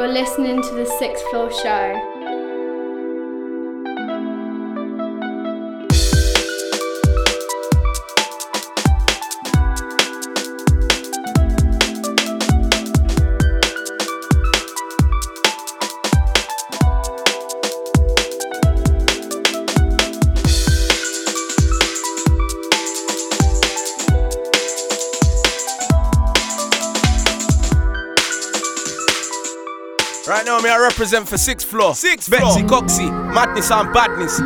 You're listening to the Sixth Floor Show. Represent for sixth floor. Sixth Betsy floor. Coxie, madness and badness.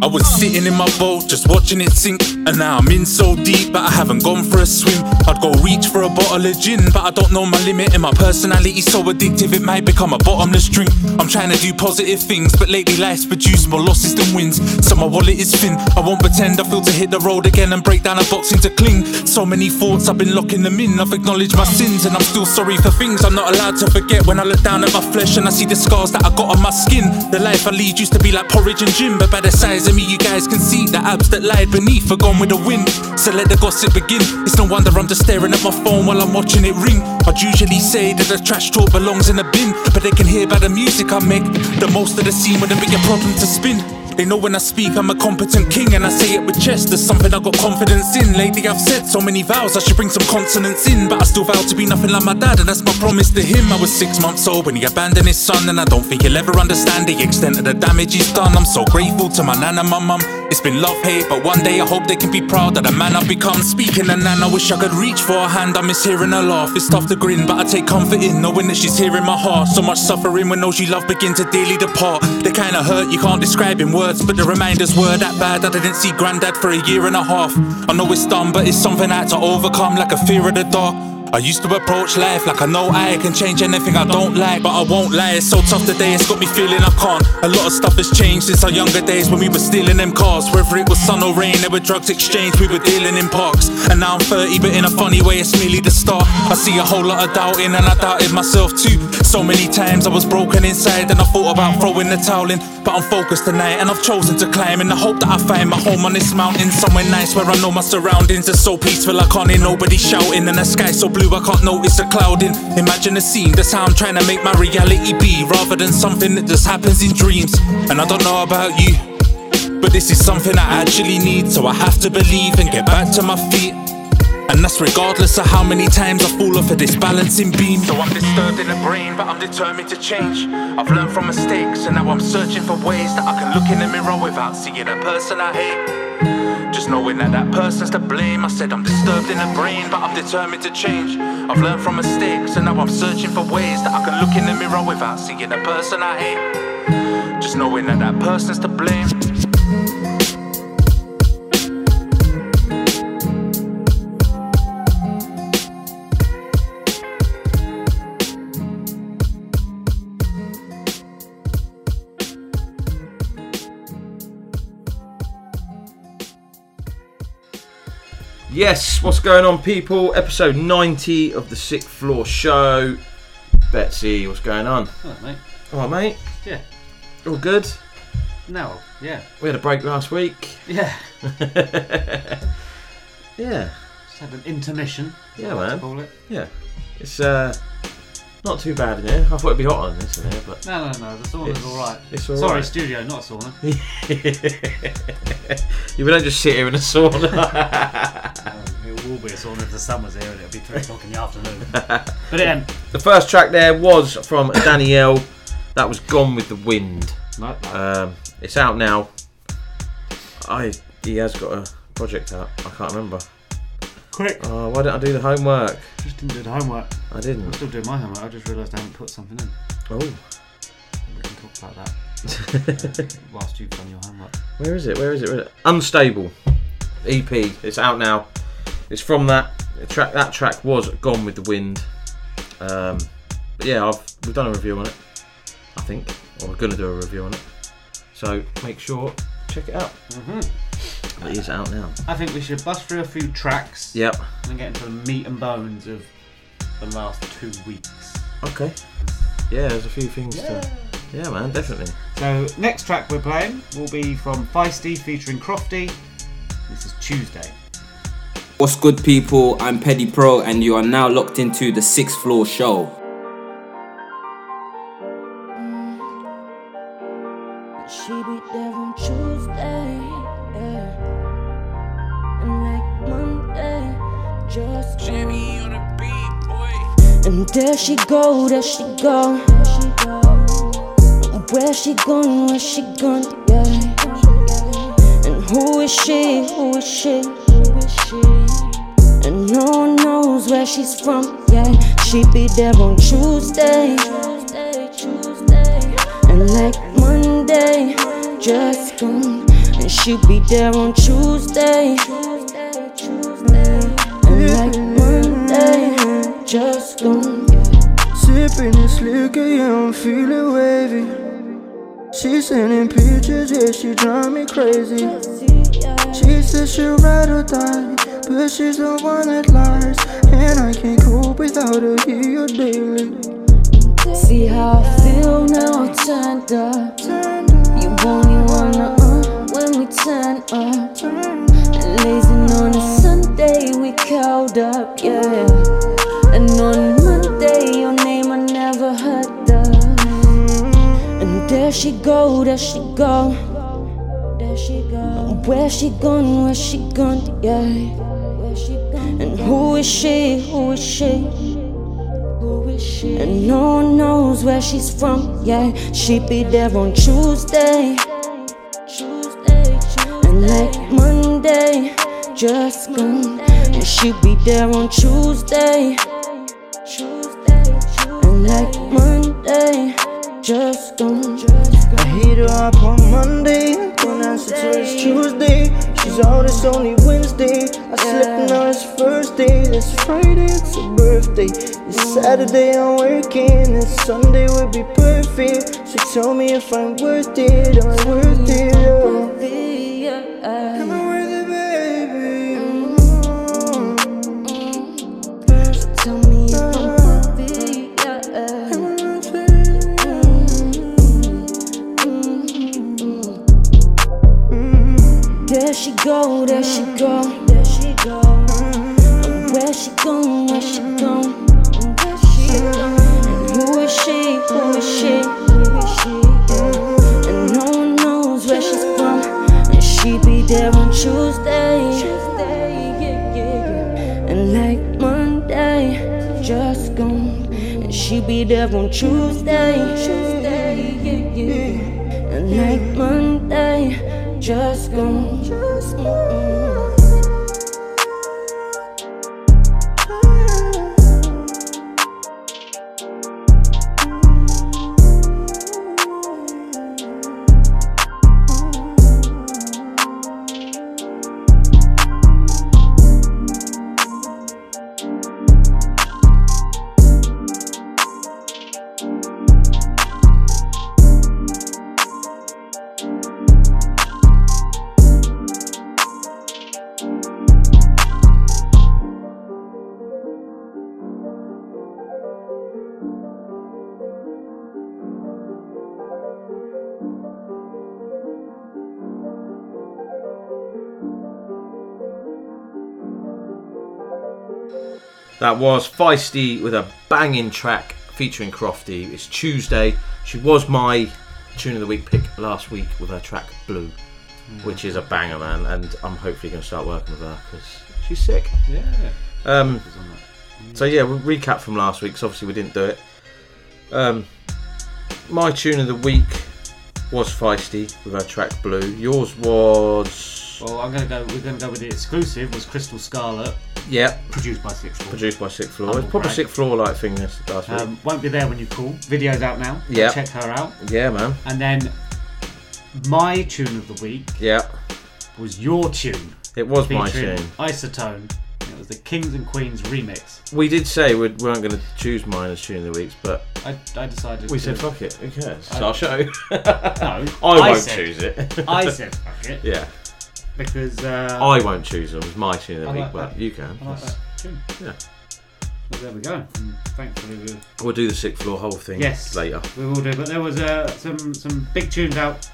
I was sitting in my boat, just watching it sink. And now I'm in so deep, but I haven't gone for a swim. I'd go reach for a bottle of gin, but I don't know my limit. And my personality's so addictive, it might become a bottomless drink. I'm trying to do positive things, but lately life's produced more losses than wins. So my wallet is thin. I won't pretend I feel to hit the road again and break down a box into cling. So many thoughts, I've been locking them in. I've acknowledged my sins, and I'm still sorry for things I'm not allowed to forget. When I look down at my flesh and I see the scars that I got on my skin. The life I lead used to be like porridge and gin, but by the size of me, you guys can see the abs that lied beneath are gone with the wind. So let the gossip begin. It's no wonder I'm just staring at my phone while I'm watching it ring. I'd usually say that the trash talk belongs in a bin, but they can hear by the music I make. The most of the scene wouldn't be a problem to spin. They know when I speak, I'm a competent king, and I say it with chest. There's something I got confidence in. Lately, I've said so many vows, I should bring some consonants in. But I still vow to be nothing like my dad, and that's my promise to him. I was six months old when he abandoned his son, and I don't think he'll ever understand the extent of the damage he's done. I'm so grateful to my nan and my mum. It's been love hate, but one day I hope they can be proud of the man I've become. Speaking of nan, I wish I could reach for a hand. I miss hearing her laugh. It's tough to grin, but I take comfort in knowing that she's here in my heart. So much suffering when those you love begin to dearly depart. They kinda hurt, you can't describe in words, but the reminders were that bad. That I didn't see granddad for a year and a half. I know it's dumb, but it's something I had to overcome, like a fear of the dark. I used to approach life like I know I can change anything I don't like, but I won't lie. It's so tough today, it's got me feeling I can't. A lot of stuff has changed since our younger days when we were stealing them cars. Whether it was sun or rain, there were drugs exchanged, we were dealing in parks. And now I'm 30, but in a funny way, it's merely the start. I see a whole lot of doubting, and I doubted myself too. So many times I was broken inside, and I thought about throwing the towel in. But I'm focused tonight, and I've chosen to climb in the hope that I find my home on this mountain. Somewhere nice where I know my surroundings are so peaceful, I can't hear nobody shouting. And the sky so blue, I can't notice a cloud in. Imagine a scene, that's how I'm trying to make my reality be, rather than something that just happens in dreams. And I don't know about you, but this is something I actually need, so I have to believe and get back to my feet. And that's regardless of how many times I fall off of this balancing beam. So I'm disturbed in the brain, but I'm determined to change. I've learned from mistakes, and now I'm searching for ways that I can look in the mirror without seeing a person I hate. Just knowing that that person's to blame. I said I'm disturbed in the brain, but I'm determined to change. I've learned from mistakes, and now I'm searching for ways that I can look in the mirror without seeing a person I hate. Just knowing that that person's to blame. Yes, what's going on, people? Episode 90 of the Sixth Floor Show. Betsy, what's going on? Oh, mate. All right, mate. Yeah. All good. No. Yeah. We had a break last week. Yeah. Yeah, Just had an intermission. Yeah, what I like man. Call it. yeah. It's uh, not too bad in here. I thought it'd be hot on this in here, but No, no, no. The sauna's It's- all right. it's all Sorry, right. studio, not a sauna. you don't just sit here in a sauna. Um, it will be a sauna if the sun was here and it'll be three o'clock in the afternoon. but um, the first track there was from Daniyyel. That was Gone with the Wind. no, no. Um, it's out now. I he has got a project out. I can't remember. Quick. Oh, why didn't I do the homework? Just didn't do the homework. I didn't. I'm still doing my homework. I just realised I haven't put something in. Oh, We can talk about that whilst you've done your homework. where is it? Where is it? Where is it? Unstable EP. It's out now. It's from that track. That track was Gone with the Wind. Um, but yeah, I've we've done a review on it. I think, or we're gonna do a review on it. So make sure check it out. Mm-hmm. It is out now. I think we should bust through a few tracks Yep. and get into the meat and bones of the last two weeks. Okay. Yeah, there's a few things to. Yeah, man, definitely. So next track we're playing will be from Feisty featuring Crofty. This is Tuesday. What's good, people? I'm Petty Pro, and you are now locked into the Sixth Floor Show. And there she go, there she go. Where she gone, where she gone, yeah. And who is she, who is she, she? And no one knows where she's from, yeah. She be there on Tuesday. And like Monday, just gone. And she'll be there on Tuesday. And like Monday, just gone. Sipping this liquor, yeah, I'm feeling wavy. She sending pictures, yeah, she drive me crazy. She says she'll ride or die, but she's the one that lies. And I can't cope without her here daily. See how I feel now, I turned up. You only wanna uh when we turn up. And lazing on a Sunday, we curled up, yeah. On Monday, your name I never heard of. And there she go, there she go. There she go. Where she gone, where she gone, yeah. Where she gone? And who is she, who is she? Who is she? And no one knows where she's from, yeah. She be there on Tuesday. And like Monday, just gone. And she be there on Tuesday. Like Monday, just gone. I hit her up on Monday, don't answer till it's Tuesday. She's out, it's only Wednesday. I slept now it's first day. It's Friday, it's her birthday. It's mm. Saturday, I'm working. And Sunday will be perfect. So tell me if I'm worth it, I'm I worth it? Oh. She go, there she go, there she go. Where she gone, where she gone, where she gone. And who is she, who is she, who is she? And no one knows where she's from. And she be there on Tuesday. And like Monday, just gone. And she be there on Tuesday. And like Monday, just gone. That was Feisty with a banging track featuring Crofty. It's Tuesday. She was my tune of the week pick last week with her track Blue, which is a banger, man. And I'm hopefully going to start working with her because she's sick. Yeah. Um, so yeah, we'll recap from last week. 'cause obviously we didn't do it. Um, my tune of the week was Feisty with her track Blue. Yours was Well, I'm gonna go. We're gonna go with the exclusive. Was Crystal Scarlet, yeah, produced by Six Floor. produced by Sixth Floor. Humble It's proper brag. Sixth Floor like thing this last week. Um, won't be there when you call. Video's out now. Yeah. Check her out. yeah, man. And then my tune of the week Yeah, was your tune. it was my tune. Isotone. It was the Kings and Queens remix. We did say we weren't going to choose mine as tune of the weeks, but I, I decided. we to, said fuck it. Who cares? It's I- our show. No, I won't said, choose it. I said fuck it yeah, because uh, I won't choose them. It's my tune of the I week, like but that. you can. I like that tune. Yeah. Well, there we go. And thankfully, we We'll do the sixth floor whole thing Yes. later. we will do. But there was uh, some some big tunes out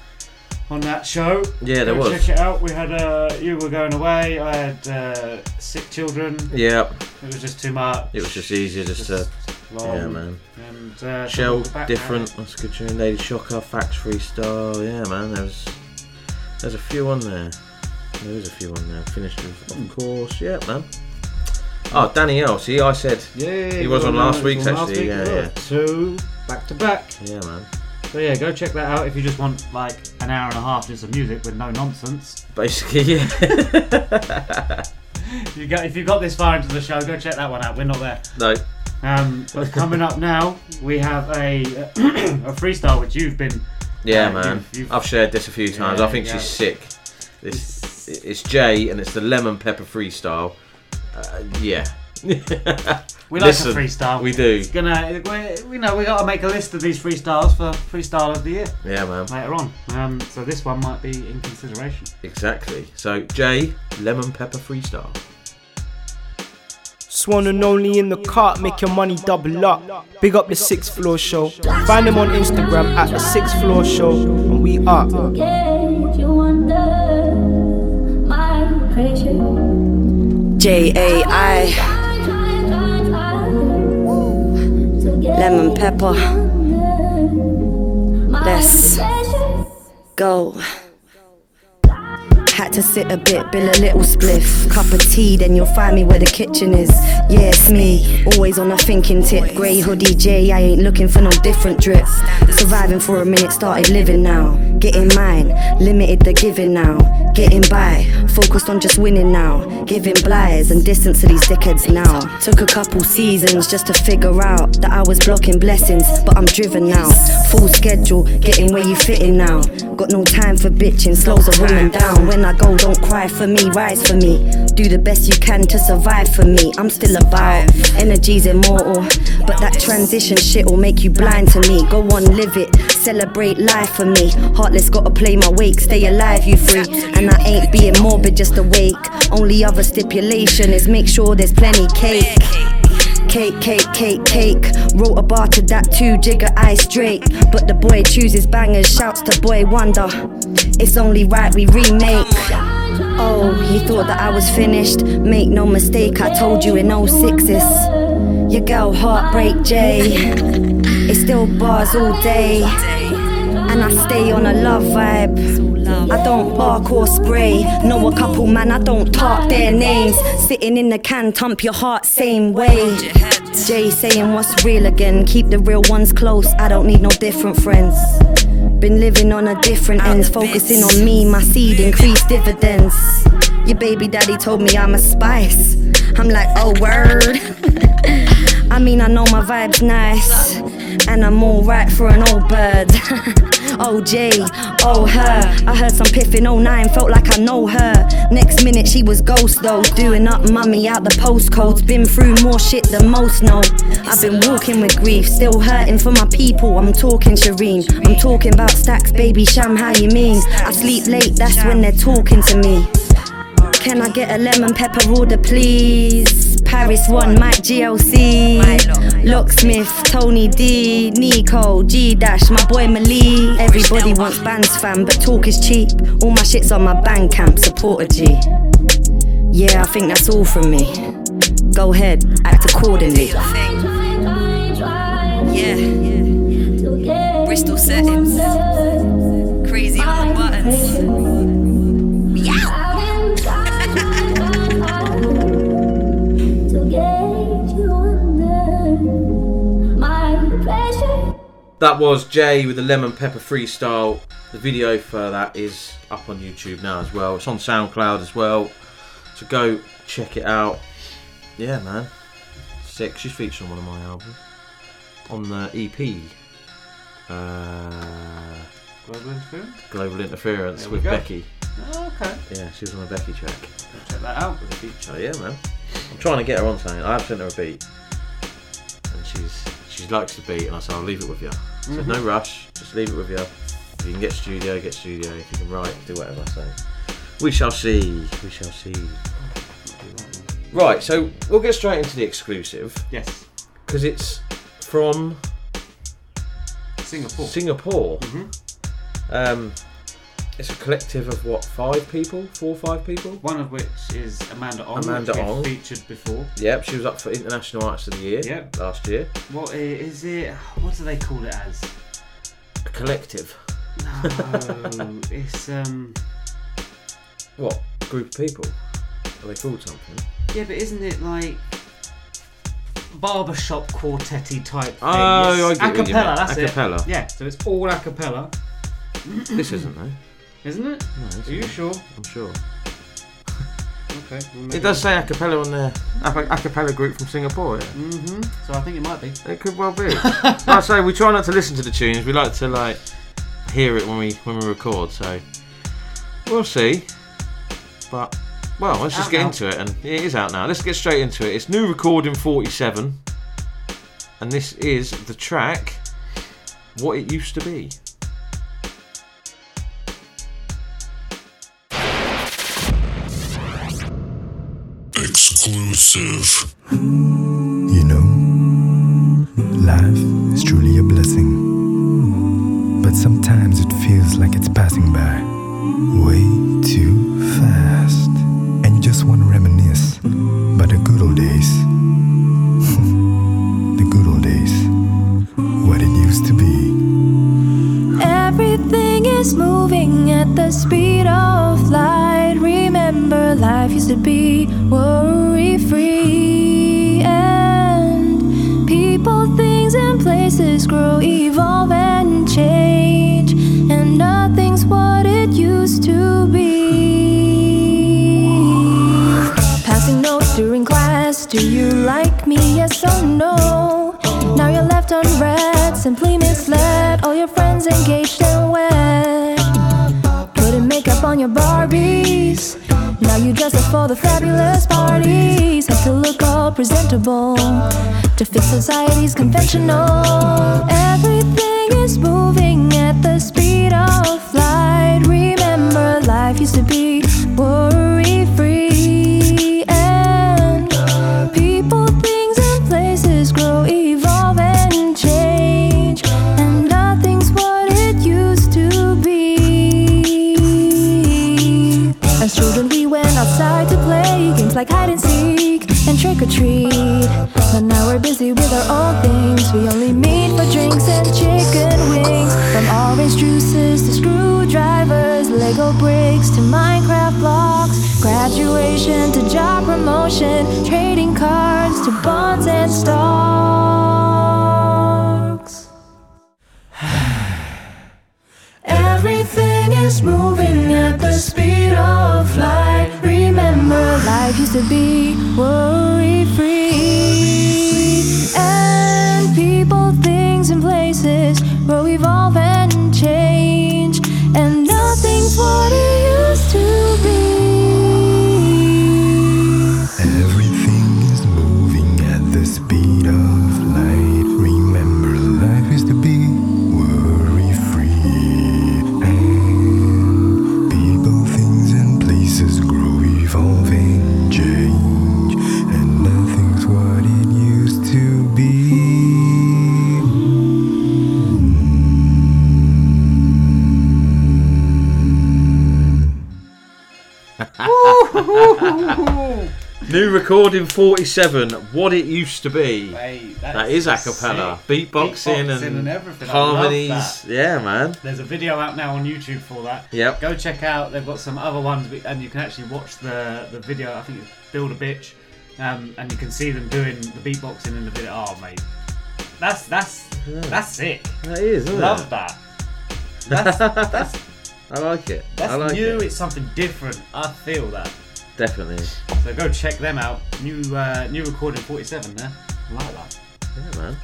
on that show. Yeah, there Go was. Check it out. We had uh, you were going away. I had uh, sick children. Yeah, It was just too much. it was just easier just to. long. Yeah, man. And uh, Shell, back different. That's a good tune. Lady Shocker, Fax Freestyle. Yeah, man. There's there's a few on there. There is a few on there. Finished with, of course. Yeah, man. Oh, Daniyyel. See, I said. Yeah, He was on last week's, actually, yeah, week, Two back to back. Yeah, man. So yeah, go check that out if you just want like an hour and a half just of music with no nonsense. Basically, yeah. You got if you got this far into the show, go check that one out. We're not there. no. Um, but coming up now, we have a a freestyle which you've been. Yeah, Uh, man. you've- you've- I've shared this a few times. Yeah, I think yeah. she's sick. This, it's Jai, and it's the lemon pepper freestyle. Uh, yeah. We like Listen, a freestyle. we do. It's gonna, we, we know we got to make a list of these freestyles for freestyle of the year Yeah, man. later on. Um, so this one might be in consideration. Exactly. So Jai, lemon pepper freestyle. Swan and only in the cart, make your money double up. Big up the sixth floor show. Find them on Instagram at the sixth floor show, and we are. J A I lemon pepper. Let's go. Had to sit a bit, bill a little spliff. Cup of tea, then you'll find me where the kitchen is. Yeah, it's me, always on a thinking tip. Grey hoodie J, I ain't looking for no different drip. Surviving for a minute, started living now. Getting mine, limited the giving now. Getting by, focused on just winning now. Giving blights and distance to these dickheads now. Took a couple seasons just to figure out that I was blocking blessings, but I'm driven now. Full schedule, getting where you fitting now. Got no time for bitching, slows a woman down. When I go, don't cry for me, rise for me. Do the best you can to survive for me. I'm still about energy's immortal, but that transition shit will make you blind to me. Go on, live it, celebrate life for me. Heartless, gotta play my wake, stay alive, you free. And I ain't being morbid, just awake. Only other stipulation is make sure there's plenty cake. Cake, cake, cake, cake. Wrote a bar to that too, Jigger Ice Drake. But the boy chooses bangers, shouts to Boy Wonder. It's only right we remake. Oh, he thought that I was finished. Make no mistake, I told you in 06s. Your girl Heartbreak J. It's still bars all day. And I stay on a love vibe. I don't bark or spray. Know a couple man, I don't talk their names. Sitting in the can, thump your heart same way. Jai saying what's real again. Keep the real ones close. I don't need no different friends. Been living on a different ends, focusing on me, my seed, increased dividends. Your baby daddy told me I'm a spice. I'm like, oh, word. I mean, I know my vibe's nice, and I'm alright for an old bird. Jay, oh, her. I heard some piff in 09, felt like I know her. Next minute, she was ghost though, doing up mummy out the postcodes. Been through more shit than most know. I've been walking with grief, still hurting for my people. I'm talking Shireen, I'm talking about stacks, baby Sham, how you mean? I sleep late, that's when they're talking to me. Can I get a lemon pepper order, please? Paris 1, Mike GLC. Locksmith, Tony D, Nico, G Dash, my boy Mali. Everybody wants bands, fam, but talk is cheap. All my shit's on my Bandcamp, support a G. Yeah, I think that's all from me. Go ahead, act accordingly. Yeah. Bristol settings. That was Jai with the lemon pepper freestyle. The video for that is up on YouTube now as well. It's on SoundCloud as well. So go check it out. Yeah, man. Sick. She's featured on one of my albums. On the EP. Uh, Global interference. Global Interference with go. Becky. Oh, okay. Yeah, she was on a Becky track. Check that out. With a feature, yeah, man. I'm trying to get her on something. I have sent her a beat, and she's she likes the beat, and I said I'll leave it with you. I said Mhm. no rush, just leave it with you. If you can get studio, get studio. If you can write, do whatever. So we shall see. We shall see. Right, so we'll get straight into the exclusive Yes. because it's from Singapore. Singapore. Mhm. Um, it's a collective of what, five people? Four or five people? One of which is Amanda Ong, Amanda which Ong. featured before. Yep, she was up for International Artist of the Year Yep. last year. What is it? What do they call it as? A collective. No, it's um. What? Group of people? Are they called something? Yeah, but isn't it like barbershop quartetty type thing? Oh, I Yes. get what you acapella. That's Acapella. it. Yeah, so it's all acapella, this isn't though. Isn't it? No, this Are you sure? I'm sure. Okay. It does say acapella on there. A acapella group from Singapore. Yeah. Mm-hmm. So I think it might be. It could well be. like I say, we try not to listen to the tunes. We like to like hear it when we when we record. So we'll see. But well, let's just Out get now. into it. And it is out now. Let's get straight into it. It's new recording 47, and this is the track "What It Used to Be." Exclusive. You know, life is truly a blessing. But sometimes it feels like it's passing by way too fast. And you just want to reminisce about the good old days. the good old days. What it used to be. Everything is moving at the speed of light. Remember, life used to be worry places grow, evolve, and change. And nothing's what it used to be. Passing notes during class. Do you like me? Yes or no? Now you're left unread, simply misled. All your friends engaged and wed. Putting makeup on your Barbies. Now you dress up for the fabulous parties. Have to all presentable to fit society's conventional. Everything is moving at the speed of light. Remember, life used to be Lego bricks to Minecraft blocks, graduation to job promotion, trading cards to bonds and stocks. Everything is moving at the speed of light. Remember, life used to be worry free. And people, things, and places grow, evolve, and change. What it New recording 47, What It Used to Be. Hey, that is a cappella. Beatboxing, Beatboxing and, and everything. Harmonies. Yeah, man. There's a video out now on YouTube for that. Yep. Go check out. They've got some other ones, and you can actually watch the the video. I think it's Build a Bitch, um, and you can see them doing the beatboxing in the video. Oh, mate, that's that's that's sick. That is, Love it? that. That's that's I like it. that's I like new. it. It's something different. I feel that. Definitely. So go check them out. New uh, new recording 47 there. I like that. Yeah, man.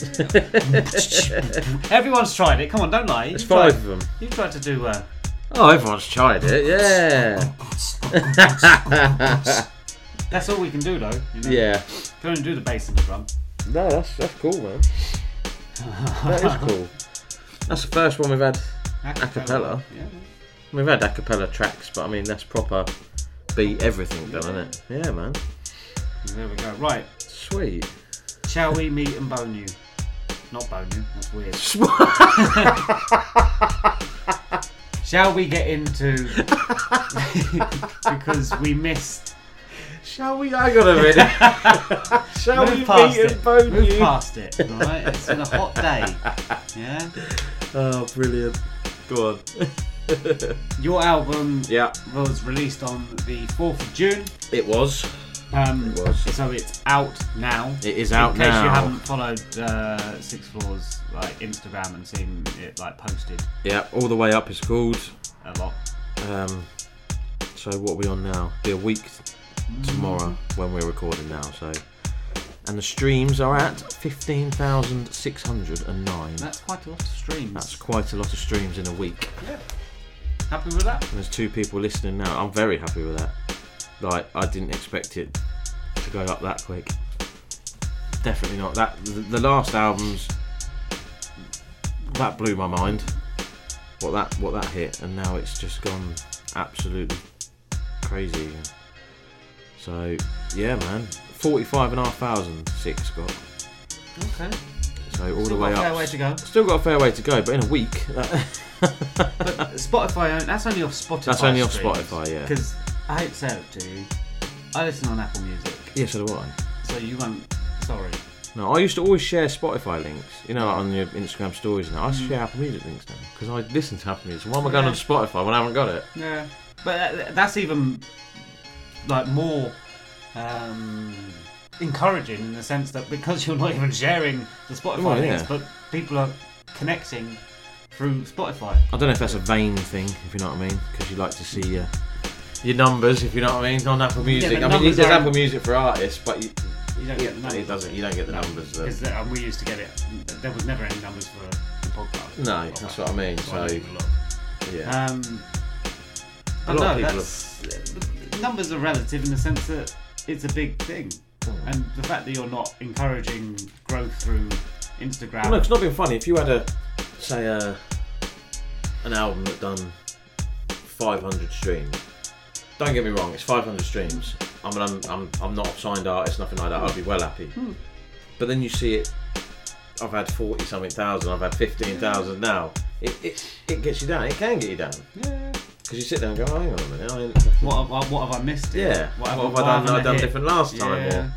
Everyone's tried it. Come on, don't lie. There's five tried- of them. You tried to do. Uh, Oh, everyone's tried it. Yeah. that's all we can do, though. You know? Yeah. Can only do the bass and the drum. No, that's that's cool, man. That is cool. That's the first one we've had a cappella. Yeah. We've had a cappella tracks, but I mean that's proper beat everything done, isn't it? Yeah, man. There we go. Right. Sweet. Shall we meet and bone you? Not bone you. That's weird. Shall we get into because we missed? Shall we? I got a minute. Shall Move we past meet it. and bone Move you? past it. All right. It's been a hot day. Yeah. Oh, brilliant. Go on. Your album Yeah. was released on the fourth of June. It was. Um, It was. So it's out now. It is out now. In case now. you haven't followed uh, Six Floors like Instagram and seen it like posted Yeah, all the way up is called. a lot. Um, so what are we on now? Be a week tomorrow when we're recording now. So, and the streams are at fifteen thousand six hundred and nine. That's quite a lot of streams. That's quite a lot of streams in a week. Happy with that? And there's two people listening now. I'm very happy with that. Like I didn't expect it to go up that quick. Definitely not. That the, the last albums that blew my mind. What that what that hit, and now it's just gone absolutely crazy. So yeah, man, forty-five and a half thousand six got. Okay. So all Still the way got a up. fair way to go. Still got a fair way to go, but in a week. That, But Spotify, that's only off Spotify. That's only off Spotify, yeah. Because I hate to say it to you, I listen on Apple Music, yeah, so do I. so you won't. Sorry. No, I used to always share Spotify links, you know, like on your Instagram stories and that. I Mm. share Apple Music links now because I listen to Apple Music. Why am I going Yeah. on Spotify when I haven't got it? Yeah, but that- that's even like more um, encouraging in the sense that because you're not even sharing the Spotify Well, links, yeah. but people are connecting through Spotify. I don't know if that's a vain thing, if you know what I mean, because you like to see your your numbers, if you know what I mean, on Apple Music. but I mean, numbers there's aren't- Apple Music for artists, but you, You don't get the numbers. it doesn't. You don't get the numbers. That, Because uh, we used to get it. There was never any numbers for the podcast. no, that's what I mean. So I didn't even look. yeah, Um, A but lot no, of people that's, numbers are relative in the sense that it's a big thing. And the fact that you're not encouraging growth through Instagram. Well, no, it's not being funny. If you had a say a an album that done 500 streams, don't get me wrong, it's 500 streams. I mean, I'm I'm, I'm not a signed artist, nothing like that. I'd be well happy. Hmm. But then you see it. I've had 40 something thousand. I've had 15,000 now. It, it it gets you down. It can get you down Yeah. Because you sit there and go, oh, hang on a minute. I ain't, What have, I- what have I missed? here? yeah. What, have I done? I done hit? different last time. Yeah. Or,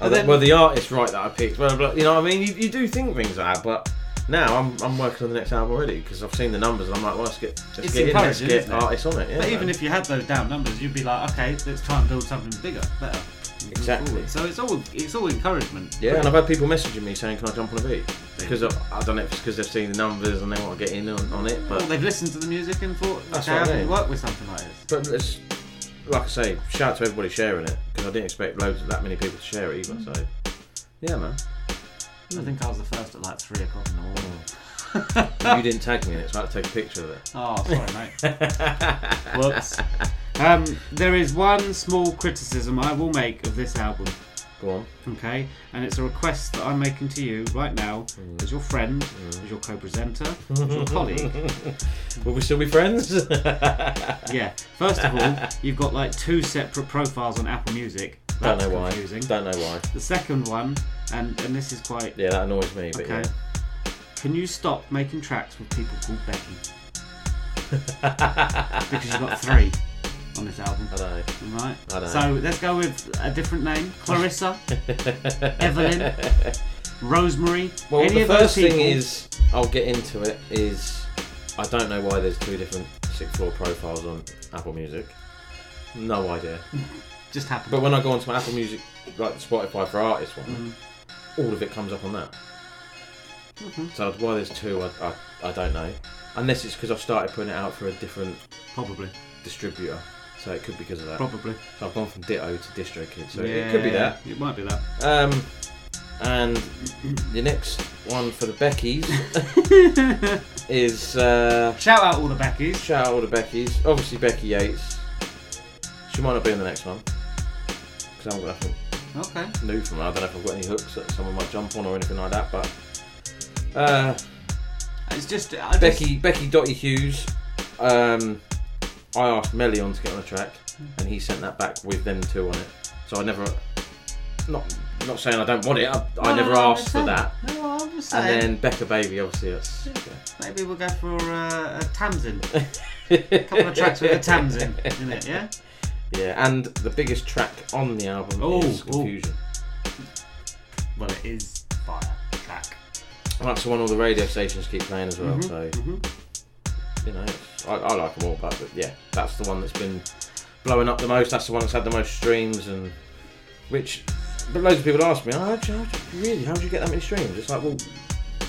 But then- well, the artist right that I picked. Well, blah, you know what I mean. You, you do think things like that, but now I'm, I'm working on the next album already because I've seen the numbers and I'm like, well, let's get let's It's get in, let's encouraging, get isn't it? artists on it. Yeah, But even man. if you had those down numbers, you'd be like, okay, let's try and build something bigger, better. Exactly. forward. So it's all it's all encouragement. yeah, and I've had people messaging me saying, can I jump on a beat? Because I, don't know if it's because they've seen the numbers and they want to get in on, on it, Well, but they've listened to the music and thought, That's okay, what I I can mean. work with something like this. but it's like I say, shout out to everybody sharing it because I didn't expect loads of that many people to share it either. So mm. yeah, man. I think I was the first at like three o'clock in the morning. you didn't tag me in it, so I had to take a picture of it. Oh, sorry, mate. Whoops. Um, there is one small criticism I will make of this album, Go on. okay? And it's a request that I'm making to you right now, Mm. as your friend, as your co-presenter, as your colleague. Will we still be friends? Yeah. First of all, you've got like two separate profiles on Apple Music. Don't That's know why. confusing. Don't know why. The second one, and and this is quite Yeah, that annoys me. But okay. yeah. Can you stop making tracks with people called Becky? because you've got three on this album. I know. Right. I know. So let's go with a different name: Clarissa, Evelyn, Rosemary. Well, Any the of those first thing is, I'll get into it. Is I don't know why there's two different sixth floor profiles on Apple Music. No idea. just happened. But when I go onto my Apple Music, like the Spotify for artists one, Mhm. all of it comes up on that. Mhm. So why there's two, I, I, I don't know. Unless it's because I've started putting it out for a different Probably. distributor. So it could be because of that. Probably. So I've gone from Ditto to DistroKid. So it could be that. It might be that. Um, and the next one for the Beckys is uh, Shout out all the Beckys. shout out all the Beckys. Obviously Becky Yates. She might not be in the next one because I haven't got nothing Okay. new from her. I don't know if I've got any hooks that someone might jump on or anything like that. But uh, It's just I just- Becky Becky Dottie Hughes. Um, I asked Melion to get on the track, and he sent that back with them two on it. So I never not not saying I don't want it. I, I never no, no, asked for that. No, I'm just And then Bekah Baby, obviously, that's Maybe we'll go for uh, a Tamsin. a couple of tracks with a Tamsin in it, yeah? yeah. And the biggest track on the album Oh, is. Confusion. Well, it is fire track. And that's the one all the radio stations keep playing as well. Mhm, So mhm. You know, I, I like them all, but, but yeah, that's the one that's been blowing up the most. That's the one that's had the most streams, and which. But loads of people ask me, oh, how you, really, how do you get that many streams? It's like, well,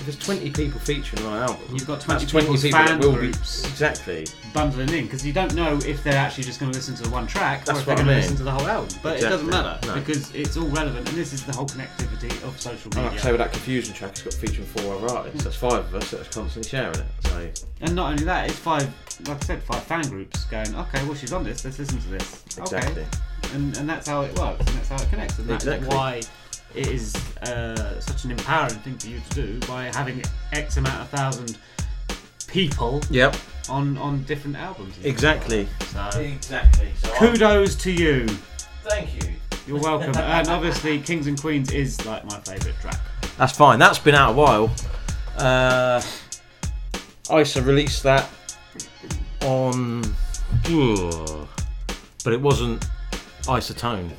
if there's 20 people featuring on an album, You've got 20 that's 20 people's people that fan will groups. be exactly. bundling in because you don't know if they're actually just going to listen to the one track That's or if they're what I going to mean. listen to the whole album. But it doesn't Exactly. matter No. because it's all relevant, and this is the whole connectivity of social And like I media. say, with that confusion track, it's got featuring four other artists. That's five of us that's constantly sharing it. So And not only that, it's five, like I said, five fan groups going, okay, well, she's on this, let's listen to this. Exactly. Okay. And, and that's how it works, and that's how it connects. And that's Exactly. why it is uh, such an empowering thing for you to do by having X amount of thousand people Yep. on, on different albums. Exactly. stuff. So, Exactly. So kudos to you. Thank you. You're welcome. and obviously, Kings and Queens is like my favourite track. That's fine. That's been out a while. Uh, ISA released that on, but it wasn't Isotone.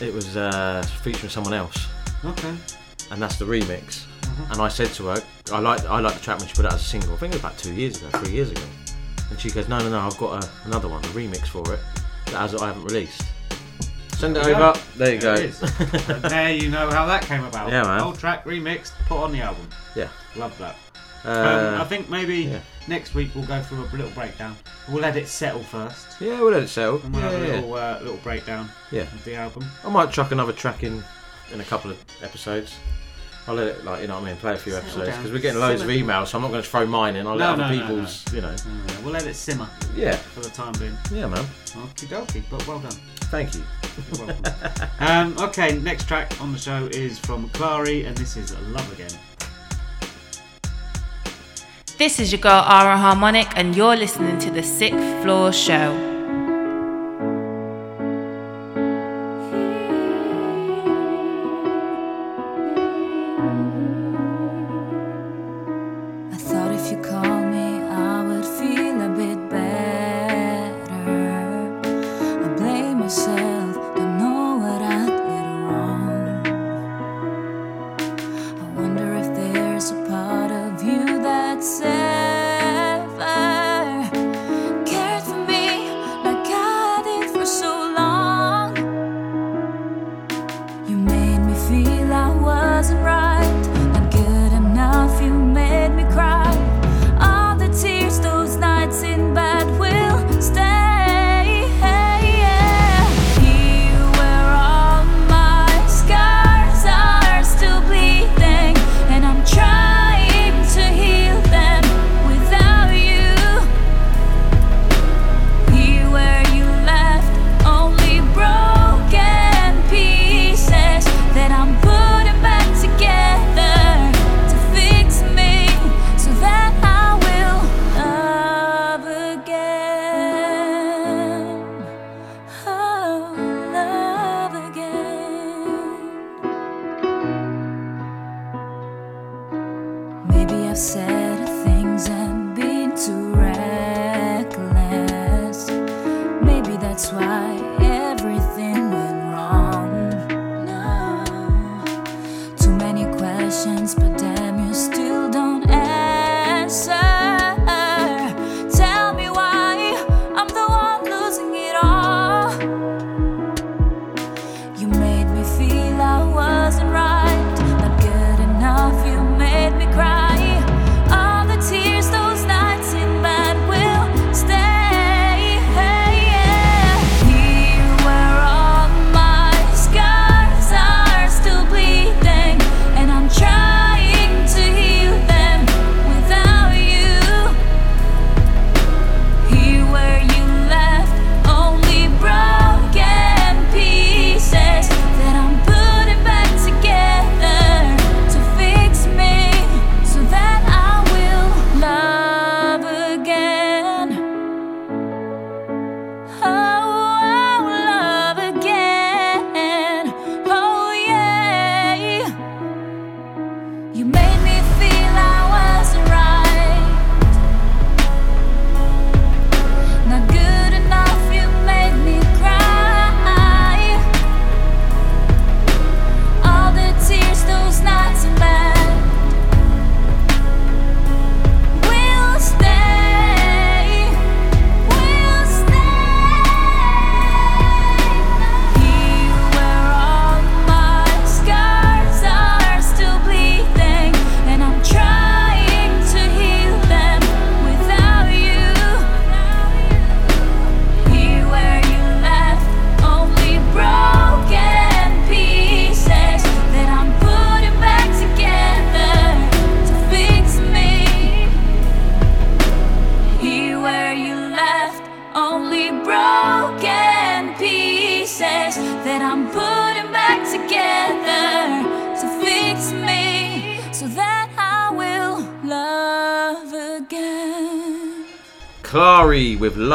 It was uh, featuring someone else, Okay. and that's the remix. And I said to her, I like I like the track when she put it out as a single. I think it was about two years ago, three years ago. And she goes, No, no, no, I've got a, another one, a remix for it that has, I haven't released. Send it There you over. go. There you go. There it is. And there you know how that came about. Yeah, man. Old track remixed, put on the album. Yeah. Love that. Uh, um, I think maybe yeah. Next week we'll go through a little breakdown. We'll let it settle first. Yeah, we'll let it settle. And we'll Yeah, have a yeah. little, uh, little breakdown Yeah. of the album. I might chuck another track in in a couple of episodes. I'll let it, like, you know what I mean, play a few Settle episodes because we're getting loads Simmer. of emails, so I'm not going to throw mine in. I'll No, let no, other no, no. people's, you know. We'll let it simmer. Yeah. For the time being. Yeah, man. Okie dokie, but well done. Thank you. You're welcome. um, okay, next track on the show is from Klary, and this is Love Again. This is your girl Ara Harmonic, and you're listening to the Sixth Floor Show.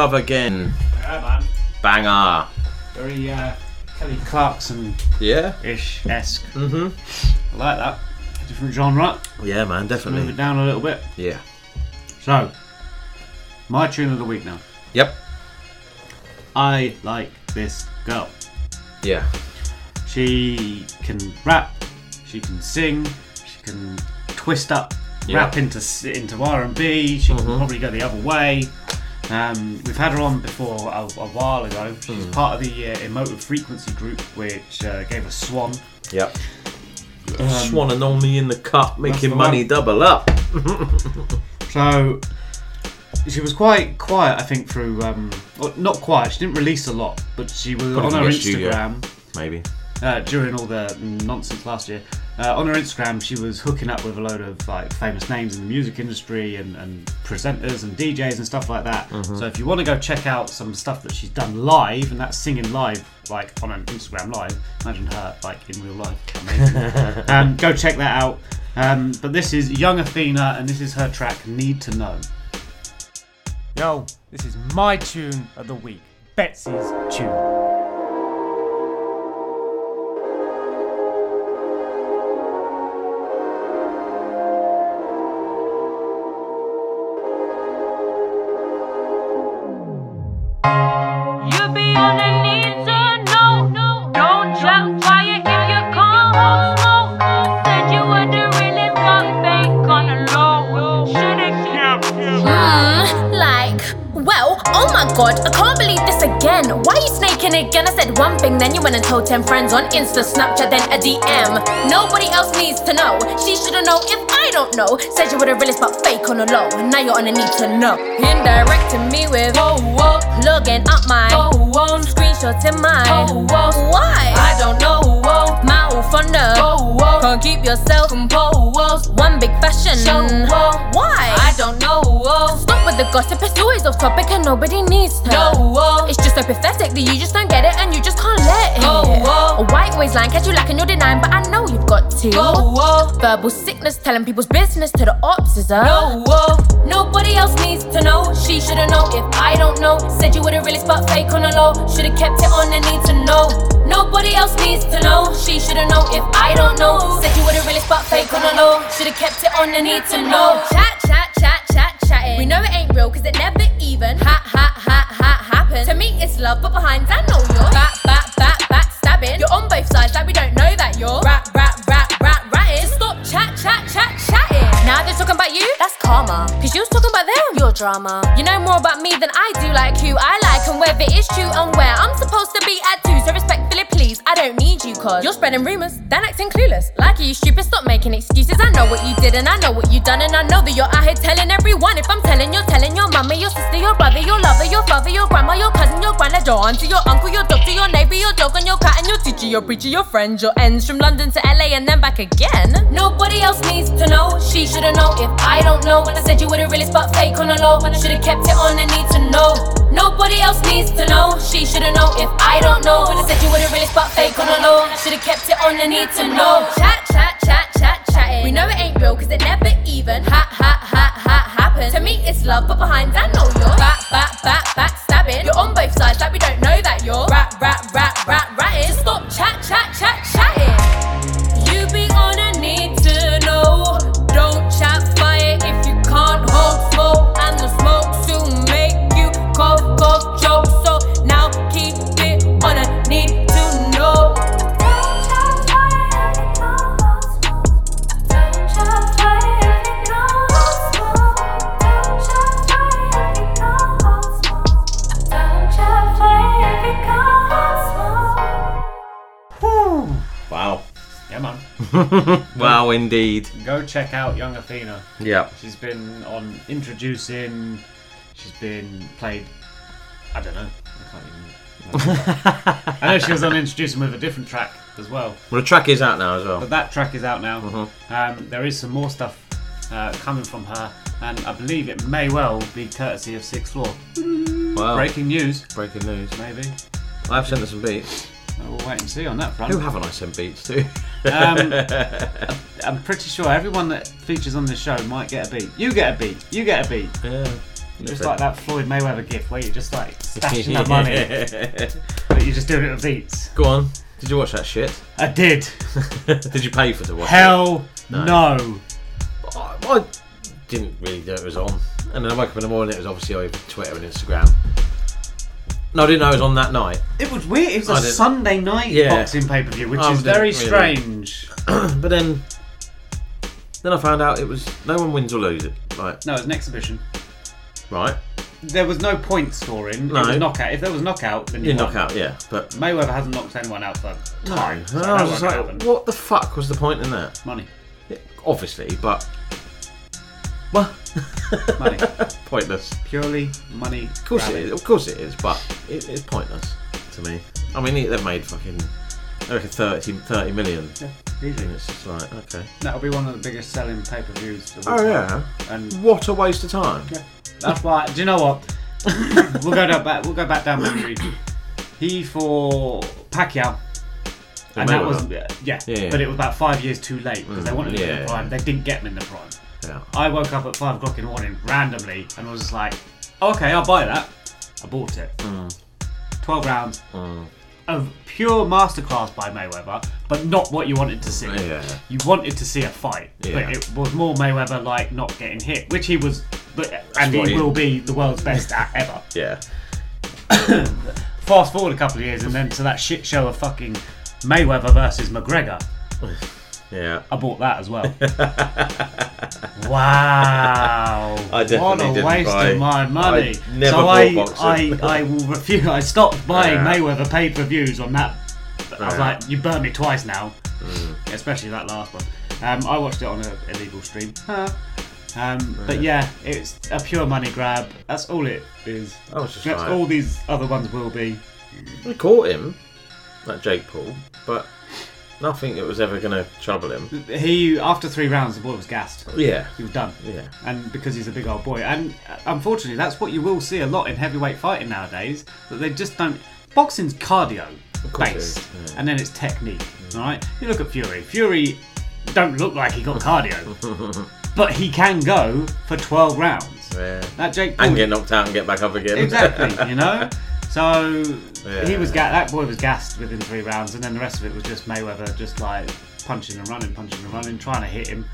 Love Again. Yeah, man. Banger. Very uh, Kelly Clarkson Yeah. ish esque. Mhm. I like that. Different genre. Yeah, man, definitely. Move definitely. it down a little bit. Yeah. So, my tune of the week now. Yep. I like this girl. Yeah. She can rap, she can sing, she can twist up Yeah. rap into s- into R and B. She can probably go the other way. Um, we've had her on before a, a while ago. She's Mm. part of the uh, Emotive Frequency group, which uh, gave us Swan. Yep. Um, Swan and only in the cup, making the money one. double up. So she was quite quiet, I think, through um, well, not quiet. She didn't release a lot, but she was Probably on her the studio, Instagram. Maybe. uh, during all the nonsense last year. Uh, on her Instagram, she was hooking up with a load of like famous names in the music industry and, and presenters and DJs and stuff like that. Mhm. So if you want to go check out some stuff that she's done live, and that's singing live, like on an Instagram live. Imagine her like in real life. Um, go check that out. Um, but this is Young Athena, and this is her track "Need to Know." Yo, this is my tune of the week. Betsy's tune. God, I can't believe this again. Why are you snaking again? I said one thing, then you went and told 10 friends on Insta, Snapchat, then a DM. Nobody else needs to know. She should've known if I don't know. Said you were the realest, but fake on the low. Now you're on the need to know. Indirecting me with, oh, whoa, looking up my, oh, whoa, screenshots in my, oh, whoa, why? I don't know, whoa, mouth on the, oh, whoa, can't keep yourself composed. One big fashion show, whoa, why? I don't know, whoa. Stop with the gossip, it's always off topic and nobody needs to know. Whoa. It's just so pathetic that you just don't get it and you just can't let. Go, whoa. A white lying, catch you lacking, you're denying, but I know you've got to. Go, whoa. Verbal sickness, telling people's business to the ops is a. No, whoa. Nobody else needs to know. She should've known if I don't know. Said you wouldn't really spot fake on the low. Should've kept it on the need to know. Nobody else needs to know. She should've known if I don't know. Said you wouldn't really spot fake on the low. Should've kept it on the need to know. Chat, chat, chat, chat, chatting. We know it ain't real, cause it never even ha ha ha ha happened. To me, it's love, but behind I know you're You're on both sides, like we don't know that you're rap, rap, Now they're talking about you, that's karma. Cause you was talking about them, your drama. You know more about me than I do, like who I like and whether it's true and where I'm supposed to be at too. So respectfully, please, I don't need you, cause you're spreading rumors, then acting clueless. Like you stupid, stop making excuses. I know what you did and I know what you done, and I know that you're out here telling everyone. If I'm telling, you're telling your mama, your sister, your brother, your lover, your father, your grandma, your cousin, your granddad, your auntie, your uncle, your doctor, your neighbor, your dog, and your cat, and your teacher, your preacher, your friend, your ends from London to LA and then back again. Nobody else needs to know. She should've known if I don't know. When I said you wouldn't really spot fake on the low, should've kept it on the need to know. Nobody else needs to know. She should've known if I don't know. When I said you wouldn't really spot fake on the low, should've kept it on the need to know. Chat, chat, chat, chat, chatting. We know it ain't real, cause it never even ha ha ha ha happened. To me, it's love, but behind I know you're back, back, back, back stabbing. You're on both sides, like we don't know that you're rap, rap, rap, rap, ratting. Stop chat, chat, chat, chatting. wow, indeed. Go check out Young Athena. Yeah. She's been on introducing. She's been played. I don't know. I can't even. I know she was on introducing with a different track as well. Well, the track is out now as well. But that track is out now. Mm-hmm. Um, there is some more stuff uh, coming from her, and I believe it may well be courtesy of Sixth Floor. Wow. Breaking news. Breaking news. Maybe. I've sent her some beats. We'll wait and see on that front. Who haven't I sent beats to? Um, I'm pretty sure everyone that features on this show might get a beat. You get a beat. You get a beat. Yeah. Just like that Floyd Mayweather gift where you're just like stashing that money, but you're just doing it with beats. Go on. Did you watch that shit? I did. did you pay for to watch Hell it? no. I, I didn't really know it was on. And then I woke up in the morning, it was obviously over Twitter and Instagram. No, I didn't know it was on that night. It was weird. It was I a didn't- Sunday night Yeah. boxing pay per view, which I is didn't very really- strange. but then, then I found out it was no one wins or loses. Like, No, it's an exhibition. right? There was no point scoring. No. It was knockout. If there was knockout, then you You won. knock out, yeah. But Mayweather hasn't knocked anyone out for time. so And that I was just won't like, happen. what the fuck was the point in that? Money. Obviously, but what? Money. pointless. Purely money. Of course it is. Of course it is, but it, it's pointless to me. I mean, they've made fucking, I reckon 30, 30 million. Yeah, easily. And it's just like, okay. That'll be one of the biggest selling pay per views. Oh yeah. And what a waste of time. Yeah. That's why. Do you know what? we'll go down back. We'll go back down memory. He for Pacquiao. And that was yeah, Yeah, yeah. but it was about five years too late because they Mm, wanted him in the prime. They didn't get him in the prime. Yeah. I woke up at five o'clock in the morning randomly and was just like, okay, I'll buy that. I bought it. Mm. Twelve rounds of pure masterclass by Mayweather, but not what you wanted to see. Yeah. You wanted to see a fight, Yeah. but it was more Mayweather like not getting hit, which he was, but and he he- will be the world's best at ever. Yeah. Fast forward a couple of years, and then to that shit show of fucking Mayweather versus McGregor. Yeah. I bought that as well. wow. I definitely what a waste buy- of my money. I never so bought I, boxing. I, I will refuse. I stopped buying Yeah. Mayweather pay per views on that. I was Yeah. like, you burnt me twice now. Mm. Especially that last one. Um, I watched it on an illegal stream. Huh. Um, but yeah, it's a pure money grab. That's all it is. Just That's like- all these other ones will be. We caught him, that Jake Paul, but nothing that was ever going to trouble him. He after three rounds, the boy was gassed. Yeah. he was done. Yeah. and because he's a big old boy, and uh, unfortunately, that's what you will see a lot in heavyweight fighting nowadays. That they just don't. Boxing's cardio course it based, is, yeah. and then it's technique. All right, you look at Fury. Fury don't look like he got cardio, but he can go for twelve rounds. Yeah. That Jake Paul, And get knocked out and get back up again. exactly. You know. So he was ga- that boy was gassed within three rounds, and then the rest of it was just Mayweather just like punching and running, punching and running, trying to hit him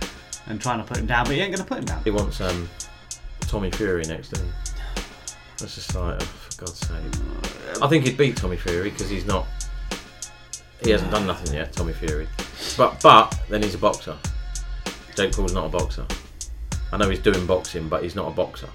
and trying to put him down, but he ain't gonna put him down. He wants um, Tommy Fury next to him. That's just like, oh, for God's sake. I think he'd beat Tommy Fury because he's not. He hasn't done nothing yet, Tommy Fury. But but then he's a boxer. Jake Paul's not a boxer. I know he's doing boxing, but he's not a boxer.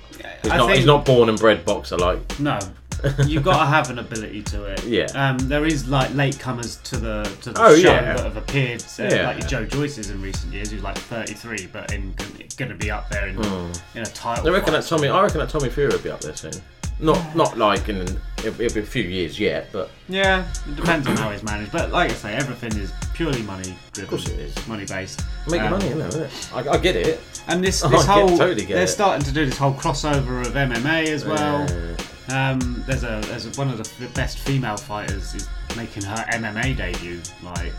He's I not. He's not born and bred boxer like. No, you've got to have an ability to it. Yeah. Um, there is like latecomers to the to the Oh, show yeah. that have appeared, uh, Yeah. like Joe Joyce's in recent years, who's like 33, but in going to be up there in Mm. in a title. I reckon that Tommy. I reckon that Tommy Fury will be up there soon. Not not like in it'll, it'll be a few years yet, but Yeah, it depends on how he's managed, but like I say, everything is purely money driven. Of course it is. money based. make money, isn't it? isn't it? I, I get it. And this, this get- whole totally get they're it. starting to do this whole crossover of MMA as well. Um, there's a there's a, one of the f- best female fighters is making her MMA debut like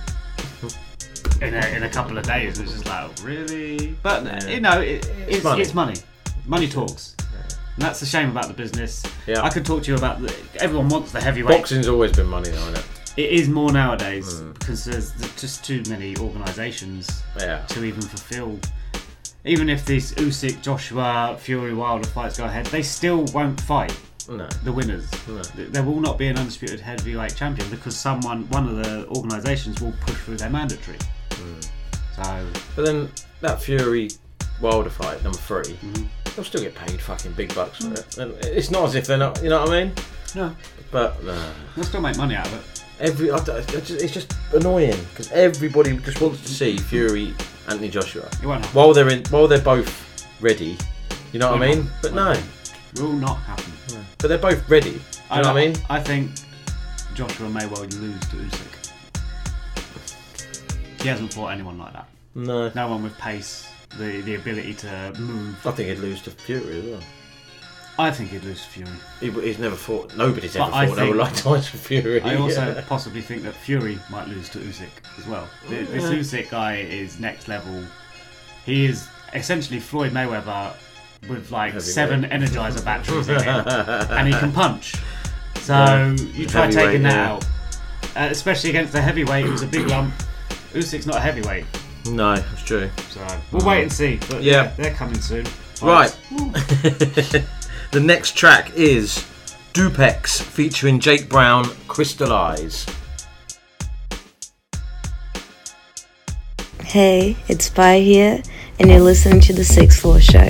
in a, in a couple of days. It's just like really, but uh, you know it, it's, money. it's money. Money talks. And that's the shame about the business. Yeah. I could talk to you about the, everyone wants the heavyweight. Boxing's always been money, though, isn't it? It is more nowadays because there's just too many organisations Yeah. to even fulfil. Even if these Usyk, Joshua, Fury, Wilder fights go ahead, they still won't fight No. the winners. Th- There will not be an undisputed heavyweight champion because someone, one of the organisations, will push through their mandatory. Mm. So But then that Fury Wilder fight, number 3 mm-hmm. they'll still get paid fucking big bucks for mm. it. And it's not as if they're not, you know what I mean? No. But no. they'll still make money out of it. Every, I, I just, it's just annoying because everybody just wants to see Fury, Anthony Joshua. It won't happen. While they're in, while they're both ready, you know what I mean? not. But no. Will not happen. But they're both ready. Do you know what I mean? I think Joshua may well lose to Usyk. He hasn't fought anyone like that. No. No one with pace, the the ability to move. I think he'd lose to Fury as well. I think he'd lose to Fury. He, he's never fought. Nobody's But ever I fought no think- like Tyson Fury. I also Yeah. possibly think that Fury might lose to Usyk as well. Th- This Yeah. Usyk guy is next level. He is essentially Floyd Mayweather with like seven Energizer batteries in it, and he can punch. So you try taking that yeah. out, uh, especially against the heavyweight who's a big lump. Usyk's not a heavyweight. No, that's true. So we'll wait and see. But yeah, they're coming soon. Right. the next track is Dupex featuring Jake Brown, Crystal Eyes. Hey, it's Spy here, and you're listening to The Sixth Floor Show.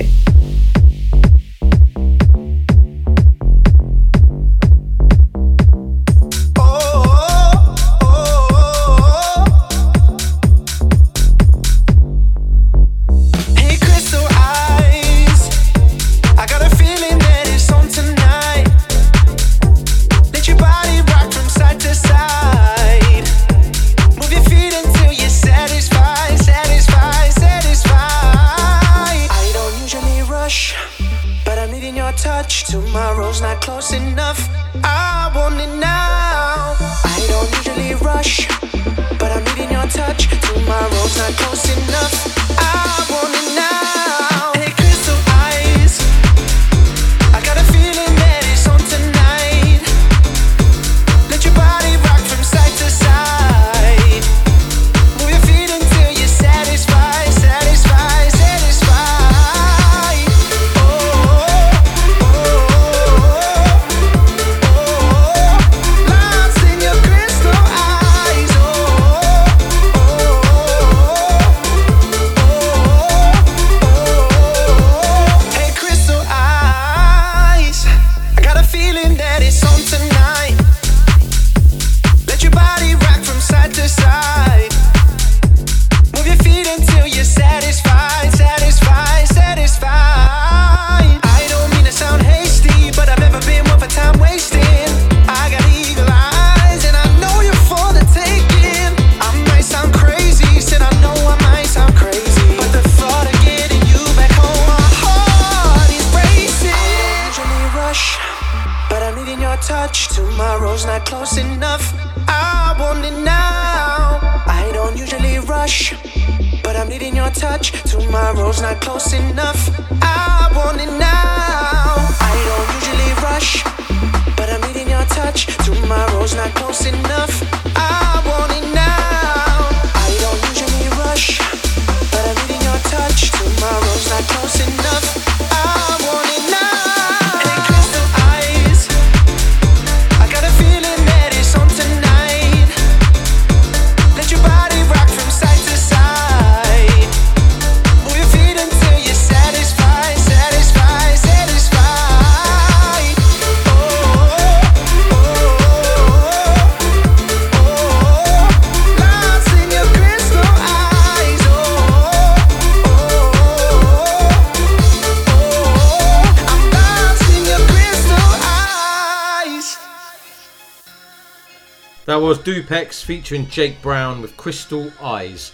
featuring Jake Brown with Crystal Eyes.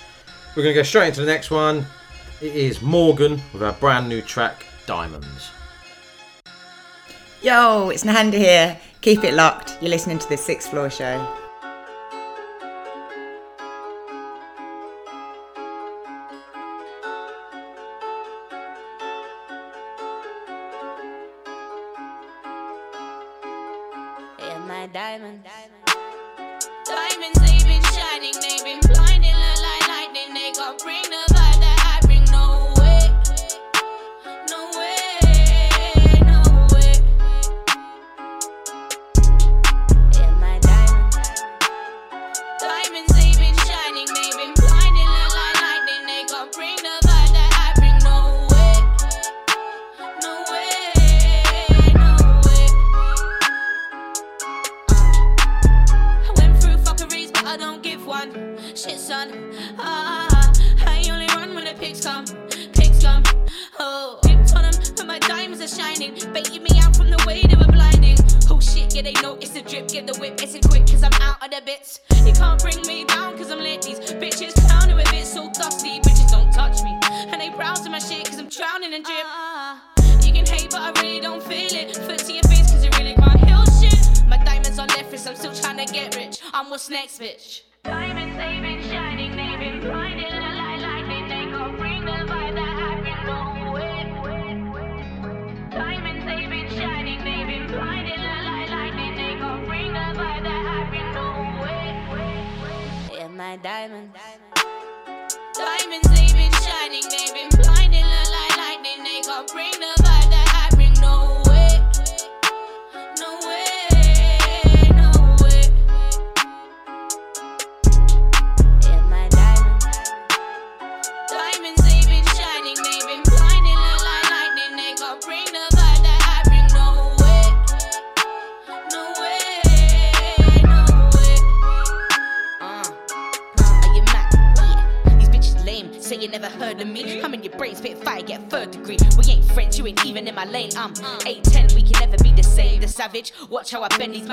We're going to go straight into the next one. It is Morgan with our brand new track, Diamonds. Yo, it's Nahanda here. Keep it locked. You're listening to the Sixth Floor Show.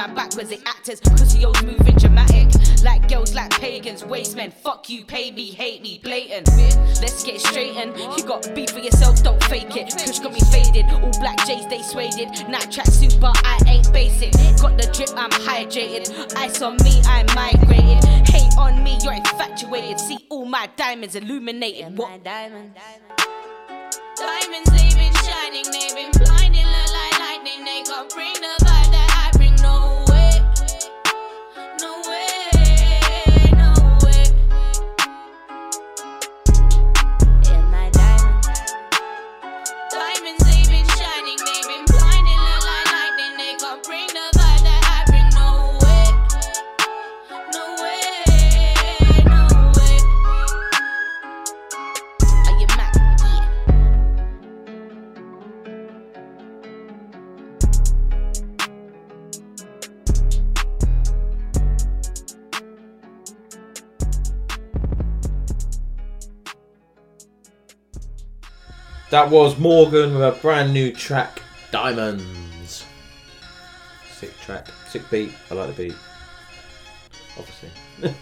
Man backwards. They actors, cause old moving dramatic. Like girls, like pagans, waste men. Fuck you, pay me, hate me, blatant. Let's get straightened. You got beef for yourself, don't fake it. Kush got me faded, all black J's, they suede. Night track suit, but I ain't basic. Got the drip, I'm hydrated. Ice on me, I migrated. Hate on me, you're infatuated. See all my diamonds illuminated. What? diamond. Diamonds, they've been shining, they've been blinding, look like lightning. They can't bring the vibe That was Morgan with a brand new track, Diamonds. Sick track, sick beat. I like the beat. Obviously.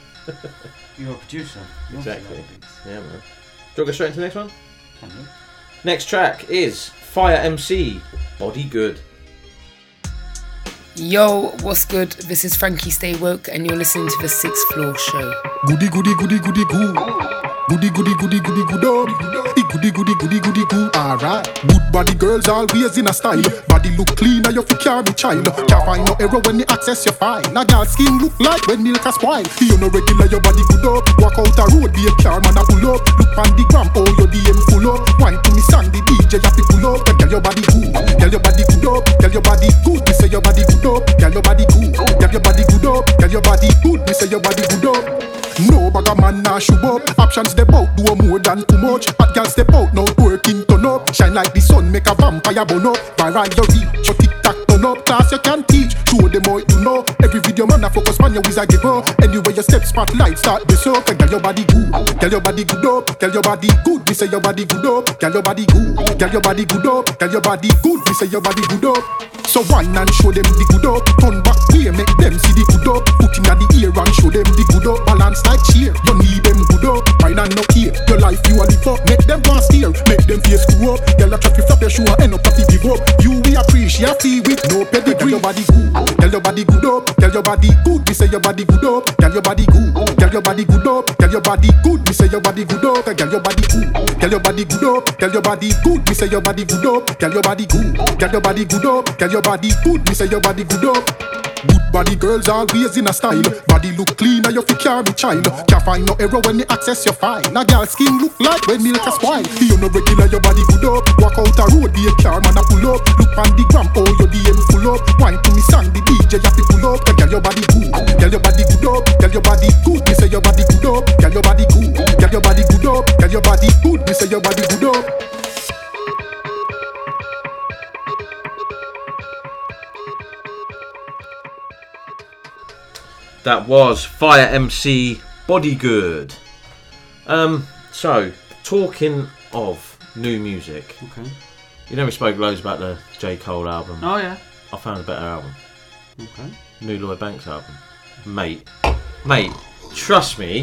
You're a producer. You exactly. like the. Yeah, man. Do you want to go straight into the next one? Can you? Next track is Fiyah MC, Body Good. Yo, what's good? This is Frankie Stay Woke, and you're listening to the Sixth Floor Show. Goody goody goody goody goo. Goody goody goody goody good up. The goody goody goody goody goo. Alright. Good body girls always in a style. Body look clean and you fi carry child. Can't find no error when you access your file. A girl skin look like when milk a spoil. You no regular your body good up. Walk out a road be a car man a pull up. Look on the gram oh your DM full up. Wine to me song the DJ happy pull up. Girl your body good. Girl your body good up. Girl your body good. Me say your body good up. Girl your body good. Girl your body good up. Girl your body good. Me say your body good up. No bag a man nah shoot up. Options they out, do a more than too much. Hot girl step out, now working turn up. Shine like the sun, make a vampire burn up. Viral your tic tac turn up. Class you can teach, show them all you know. Every video man a focus man, your wizard give up. Anyway your step spotlight start this up. Girl your body good, girl your body good up. Girl your body good, me say your body good up. Girl your body good, girl your body good up. Girl your body good, me say your body good up. So wine and show them the good up. Turn back way, make them see the good up. Put in the ear and show them the good up. Balance like cheer, you need them good up. Wine and no here, your life you a live up. Make them want steer, make them face screw up. Girl a traffic flap your shoe and end up happy give up. You we appreciate fee with no pedigree. Girl your body good, girl your body good up. Girl your body good, me say your body good up. Girl your body good, girl your body good up. Girl your body good, me say your body good up. Girl your body good, girl your body good up. Girl your body good, me say your body good up. Girl your body good, girl your body good up. Girl your body good, me say your body good up. Good body girls always in a style. Body look clean and you fi carry child. Can't find no error when access your fine. A girl skin look like when milk no regular your body good up. Walk out a road be a a pull up. Look on the gram oh your DM up. Wine to me the DJ happy pull up. Your body good, your body good up. Your body good, me say your body good up. Your body good, your body good up. Your body good, me say your body good up. That was Fiyah MC Body Good. Um, so talking of new music. Okay. You know we spoke loads about the J Cole album. Oh, yeah. I found a better album. Okay. New Lloyd Banks album. Mate. Mate, trust me,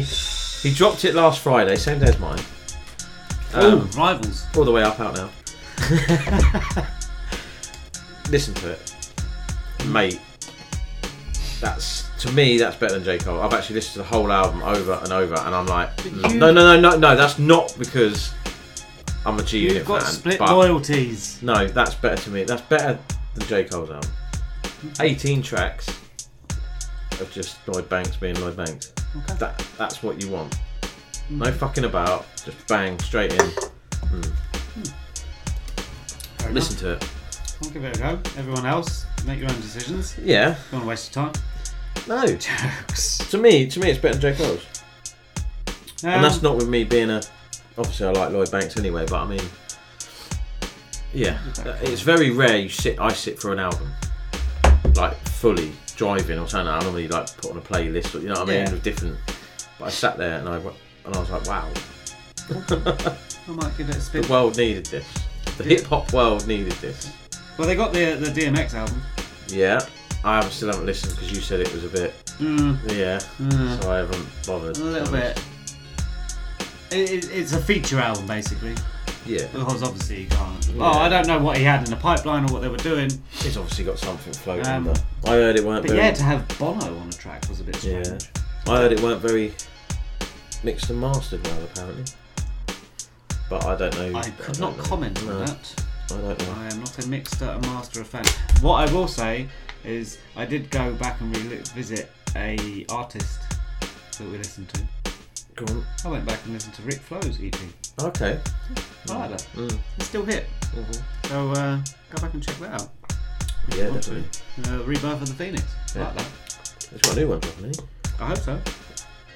he dropped it last Friday, same day as mine. Ooh, rivals. All the way up out now. Listen to it. Mate. That's to me that's better than J. Cole. I've actually listened to the whole album over and over and I'm like mm, you- No no no no no that's not because I'm a G Unit got fan. split loyalties. No, that's better to me. That's better than J. Cole's album. 18 tracks of just Lloyd Banks being Lloyd Banks. That that's what you want. No fucking about. Just bang straight in. Mm. Listen to it. I'll give it a go. Everyone else, make your own decisions. Yeah. Don't waste your time. No. to me, to me, it's better than J Cole's. Um, and that's not with me being a. Obviously, I like Lloyd Banks anyway, but I mean, yeah, it's very rare you sit. I sit for an album, like fully driving or something. I normally like put on a playlist, or you know what I mean, Yeah. with different. But I sat there and I and I was like, wow, I might give it a spin. the world needed this. The hip hop world needed this. Well, they got the the DMX album. Yeah, I still haven't listened because you said it was a bit. Mm. Yeah, Mm. so I haven't bothered. A little bit. It, it, it's a feature album, basically. Yeah. Because obviously you can't. Yeah. Oh, I don't know what he had in the pipeline or what they were doing. He's obviously got something floating. Um, but I heard it weren't But very. yeah, to have Bono on a track was a bit strange. Yeah. I heard it weren't very mixed and mastered well, apparently. But I don't know. I could don't know. comment No, on that. I don't know. I am not a mixer, a master, a fan. What I will say is, I did go back and revisit a artist that we listened to. Go on. I went back and listened to Rick Flow's EP. Okay. I like that. Mm. It's still hit. So uh, go back and check that out. Yeah, If you want to. definitely. Uh, Rebirth of the Phoenix. I Yeah. like that. It's got a new one, probably. I hope so.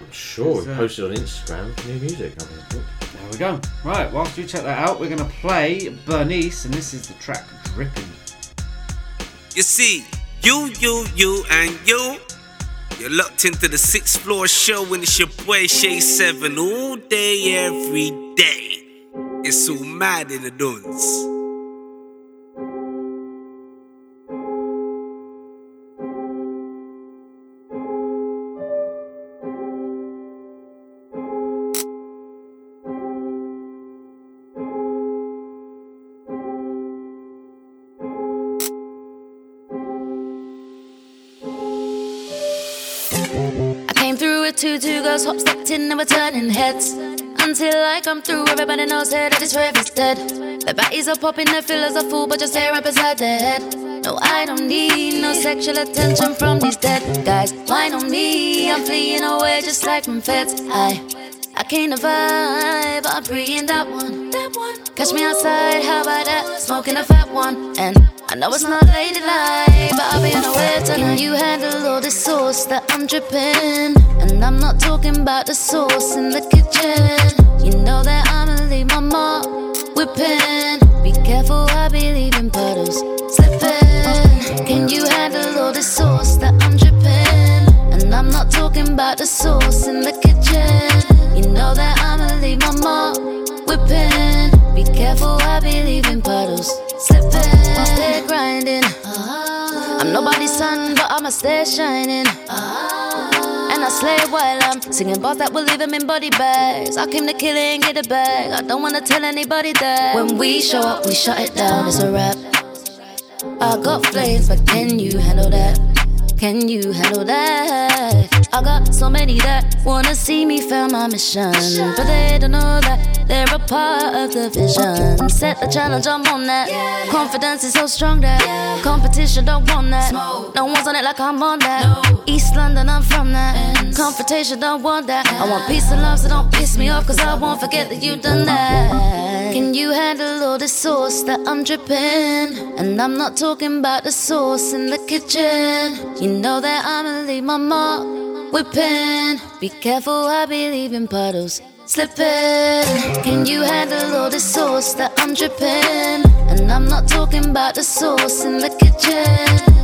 I'm sure. We uh, posted on Instagram. New music. I think. There we go. Right, whilst you check that out, we're going to play Bernice, and this is the track Drippin. You see, you, you, you, and you. You're locked into the sixth floor show, and it's your boy Shay Seven all day, every day. It's so mad in the dunes. Two two girls, hop stepped in and we're turning heads. Until I come through, everybody knows here that this rave is dead. The bodies are popping, the fillers are full, but just stare up inside their head. No, I don't need no sexual attention from these dead guys. Wine on me, I'm fleeing away just like from feds. I, I came to vibe, I'm in that one. That one. Catch me outside, how about that? Smoking a fat one, and I know it's not ladylike, but I'll be on the way tonight. Can you handle all this sauce that I'm dripping? And I'm not talking about the sauce in the kitchen. You know that I'ma leave my mark whipping. Be careful, I be leaving puddles slipping. Can you handle all this sauce that I'm dripping? And I'm not talking about the sauce in the kitchen. Nobody's son, but I'ma stay shining. And I slay while I'm singing bars that will leave them in body bags. I came to kill it and get it back. I don't wanna tell anybody that. When we show up, we shut it down. It's a wrap. I got flames, but can you handle that? Can you handle that? I got so many that wanna see me fail my mission, but they don't know that they're a part of the vision. Set the challenge, I'm on that. Confidence is so strong that competition don't want that. No one's on it like I'm on that. East London, I'm from that. Confrontation don't want that. I want peace and love, so don't piss me off, cause I won't forget that you done that. Can you handle all the sauce that I'm dripping? And I'm not talking about the sauce in the kitchen. You know that I'ma leave my mark whipping. Be careful, I be leaving puddles slipping. Can you handle all the sauce that I'm dripping? And I'm not talking about the sauce in the kitchen.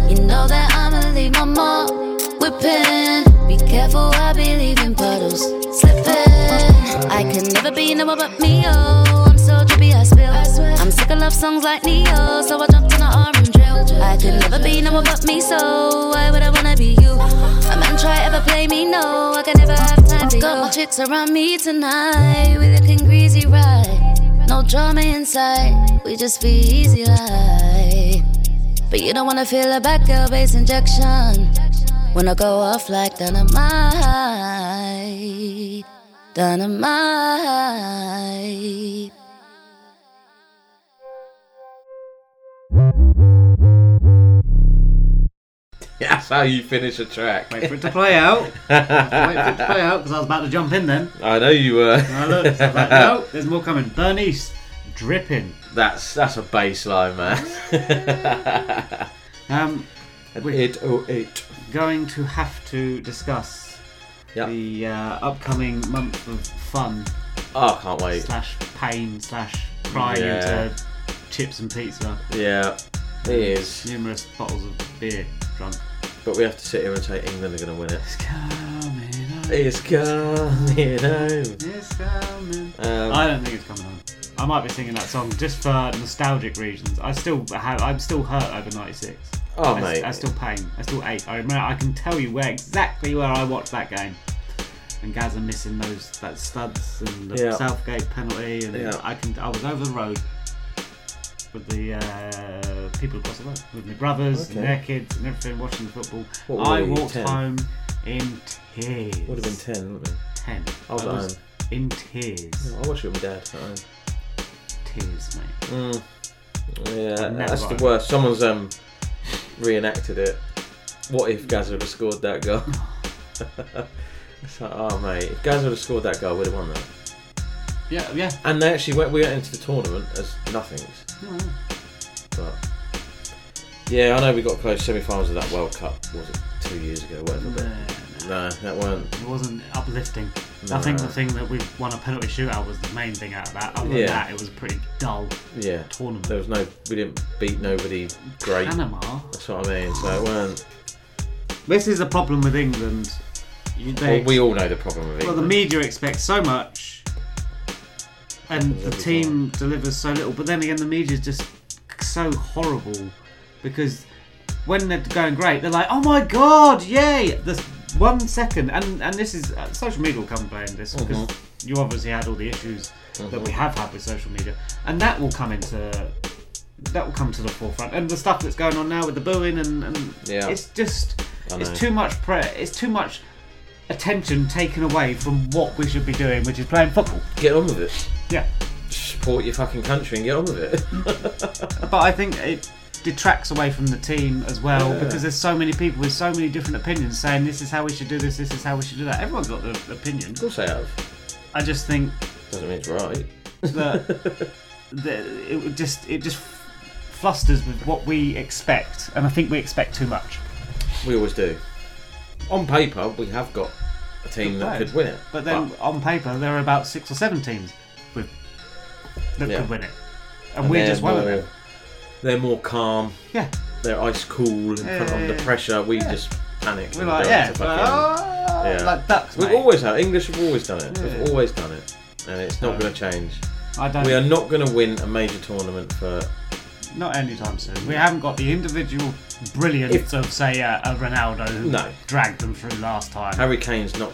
You know that I'ma leave my mark whipping. Be careful, I be leaving puddles slipping. I can never be no one but me, oh. I'm so drippy, I spill. I'm sick of love songs like Ne-Yo, so I jumped in the orange drill. I could never be no one but me, so why would I wanna be you? A man try ever play me, no, I can never have time for you. Got my chicks around me tonight, we looking greasy, right? No drama inside, we just be easy like. But you don't wanna feel a back girl base injection when I go off like dynamite, dynamite. That's how you finish a track. Wait for it to play out. Wait for it to play out because I was about to jump in then. I know you were. And I looked. I was like, no, there's more coming. Bernice, dripping. That's that's a bass line, man. Um, eight oh eight. going to have to discuss the uh, upcoming month of fun. Oh, I can't wait. Slash pain slash crying Yeah. into chips and pizza. Yeah, it is. Numerous bottles of beer drunk. But we have to sit here and say England are going to win it. It's coming home. It's coming home. It's coming. Um, I don't think it's coming on. I might be singing that song just for nostalgic reasons. I still have. I'm still hurt over '96. Oh, I, mate. I still pain. I still ache. I remember. I can tell you where exactly where I watched that game. And Gazza missing those that studs and the Yeah. Southgate penalty, and Yeah. I can. I was over the road with the uh, people across the road, with my brothers Okay. and their kids and everything, watching the football. What I walked 10? home in tears. Would have been 10, wouldn't it? Ten. I was at home. in tears. I watched it with my dad. at home. Tears, mate. Mm. Yeah, that's the worst. Someone's um reenacted it. What if Gazza would have scored that goal? it's like, oh mate, if would have scored that goal, we'd have won that. Yeah, yeah. And they actually went. We went into the tournament as nothings. Oh, But yeah, I know we got close semi-finals of that World Cup. Was it two years ago? Whatever. But no, that weren't. It wasn't uplifting. I think the thing that we won a penalty shootout was the main thing out of that. Other than Yeah. that, it was a pretty dull Yeah, tournament. there was no. We didn't beat nobody great. Panama. That's what I mean. So it weren't. This is a problem with England. You, they Well, we all know the problem with England. Well, the media expects so much, and the team delivers so little. But then again, the media is just so horrible because when they're going great, they're like, "Oh my god, yay!" This one second, and and this is uh, social media will come play in this because Mhm. you obviously had all the issues that we Mhm. have had with social media, and that will come into that will come to the forefront, and the stuff that's going on now with the booing and, and Yeah. it's just it's too much pre it's too much attention taken away from what we should be doing, which is playing football. Get on with it. Yeah. Support your fucking country and get on with it. But I think it detracts away from the team as well Yeah. because there's so many people with so many different opinions saying this is how we should do this, this is how we should do that. Everyone's got their opinion. Of course they have. I just think Doesn't mean it's right. that, that it just it just flusters with what we expect, and I think we expect too much. We always do. On paper, we have got a team that could win it. But then on paper, there are about six or seven teams with, that Yeah. could win it, and, we're they're just one of more- them. They're more calm. Yeah. They're ice cool in front of the Yeah. pressure. We just panic. We're and like, go yeah, into we're fucking- like, "Ah," like ducks, We've mate. always had English. have always done it. Yeah. We've always done it, and it's not No. going to change. I don't- We are not going to win a major tournament for. Not anytime soon. We haven't got the individual brilliance If- of, say, a, a Ronaldo who No. dragged them through last time. Harry Kane's not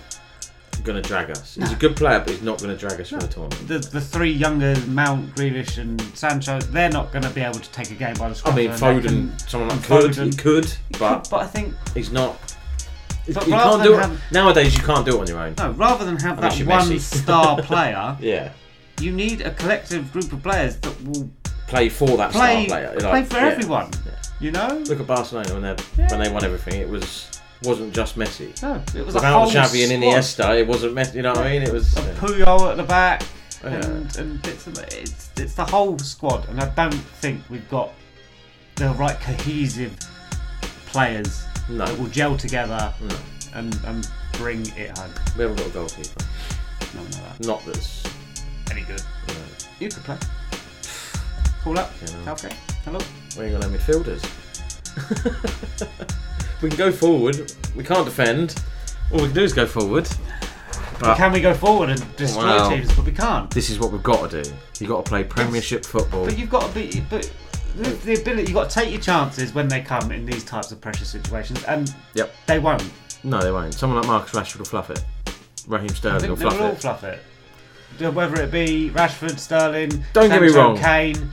going to drag us. He's a good player, but he's not going to drag us through the tournament. the, the three younger Mount, Grealish, and Sancho, they're not going to be able to take a game by the I scruff. mean, of the neck Foden, and- someone like could, Foden. he could, but but I think he's not. But you rather can't do it have- nowadays. You can't do it on your own. No, rather than have Unless that you're one Messi. star player, yeah, you need a collective group of players that will play for that play, star player. play like, for yeah. everyone. You know? Look at Barcelona when they when they won everything. It was wasn't just Messi. No, it was a Without whole Xavi and squad. Iniesta, it wasn't Messi. You know what I mean? It was. yeah. Puyol at the back, Yeah. and, and it's, it's it's the whole squad, and I don't think we've got the right cohesive players No. that will gel together No. and, and bring it home. We haven't got a goalkeeper. No, no, that. Not that's. Any good? No. You could play. Call up. Know. Southgate. Hello. We ain't got no midfielders. we can go forward. We can't defend. All we can do is go forward. But can we go forward and destroy Well, teams? But we can't. This is what we've got to do. You've got to play Premiership football. But you've got to be. But the, the ability, you've got to take your chances when they come in these types of pressure situations, and Yep. they won't. No, they won't. Someone like Marcus Rashford will fluff it. Raheem Sterling will fluff will all it. fluff it. Whether it be Rashford, Sterling, Don't get me wrong. Kane,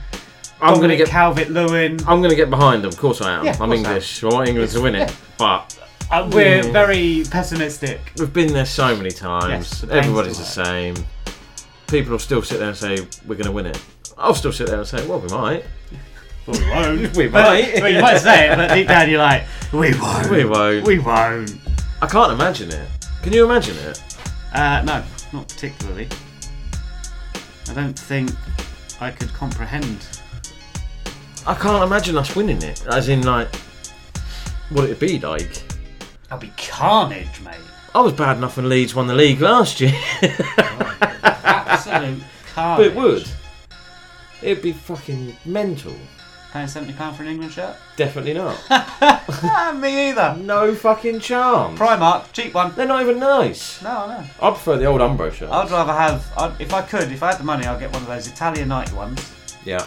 I'm going to get Calvert Lewin. I'm going to get behind them. Of course I am. Yeah, I'm course I am. English. I want England to win it. yeah. But Uh, we're Mm. very pessimistic. We've been there so many times. Yes, Everybody's the same. People will still sit there and say we're going to win it. I'll still sit there and say, well, we might. Well, we won't. We But- might. well, you might say it, but deep down you're like, we won't. We won't. We won't. I can't imagine it. Can you imagine it? Uh, no, not particularly. I don't think I could comprehend. I can't imagine us winning it. As in, like, what it'd be like. That'd be carnage, mate. I was bad enough when Leeds won the league last year. Absolute but carnage. it would. It'd be fucking mental. Paying seventy pound for an England shirt? Definitely not. Me either. No fucking chance. Primark, cheap one. They're not even nice. No, I know. I prefer the old Umbro shirt. I'd rather have, I'd, if I could, if I had the money, I'd get one of those Italian 90 ones. Yeah.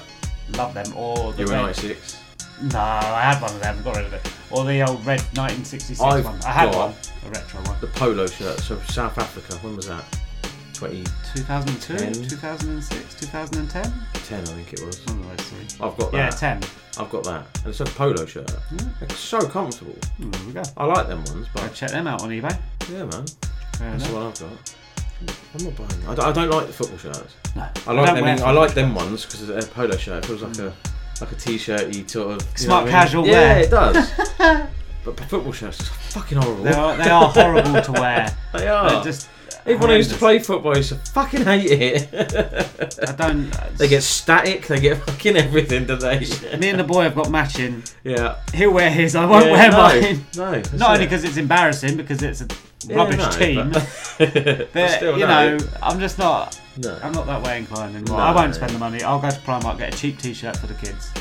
Love them. Or the You were red- 96. No, I had one of them, got rid of it. Or the old red 1966 I've one. I had one, a retro one. The polo shirt. So South Africa. When was that? 20. 2002, 2006, 2010? 10, I think it was. Oh, one of those three. I've got that. Yeah, 10. I've got that. And it's a polo shirt. Hmm. It's so comfortable. Hmm, there we go. I like them ones, but check them out on eBay. yeah, man. Fair That's enough. what I've got. I'm not buying. I don't, I don't like the football shirts. No. I I like don't them. I like them ones because they're a polo shirt. It feels like a like a t-shirty sort of you Smart know what I mean? casual Yeah, it does. but football shirts are fucking horrible. They are, they are horrible to wear. They are. They're just Everyone who used to play football used to fucking hate it. I don't. They get static. They get fucking everything, do they? Me and the boy have got matching. Yeah. He'll wear his. I won't Yeah, wear no, mine. no, Not only because it's embarrassing, because it's a Yeah, rubbish no, team. but- But, still, you no. know, I'm just not. No. I'm not that way inclined anymore. No. I won't spend the money. I'll go to Primark, get a cheap T-shirt for the kids.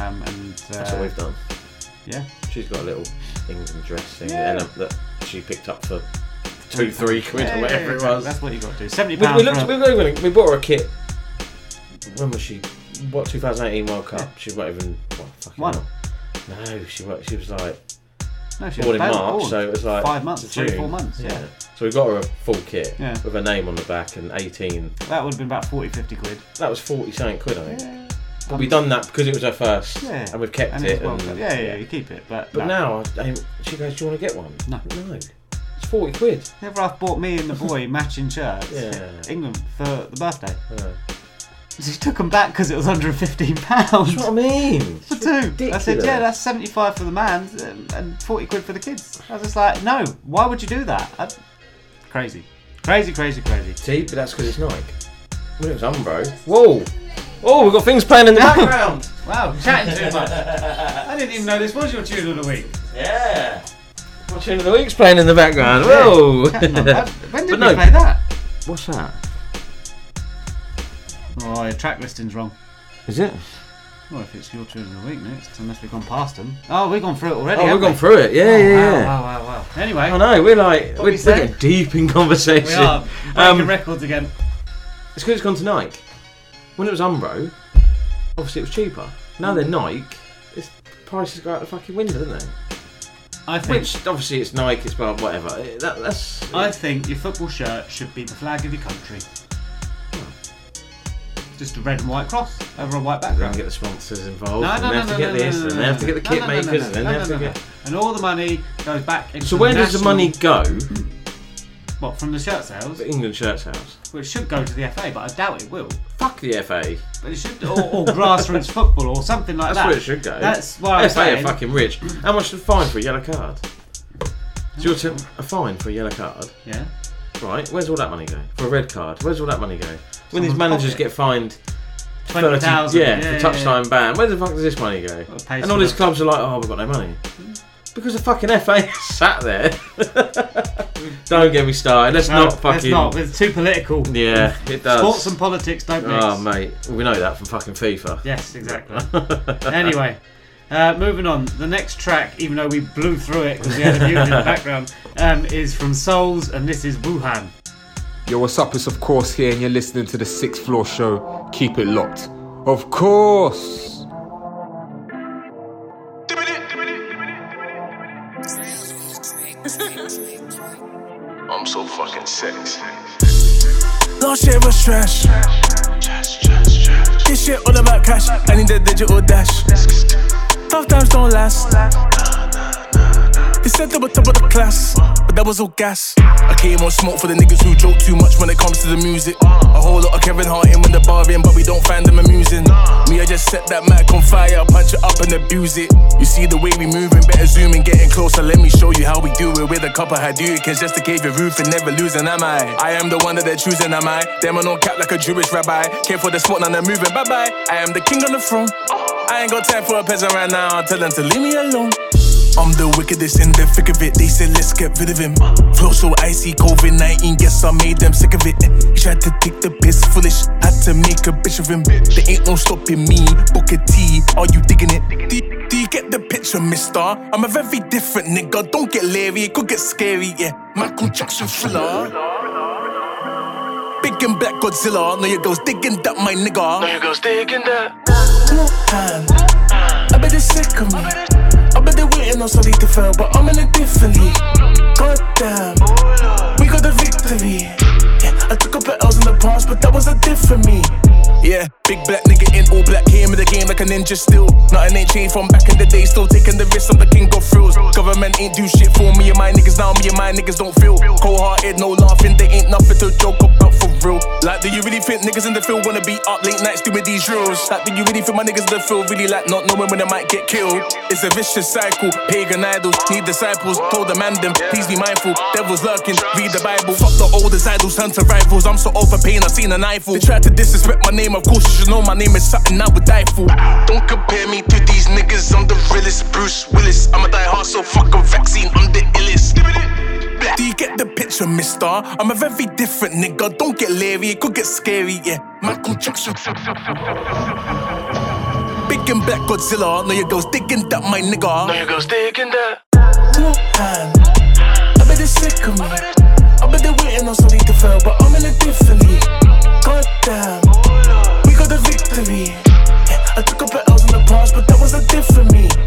Um, and uh, That's what we've done. Yeah. She's got a little England dress thing Yeah. that she picked up for two, three quid Yeah, or whatever yeah, it was. That's what you got to do. Seventy We, pounds. we, looked, we, got even, we bought her a kit. When was she? What 2018 World Cup? She wasn't even what, fucking Won. hell. No, she wa- she was like No, she was born in barely March, born. so it was like Five months, three, June. four months, yeah. So we got her a full kit Yeah. with her name on the back and 18. That would have been about 40, 50 quid. That was 40 something quid, I think. But we done that because it was her first, Yeah. and we've kept And it. it's well and- kept. Yeah, yeah, you keep it, but But no. now, I, I- she goes, "Do you want to get one?" No. no. It's 40 quid. Never have bought me and the boy matching shirts. Yeah. England for the birthday. Yeah. She took them back because it was under fifteen pounds. That's what I mean. For two. I said, yeah, that's seventy-five for the man and- and forty quid for the kids. I was just like, no, why would you do that? I, crazy, crazy, crazy, crazy. See, but that's because it's Nike. When it was Umbro. Whoa! Oh, we've got things playing in the background. Wow, chatting too much. I didn't even know this was your tune of the week. Yeah. What tune of the week's playing in the background? Whoa! Chatting. When did But we no. play that? What's that? Oh, your track listing's wrong. Is it? Well, if it's your tune of the week next, unless we've gone past them. Oh, we've gone through it already. Oh, we've haven't gone through it. Yeah, Oh, yeah, wow, yeah. Wow, wow, wow. Anyway, I know. We're like we're, we we're getting deep in conversation. we are breaking Um, records again. It's because it's gone to Nike. When it was Umbro, obviously it was cheaper. Now they're Nike. It's prices go out the fucking window, don't they? I think. Which obviously it's Nike as well. Whatever. Eh, That, that's. I think your football shirt should be the flag of your country. Just a red and white cross over a white background. get the sponsors involved. No, and no, they no, have no, to get no, this, no, and no, they have to get the no, kit no, no, makers, no, and then no, they have no, to no, get. And all the money goes back into So where does the national- money go? What from the shirt sales? The England shirt sales. Well, it should go to the FA, but I doubt it will. Fuck the FA. But it should, or, or grassroots football, or something like that. That's that. where it should go. That's why I'm FA saying. are fucking rich. How much the fine for a yellow card? So you're t- a fine for a yellow card. Yeah. Right. Where's all that money go? For a red card. Where's all that money go? When these Someone's managers pocket. get fined. 20,000, Yeah, yeah, for yeah, touchline ban. Where the fuck does this money go? And all these clubs are like, oh, we've got no money. Because the fucking FA sat there. don't get me started. Let's No, not fucking. Let's not. It's too political. Yeah, it does. Sports and politics don't mix. Oh, mate. We know that from fucking FIFA. Yes, exactly. anyway, uh, moving on. The next track, even though we blew through it because we had a music in the background, um, is from Souls, and this is Wuhan. Yo, what's up? It's of course here, and you're listening to the Sixth Floor Show. Keep it locked. Of course. Trash. This shit all about cash. I need the digital dash. Tough times don't last. Said they were top of the class, but that was all gas. I came on smoke for the niggas who joke too much when it comes to the music. A whole lot of Kevin Hart in when the bar in, but we don't find them amusing. Me, I just set that mic on fire, punch it up and abuse it. You see the way we moving, better zoom in, getting closer. Let me show you how we do it with a couple of Hadoukens just to cave your roof and never losing. Am I? I am the one that they're choosing. Am I? Them on cap like a Jewish rabbi. Came for the spot, now they're moving. Bye bye. I am the king on the throne. I ain't got time for a peasant right now. Tell them to leave me alone. I'm the wickedest in the thick of it. They said, let's get rid of him. Flow so icy, COVID 19, guess I made them sick of it. He tried to take the piss, foolish. Had to make a bitch of him. There ain't no stopping me. Book a T, are you digging it? Do, do you get the picture, mister? I'm a very different nigga. Don't get leery, it could get scary, yeah. Michael Jackson thriller. Big and black Godzilla. Know your girls digging that, my nigga. Know your girls digging that. I bet they're sick of me. They're waiting on something to fail, but I'm in a different league. God damn, we got the victory. Yeah, I took up L's in the past, but that was a different me. Yeah, big black nigga in all black came in the game like a ninja still. Nothing ain't changed from back in the day, still taking the risk. I'm the king of thrills. Government ain't do shit for me and my niggas now. Me and my niggas don't feel cold hearted, no laughing. They ain't nothing to joke about for real. Like, do you really think niggas in the field wanna be up late nights doing these drills? Like, do you really think my niggas in the field really like not knowing when they might get killed? It's a vicious cycle. Pagan idols need disciples. Told the man them, please be mindful. Devils lurking, read the Bible. Fuck the oldest idols, turn to rivals. I'm so over pain, I seen an eyeful. They tried to disrespect my name, of course you should know my name is something I would die for. Don't compare me to these niggas, I'm the realest. Bruce Willis, I'm a die hard, so fuck a vaccine, I'm the illest. Do you get the picture, mister? I'm a very different nigga. Don't get leery, it could get scary, yeah. Michael Jackson. Big and black Godzilla. Know your girls digging that, my nigga. Know your girls digging that. Wuhan. I bet they're sick of me. I bet they're waiting on something to fail, but I'm in a different league. God damn, we got the victory. Yeah, I took up L's in the past, but that was a different me.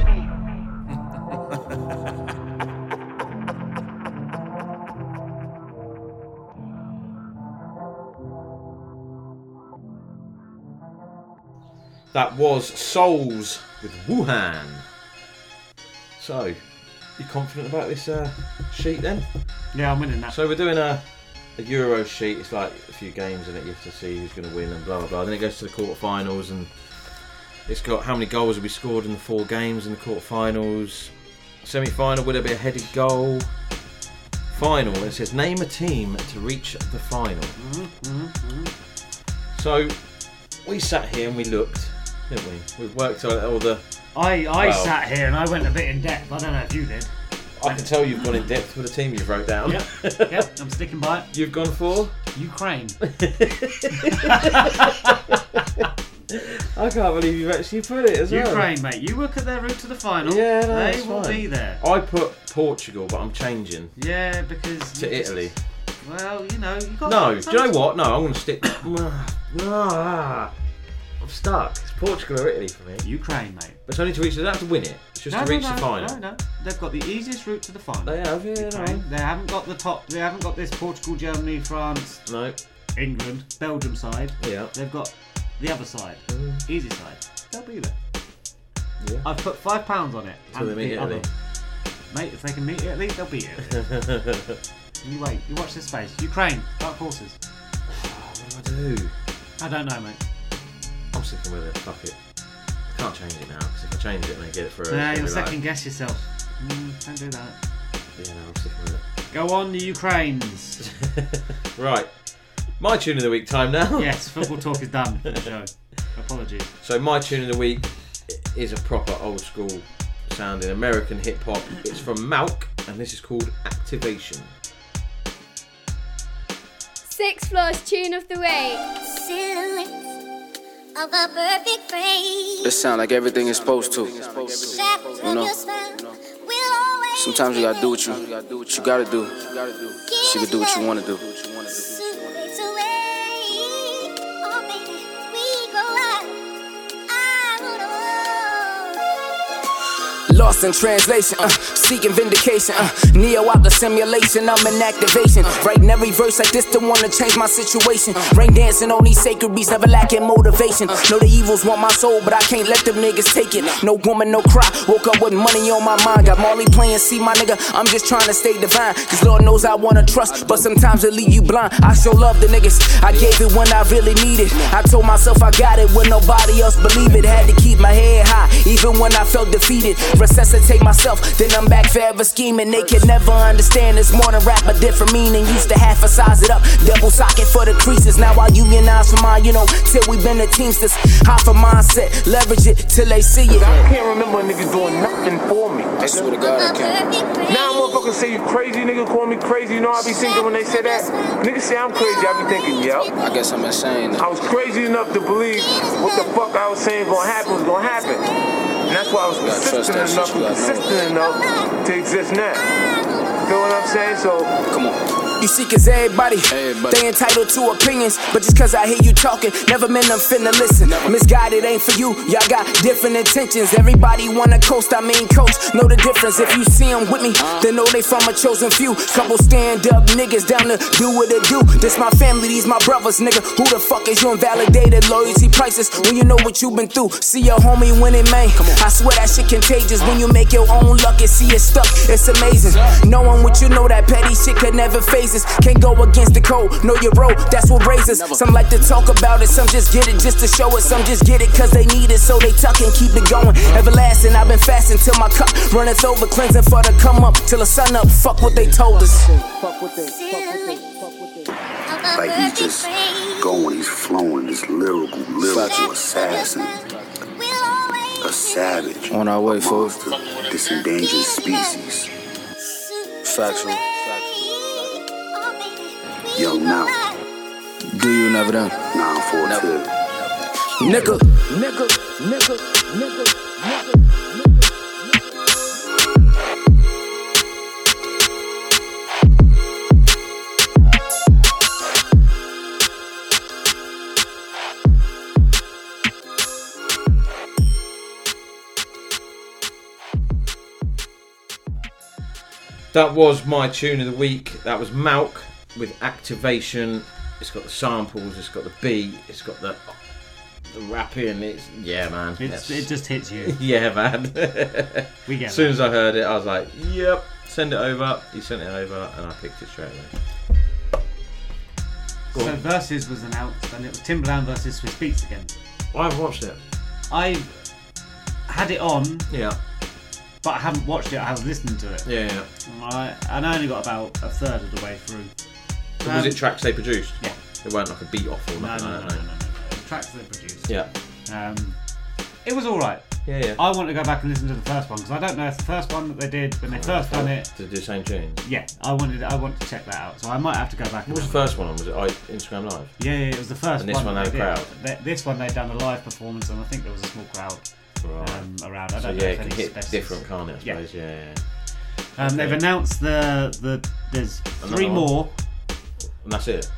That was Souls with Wuhan. So, you confident about this uh, sheet then? Yeah, I'm winning that. So we're doing a, a Euro sheet. It's like a few games in it. You have to see who's going to win and blah blah blah. Then it goes to the quarterfinals and it's got how many goals will be scored in the four games in the quarterfinals. Semi-final will there be a headed goal? Final. It says name a team to reach the final. Mm-hmm, So we sat here and we looked, didn't we? We've worked out all the. I, I Well, sat here and I went a bit in depth. I don't know if you did. I can tell you've gone in depth with the team you've wrote down. Yep, yep, I'm sticking by it. You've gone for Ukraine. I can't believe you've actually put it as well. Ukraine, mate. You look at their route to the final. Yeah, no, they that's will fine. be there. I put Portugal, but I'm changing Yeah, because to you just- Italy. Well, you know, you got. No, do you know what? No, I'm going to stick. Ah, I'm stuck. It's Portugal or Italy for me. Ukraine, mate. But it's only to reach. They don't have to win it. It's just no, to reach no, no, the final. No, no, they've got the easiest route to the final. They have, yeah, Ukraine. no. They haven't got the top. They haven't got this Portugal, Germany, France, No. England, Belgium side. Yeah. They've got the other side, mm-hmm. easy side. They'll be there. Yeah. I've put five pounds on it. Till they meet the Italy. other- Mate, if they can meet Italy, they'll beat it. you wait. You watch this space. Ukraine, dark horses. What do I do? I don't know, mate. I'm sticking with it. Fuck it. I can't change it now because if I change it and they get it through, Nah, it's you'll gonna second guess yourself. Mm, don't do that. Yeah, no, I'm sticking with it. Go on, the Ukraines. Right. My tune of the week time now. yes, football talk is done for the show. Apologies. So my tune of the week is a proper old school sounding American hip hop. It's from Malc and this is called Activation. Six Floors Tune of the Week. Of a perfect frame. This sound like everything is supposed to. You know. your smile will Sometimes you gotta do what you, you gotta do. You can do what you wanna do. Lost in translation, uh, seeking vindication. Uh, Neo out the simulation, I'm in activation. Writing every verse like this to wanna change my situation. Rain dancing on these sacred beats, never lacking motivation. Know the evils want my soul, but I can't let them niggas take it. No woman, no cry. Woke up with money on my mind. Got Marley playing, see my nigga. I'm just trying to stay divine. Cause Lord knows I wanna trust, but sometimes it leave you blind. I show love to niggas. I gave it when I really needed. I told myself I got it when nobody else believed it. Had to keep my head high, even when I felt defeated. Resuscitate myself, then I'm back forever scheming. They can never understand this more than rap, a different meaning. Used to half a size it up, double socket for the creases. Now I unionize for mine, you know, till we been the teamsters. Half a mindset, leverage it till they see it. I can't remember a nigga doing nothing for me. I swear to God, I can't. Now motherfuckers say you crazy, nigga call me crazy. You know I be thinking when they say that. Niggas say I'm crazy, I be thinking, yo. I guess I'm insane. I was crazy enough to believe what the fuck I was saying gonna happen was gonna happen. And that's why I was You persistent enough and consistent enough to exist now. Feel what I'm saying? So come on. You see, cause everybody, they entitled to opinions. But just cause I hear you talking, never meant I'm finna listen. Misguided ain't for you, y'all got different intentions. Everybody wanna coast, I mean coach. Know the difference. If you see them with me, then know they from a chosen few. Couple stand up niggas down to do what they do. This my family, these my brothers, nigga. Who the fuck is you invalidated? Loyalty prices when you know what you've been through. See your homie when it may. I swear that shit contagious. When you make your own luck and see it stuck, it's amazing. Knowing what you know, that petty shit could never phase us. Can't go against the code, know your road, that's what raises. Some like to talk about it, some just get it just to show it. Some just get it cause they need it, so they tuck and keep it going. Everlasting, I've been fasting till my cup runneth over, cleansing for the come up till the sun up. Fuck what they told us. Like he's just going, he's flowing, this lyrical, lyrical assassin. A savage. On our way, folks. This endangered species. Factual. Young now. Do you never done? Nah, for a tip. Nigga, nigga, nigga, nigga, nigga. That was my tune of the week. That was Malc with Activation. It's got the samples, it's got the beat, it's got the the rapping. It's yeah, man. It's, it just hits you. yeah, man. We get As soon that. as I heard it, I was like, "Yep, send it over." He sent it over, and I picked it straight away. Go So on. Versus was announced, and it was Timbaland versus Swizz Beatz again. I haven't watched it. I had it on, Yeah, but I haven't watched it. I haven't listened to it. yeah, yeah. I, and I only got about a third of the way through. So was Um, it tracks they produced? Yeah. It weren't like a beat off or No, nothing no, no, no, no, no, no. Tracks they produced. Yeah. Um, it was all right. Yeah, yeah. I want to go back and listen to the first one because I don't know if the first one that they did when they first done it. To do the same tunes. Yeah, I wanted. I want to check that out. So I might have to go back. What was the first one on? Was it I, Instagram Live? Yeah, yeah, it was the first And this one. one that had a crowd? Th- This one they'd done a live performance, and I think there was a small crowd um, around. I so don't yeah, know it if can hit specials. different, can't it? I suppose. Yeah, yeah. Um, They've announced the the there's Another three one? more And that's it.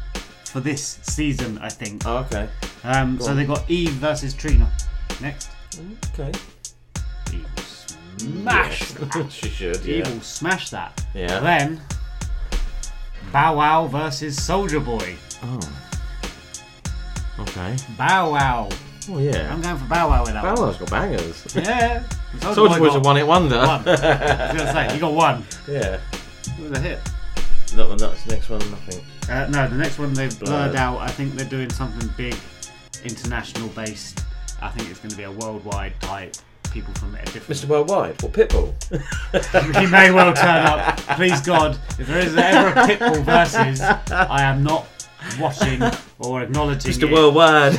for this season, I think. Oh, okay. Um, Go so on. they got Eve versus Trina next. Okay. Eve smash. Yeah. she should. Yeah. Eve will smash that. Yeah. Then Bow Wow versus Soulja Boy. Oh. Okay. Bow Wow. Oh yeah. I'm going for Bow Wow with that Bow one. Wow's got bangers. Yeah. Soulja Boy's a one-hit wonder. One. I was gonna say he got one. Yeah. It was a hit. Not the next one. Nothing. Uh, no, the next one they've blurred Blurred. out. I think they're doing something big, international based. I think it's going to be a worldwide type. People from a different. Mr. Worldwide. What Pitbull? he may well turn up. Please God, if there is ever a Pitbull versus, I am not watching or acknowledging Mr. Worldwide.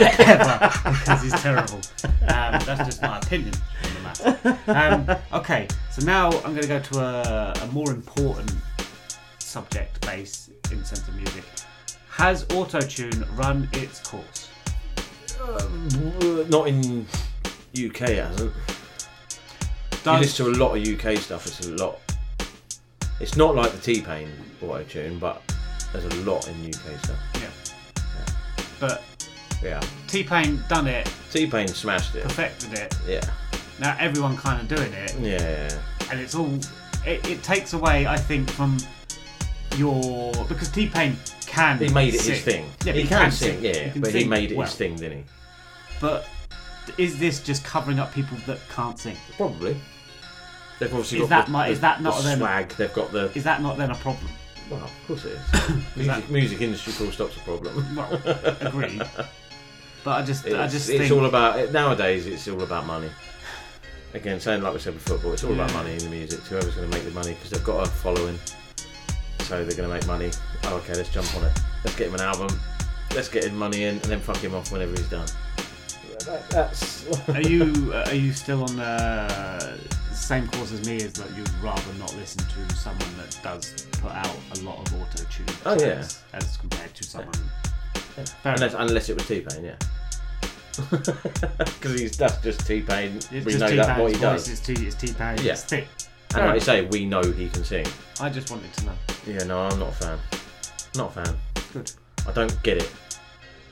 ever because he's terrible. Um, that's just my opinion on the matter. Um, okay, so now I'm going to go to a, a more important subject base in sense of music. Has autotune run its course? Not in UK, it hasn't. You Does- listen to a lot of UK stuff. It's a lot. It's not like the T Pain auto tune, but there's a lot in UK stuff. Yeah. But Yeah. T Pain done it, T Pain smashed it. perfected it. Yeah. now everyone kind of doing it, Yeah. and it's all. It, it takes away, I think, from your because T Pain can. He made it sing. his thing. Yeah, he but can sing, yeah, He can but he made it well. his thing, didn't he? But is this just covering up people that can't sing? Probably. They've obviously Is got that the, my- the, is that not the then- swag. They've got the. Is that not then a problem? Well, of course it is. music, music industry full stop's a problem. Well, agreed. But I just, It's, I just it's think all about nowadays. It's all about money. Again, saying like we said with football, it's all about Yeah. money in the music. Whoever's going to make the money because they've got a following, so they're going to make money. Oh, okay, let's jump on it. Let's get him an album. Let's get him money in, and then fuck him off whenever he's done. That, that's. are you uh, are you still on the same course as me? Is that you'd rather not listen to someone that does put out a lot of auto tune? Oh, yeah. as, as compared to someone. Fair unless, unless it was T Pain, yeah. Because he's that's just T Pain. We know that T-Pain's what he voice, does. It's T, it's T-Pain. Yeah. It's thick. And Fair like you say, we know he can sing. I just wanted to know. Yeah, no, I'm not a fan. Not a fan. Good. I don't get it.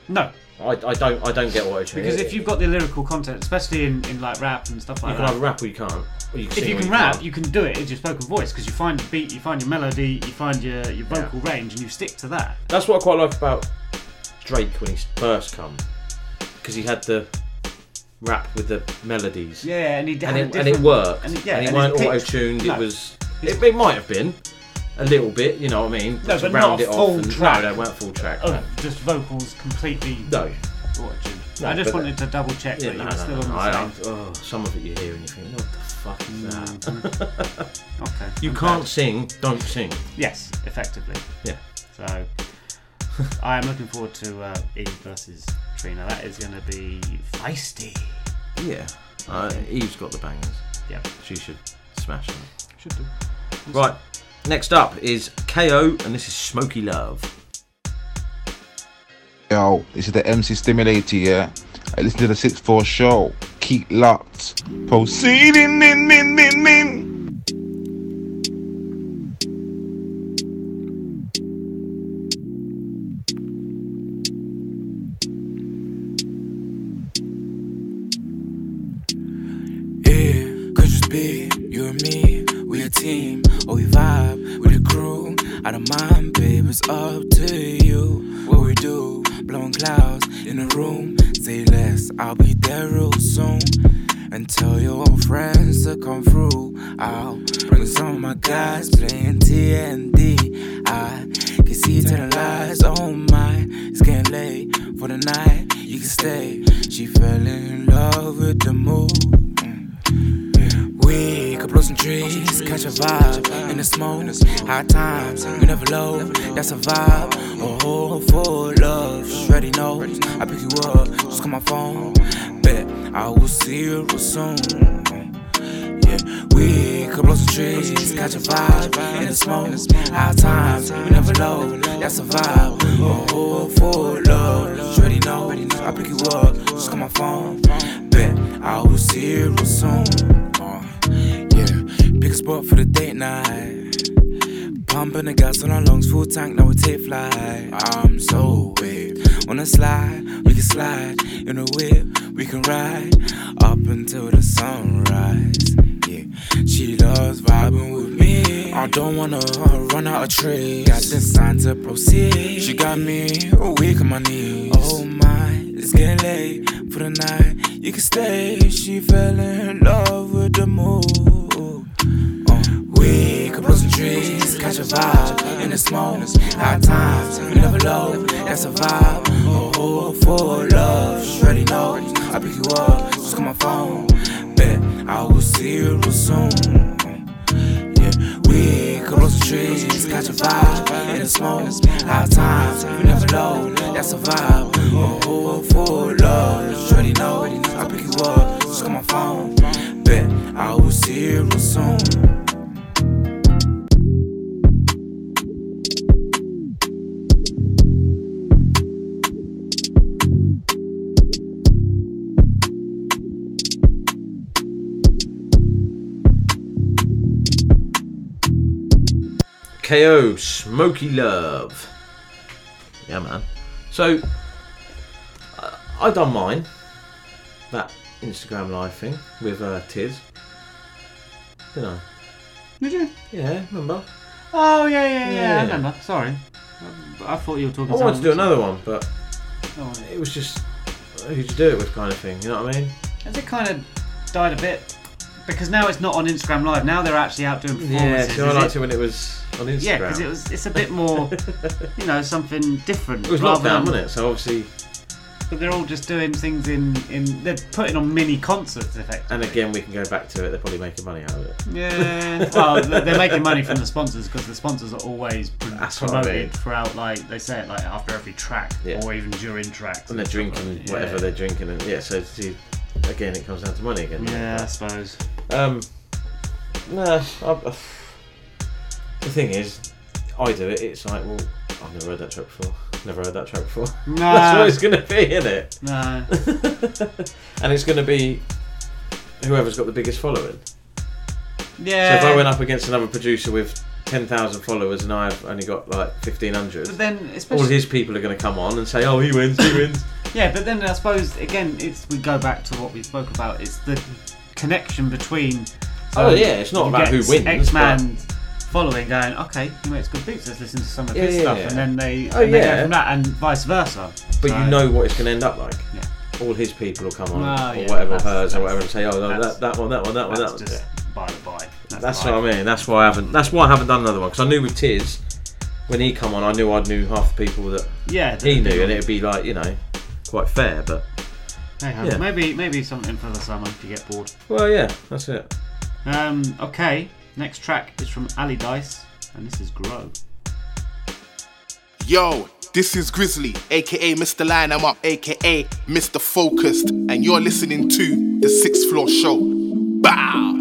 No. I, I don't I don't get what it Because if you've got the lyrical content, especially in, in like rap and stuff like that. you can that, either rap or you can't. Or you can if sing you or can rap, can't. you can do it. It's your spoken voice because you find the beat, you find your melody, you find your, your vocal range, and you stick to that. That's what I quite like about Drake when he first come, because he had the rap with the melodies. Yeah, and he had and a it, and it different- worked. and it- yeah, and it and weren't pitch- auto tuned. no. It was. It, it might have been a little bit. You know what I mean? No, but round not it off full and- track. No, they weren't full track. Oh, no. just vocals completely. No. Watching. No, I just wanted to double check Yeah, that no, you were no, still no, on the same. Oh, some of it you hear and you think, what the fuck is that? Okay. You I'm can't glad. sing, don't sing. Yes, effectively. Yeah. So I am looking forward to uh, Eve versus Trina. That is going to be feisty. Yeah. Uh, Eve's got the bangers. Yeah. She should smash them. Should do. Right. Next up is Kaio, and this is Smokey Love. Yo, this is the MC Stimulator, yeah? I listen to the 6 4 show. Keep locked. Proceeding in, in, in, in. Low. With uh, Tiz. Didn't I? Did you? Yeah, remember? Oh yeah, yeah, yeah. Yeah. I remember. Sorry, I, I thought you were talking. I wanted to do another one, but Oh, it was just who'd you do it with kind of thing. You know what I mean? Has it kind of died a bit? Because now it's not on Instagram Live. Now they're actually out doing Yeah, performances. so I is liked it? it when it was on Instagram. Yeah, because it was. It's a bit more, you know, something different. It was rather lockdown, than- wasn't it? So obviously, But they're all just doing things in in. They're putting on mini concerts, effectively. and again, we can go back to it. They're probably making money out of it. Yeah, well, they're making money from the sponsors because the sponsors are always pr- That's what I promoted mean. throughout. Like they say it like after every track, Yeah. or even during tracks. and they're drinking Yeah. whatever they're drinking, and yeah. So see, again, it comes down to money again. doesn't it? Yeah, I suppose. Um, no, I, the thing is, I do it. It's like, well, I've never heard that track before. Never heard that track before. Nah. That's what it's gonna be, isn't it? No. and it's gonna be whoever's got the biggest following. Yeah. So if I went up against another producer with ten thousand followers and I've only got like fifteen hundred, But then, all his people are going to come on and say, "Oh, he wins, he wins." Yeah, but then I suppose again, it's we go back to what we spoke about. It's the connection between. Oh, um, yeah, it's not about who wins, X Man following, going, okay, he makes good beats. Let's listen to some of his yeah, stuff, yeah. and then they, Oh, and they go from that, and vice versa. But So- you know what it's going to end up like. Yeah. All his people will come on, or whatever hers, or whatever, and say, "Oh, that, that one, that one, that one, that that's one." just by the by. That's, That's what I mean. That's why I haven't. That's why I haven't done another one because I knew with Tiz, when he come on, I knew I knew half the people that Yeah, he knew, and it'd be like you know, quite fair. But Hey, Yeah. Maybe maybe something for the summer if you get bored. well, yeah, that's it. Um, okay, next track is from Allydice, and this is Grow. Yo, this is Grizzly, aka Mr. Line I'm Up, aka Mr. Focused, and you're listening to the Sixth Floor Show. Bow!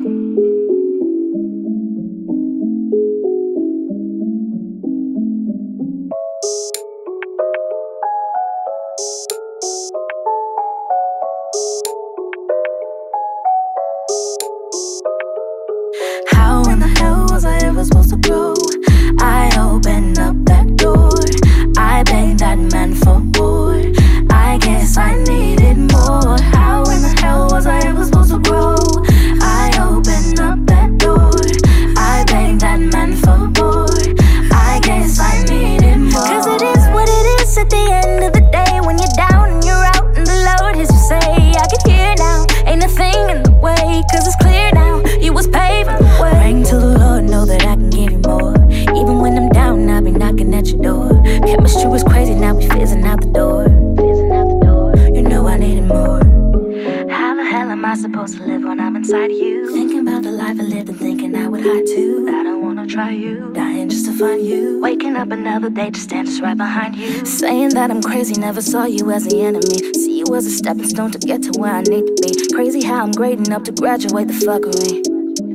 Never saw you as the enemy. See you as a stepping stone to get to where I need to be. Crazy how I'm grading up to graduate the fuckery.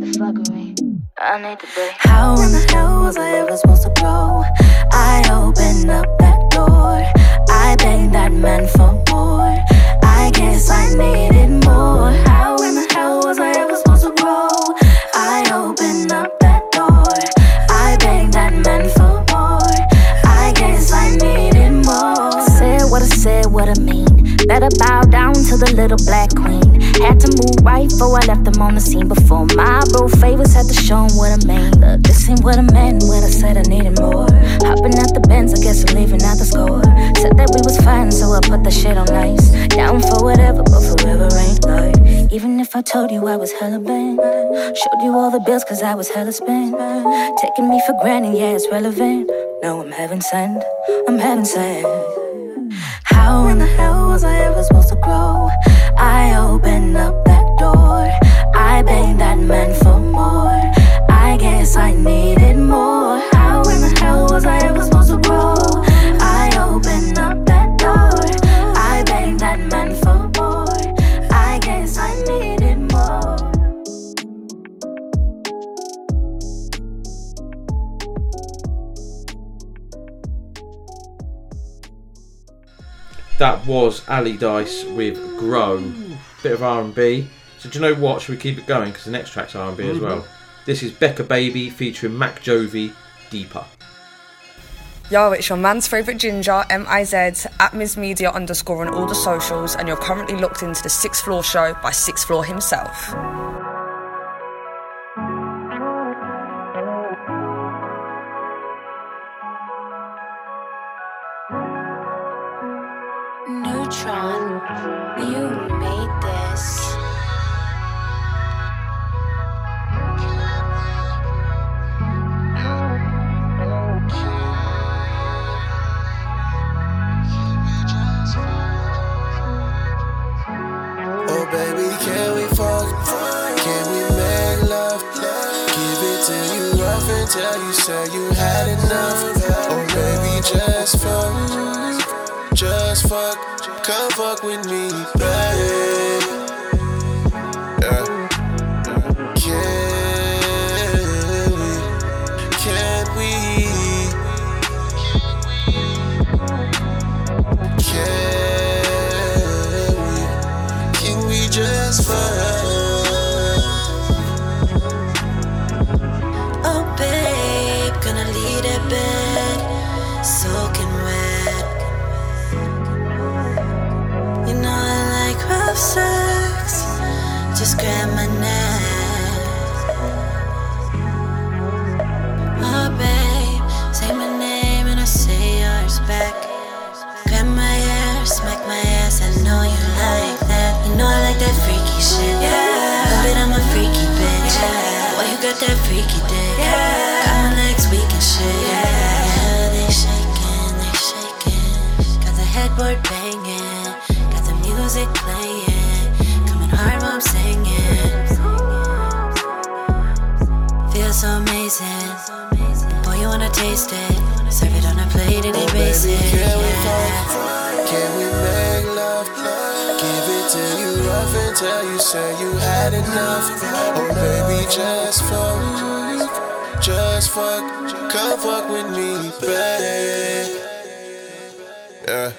The fuckery. I need to be. How in the hell was I ever supposed to grow? I opened up that door. I begged that man for more. I guess I needed more. Had to show 'em what I mean. Look, this ain't what I meant when I said I needed more. Hopping out the Benz, I guess I'm leaving out the score. Said that we was fine, so I put the shit on ice. Down for whatever, but forever ain't life. Even if I told you I was hella bent. Showed you all the bills, cause I was hella spent. Taking me for granted, yeah, it's relevant. No, I'm heaven sent. I'm heaven sent. How in the hell was I ever supposed to grow? I opened up that door. I begged that man for more. I guess I needed more. How in the hell was I ever supposed to grow? I opened up that door. I begged that man for more. I guess I needed more. That was Allydice with Grow, bit of R and B. So do you know what? Should we keep it going? Because the next track's R and B as Mhm. well. This is Bekah Baby featuring Mac Jovi, Deeper. Yo, it's your man's favourite ginger, M-I-Z, at Ms Media underscore on all the socials, and you're currently locked into the Sixth Floor Show by Sixth Floor himself. Rough until you say you had enough. Oh baby, just fuck, just fuck, come fuck with me. Got that freaky dick. Yeah, my legs weak and shit. Yeah, they shaking, they shaking. Got the headboard banging, got the music playing, coming hard while I'm singing. Feels so amazing. Boy, you wanna taste it? Serve it on a plate and oh, they base it. Can we Yeah. fuck? Can we make to you rough until you say you had enough. Oh baby, just fuck, just fuck, come fuck with me, babe. Yeah.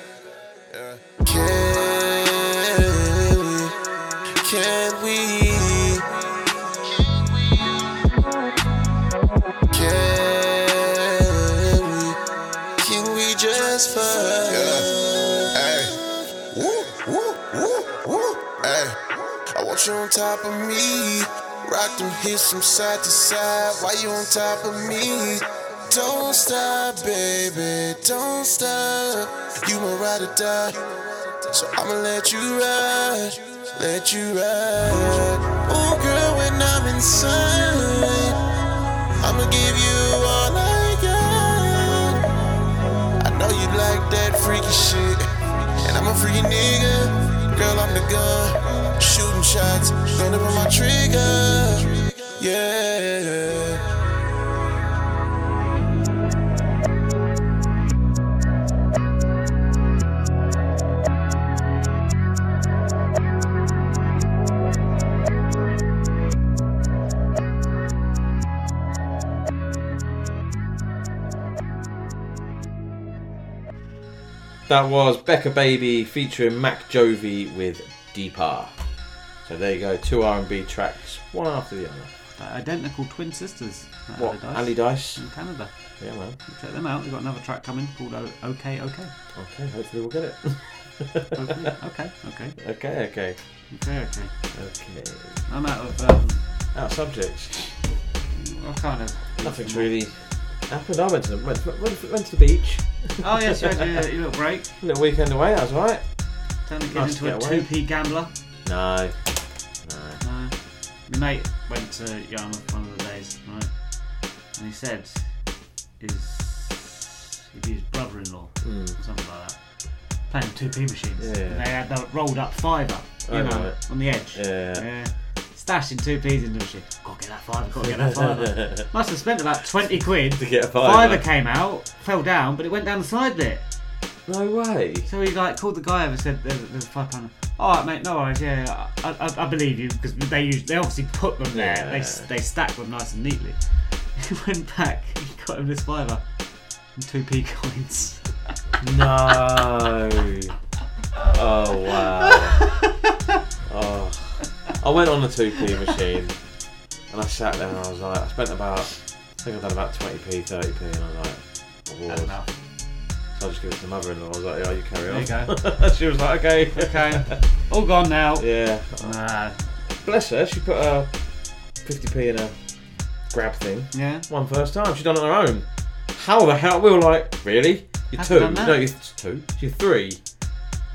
You on top of me. Rock them hips from side to side. Why you on top of me? Don't stop, baby. Don't stop. You my ride or die. So I'ma let you ride. Let you ride. Oh, girl, when I'm inside, I'ma give you all I got. I know you like that freaky shit. And I'm a freaky nigga. Girl, I'm the gun. Shots. Gonna pull my trigger. Yeah. That was Bekah Baby featuring Mac Jovi with Deeper. So there you go, two R&B tracks, one after the other. Uh, identical twin sisters. What, Ali Allydice? In Canada. Yeah, man. Check them out. They've got another track coming called O- OK OK. Okay, hopefully we'll get it. okay, okay, okay. Okay, okay. Okay, okay. Okay. I'm out of um, out of subjects. I kind of Nothing's really happened. I went to the, went, went, went to the beach. Oh yes, you had your, your little break. little weekend away. That was alright. Turning it Nice into a away. 2p gambler. No. No. My mate went to Yarmouth one of the days, right? And he said his he'd be his brother-in-law Mm. or something like that, playing 2p machines. Yeah. And they had that rolled up fiver, you I know, it. on the edge. Yeah. Stashing 2p's into the machine. Gotta get that fiver, gotta get that fiver. Must have spent about 20 quid. To get a fiver. came out, fell down, but it went down the side bit. No way. So he like called the guy over said, "There's, there's a five pounder." All right, mate. No worries. Yeah, I, I, I believe you because they use, they obviously put them there. They they stack them nice and neatly. He went back. He got him this fiver and two p coins. No. Oh wow. Oh. I went on the 2p machine and I sat there and I was like, I spent about, I think I've done about 20p, 30p, and I was like, I Had was. enough. So I just give it to the mother-in-law. I was like, "Yeah, you carry on." There you go. she was like, "Okay, Okay. All gone now. Yeah. Nah. Bless her. She put a 50p in a grab thing. Yeah. One first time. She done it on her own. How the hell? We were like, really? You're two? done that? No, you're two. You're three.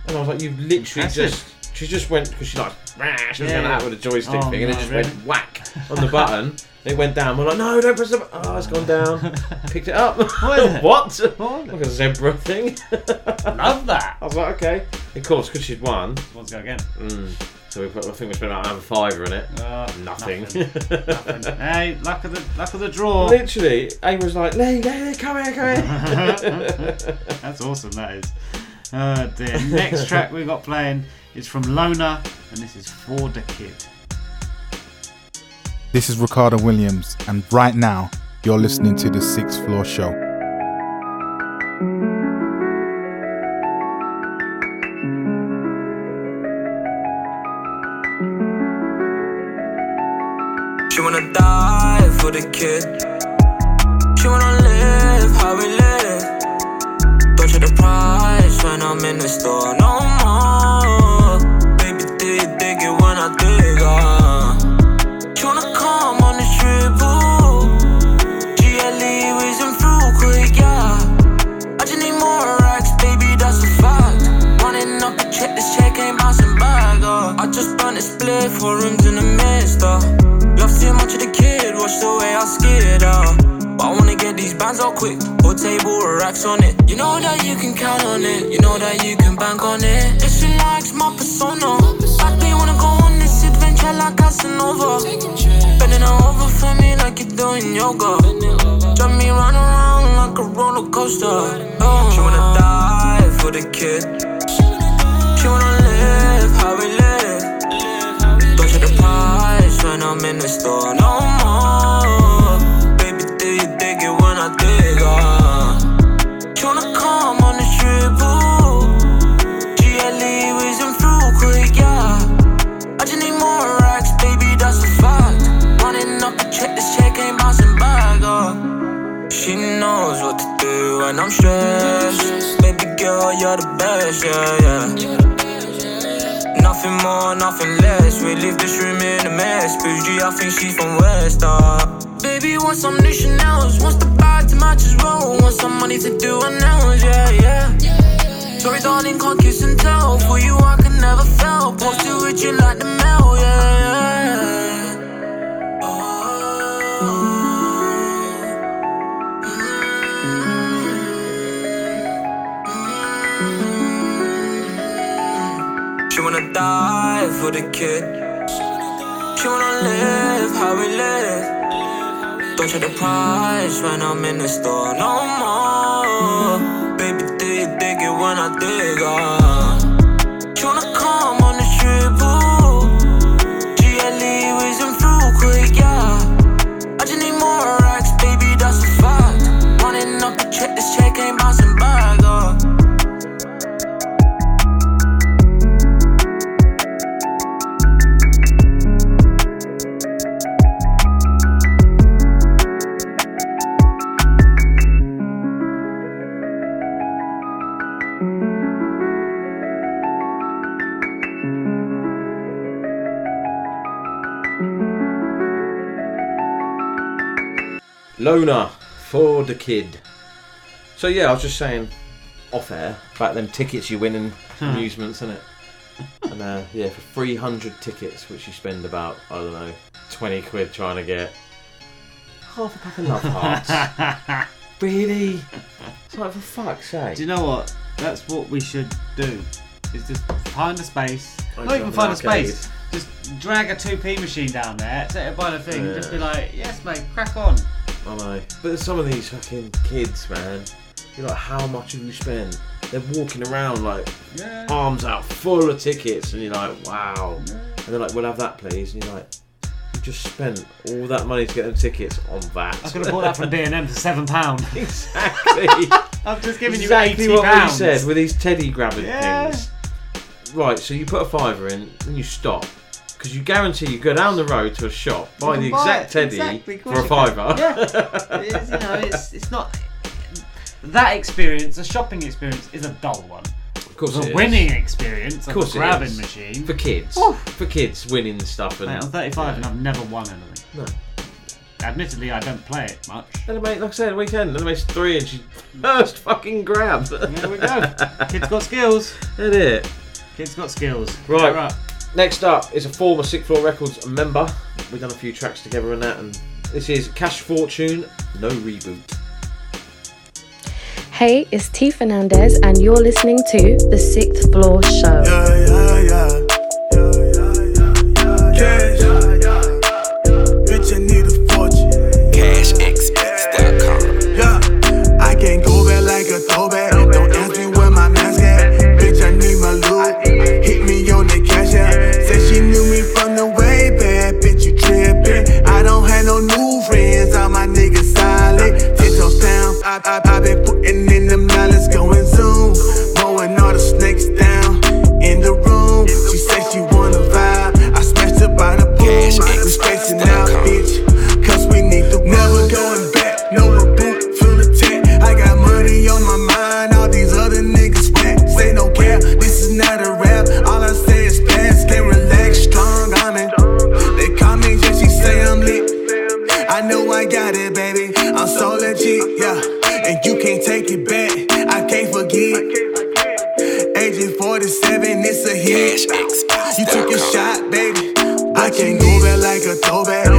And I was like, you've literally Impressive. just. She just went because she like rah, she was Yeah. going out with a joystick Oh, thing and it no, just really? went whack on the button. It went down. We're like, no, don't press the button. Oh, it's gone down. Picked it up. What what? Like a zebra thing. Love that. I was like, okay. Of course, because she'd won. Let's go again. Mm. So we put, I think we spent about another fiver in it. Uh, nothing. nothing. hey, luck of the luck of the draw. Literally, Amy was like, Lee, Lee, come here, come here. That's awesome. That is. Oh dear. Next track we got playing is from Lowna, and this is for the kid. This is Ricardo Williams, and right now you're listening to the Sixth Floor Show. She wanna die for the kid. She wanna live how we live. Don't check the price when I'm in the store no more. Split, four rooms in the midst, uh. Love too much of the kid, watch the way I skid out. But I wanna get these bands out quick, whole table with racks on it. You know that you can count on it, you know that you can bank on it. If she likes my persona, I think wanna go on this adventure like Casanova. Bending over for me like you're doing yoga. Drive me round and round like a roller coaster. Oh. She wanna die for the kid. She wanna live how we live. I'm in the store no more. Baby, do you dig it when I dig? She wanna come on the trip, ooh. GLE whizzing through quick, yeah. I just need more racks, baby, that's a fact. Running up a check, this check ain't bouncing back, uh. She knows what to do when I'm stressed. Baby girl, you're the best, yeah, yeah. Nothing more, nothing less. We leave this room in a mess. Bougie, I think she's from West, uh. Baby, want some new Chanel's. Wants the bag to match as well. Want some money to do her nails, yeah, yeah. Sorry, darling, can't kiss and tell. For you, I can never fail. Posted with you like the mail, yeah, yeah. Die for the kid. She wanna live how we live. Don't check the price when I'm in the store no more. Baby, do you dig it when I dig uh? Lowna for the kid. So yeah, I was just saying off air about them tickets you win in Hmm. amusements, isn't it? And uh, yeah, for three hundred tickets, which you spend about I don't know twenty quid trying to get half a pack of love hearts. really? It's like for fuck's sake. Do you know what? That's what we should do. Is just find a space. Open Not even find a space. Just drag a 2p machine down there, set it by the thing, Yeah. just be like, yes, mate, crack on. I know. But some of these fucking kids, man, you're like, how much have you spent? They're walking around like Yeah. arms out full of tickets, and you're like, wow. And they're like, we'll have that, please. And you're like, you just spent all that money to get them tickets on that. I could have bought that from B&M for seven pound. exactly. I've just given exactly you eighty what we pounds. said with these teddy grabbing Yeah. things. Right, so you put a fiver in, and you stop. Because you guarantee you go down the road to a shop, buy the buy exact it, teddy exactly, for a fiver. Yeah. It's, you know, it's, it's not. that experience, the shopping experience, is a dull one. Of course the it is. winning experience Of course the grabbing machine. For kids. For kids winning stuff. And, Mate, I'm 35 and I've never won anything. No. Admittedly, I don't play it much. And mate, like I said, weekend, and makes three and she first fucking grab. There we go. Kids got skills. Isn't it? Kids got skills. Right. Right. Next up is a former Sixth Floor Records member. We've done a few tracks together and that, and this is Ca$h Fortune, no reboot. Hey, it's T Fernandez, and you're listening to The Sixth Floor Show. Cash. 47, it's a hit. You took a shot, baby. I can't go back like a throwback.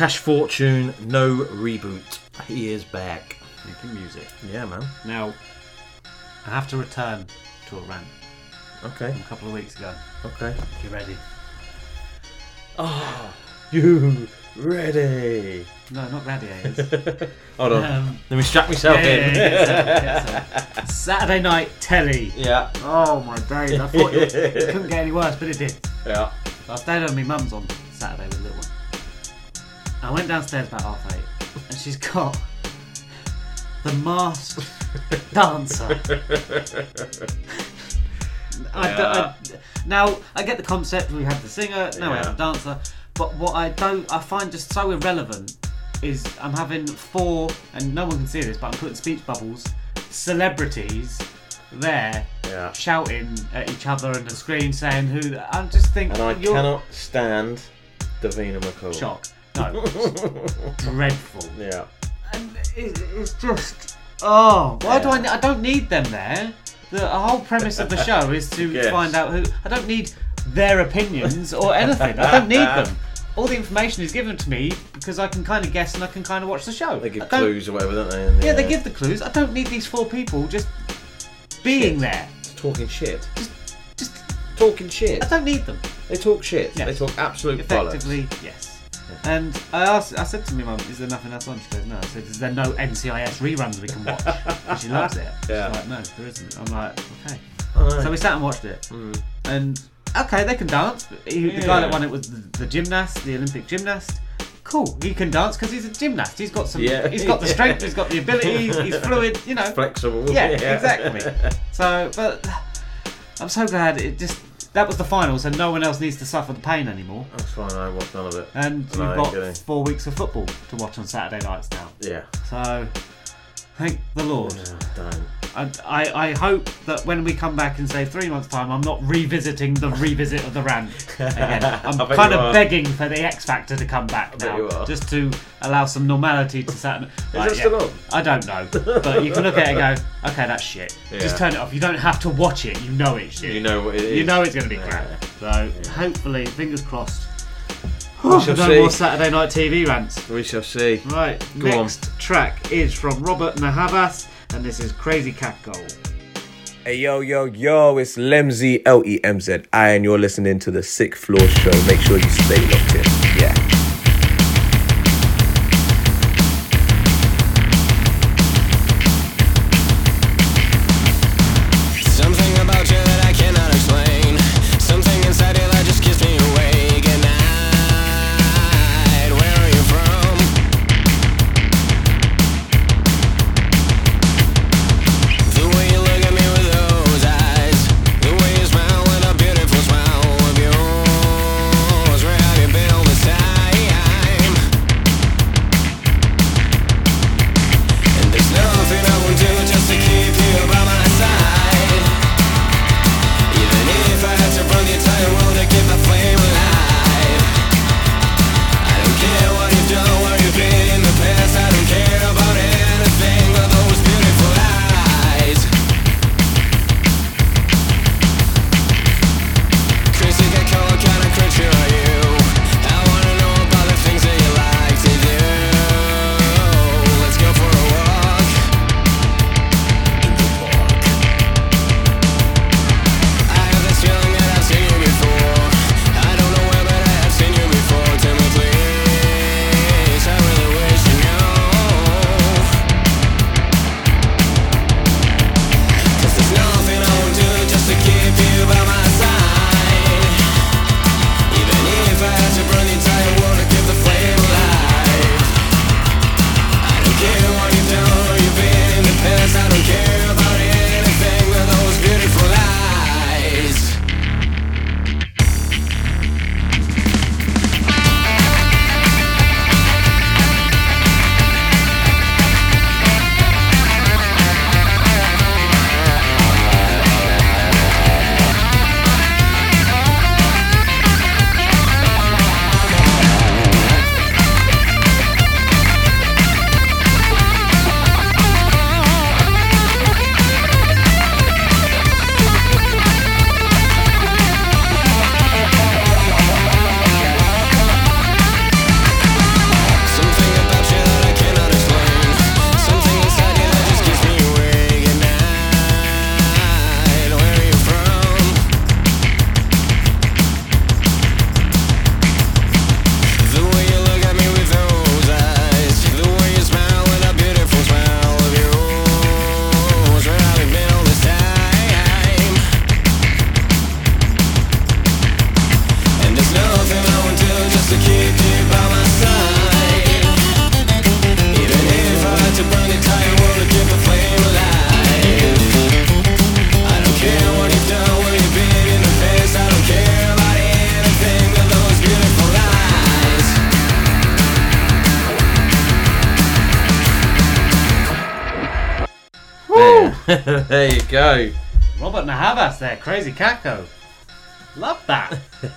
Ca$h Fortune, no reboot. He is back. Making music. Yeah, man. Now, I have to return to a rant. Okay. From a couple of weeks ago. Okay. You ready? Oh, you ready? No, not gladiators. Hold on. Um, Let me strap myself yeah, in. yeah, yeah, get. Saturday night telly. Yeah. Oh my days! I thought it, it couldn't get any worse, but it did. Yeah. I stayed at my mum's on Saturday with little one. I went downstairs about half eight, and she's got the masked dancer. I, d- I- now I get the concept. We have the singer. Now we have Yeah. the dancer. But what I don't, I find just so irrelevant is I'm having four, and no one can see this, but I'm putting speech bubbles, celebrities there Yeah. shouting at each other on the screen saying who. I just think And I you're cannot stand Davina McCall. shock. No, it's dreadful. Yeah. And it, it's just oh, why do I? I don't need them there. The whole premise of the show is to Yes. find out who. I don't need their opinions or anything. I don't need them. All the information is given to me because I can kind of guess and I can kind of watch the show. They give don't- clues or whatever, don't they? And, Yeah, they give the clues. I don't need these four people just being there. talking shit. Just, talking shit. I don't need them. They talk shit. Yes. They talk absolute Effectively, bollocks. yes. And I asked, I said to my mum, "Is there nothing else on?" She goes, "No." I said, "Is there no NCIS reruns we can watch?" and she loves it. Yeah. She's like, "No, there isn't." I'm like, "Okay." So we sat and watched it, mm. and okay, they can dance. He, The guy Yeah. that won it was the, the gymnast, the Olympic gymnast. Cool, he can dance because he's a gymnast. He's got some. Yeah. He's got the strength. He's got the ability. He's, he's fluid. You know, Flexible. Yeah, Yeah. exactly. So, but I'm so glad it just that was the final, so no one else needs to suffer the pain anymore. That's fine. I watched none of it. And No, you've got four weeks of football to watch on Saturday nights now. Yeah. So, thank the Lord. And I, I hope that when we come back in say three months' time, I'm not revisiting the revisit of the rant again. I'm kind of are. begging for the X Factor to come back now, just to allow some normality to Saturday. it still on? I don't know, but you can look at it and go, okay, that's shit. Just turn it off. You don't have to watch it. You know it's shit. You know what it You know it's going to be Yeah. crap. So hopefully, fingers crossed. We shall no see. more Saturday night TV rants. We shall see. Right, Go on. next track is from Robert Navajas, and this is Crazycaco. Hey yo yo yo, it's Lemzy L E M Z I, and you're listening to the Sixth Floor Show. Make sure you stay locked in.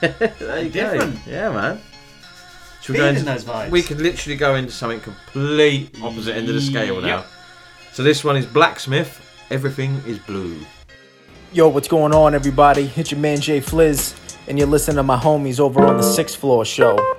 There you Different. go. Yeah, man. Should we Feeling into- those vibes. We could literally go into something complete opposite end of the scale now. Yep. So this one is Blacksmith. Everything is blue. Yo, what's going on, everybody? It's your man Jay Fliz, and you're listening to my homies over on the Sixth Floor Show.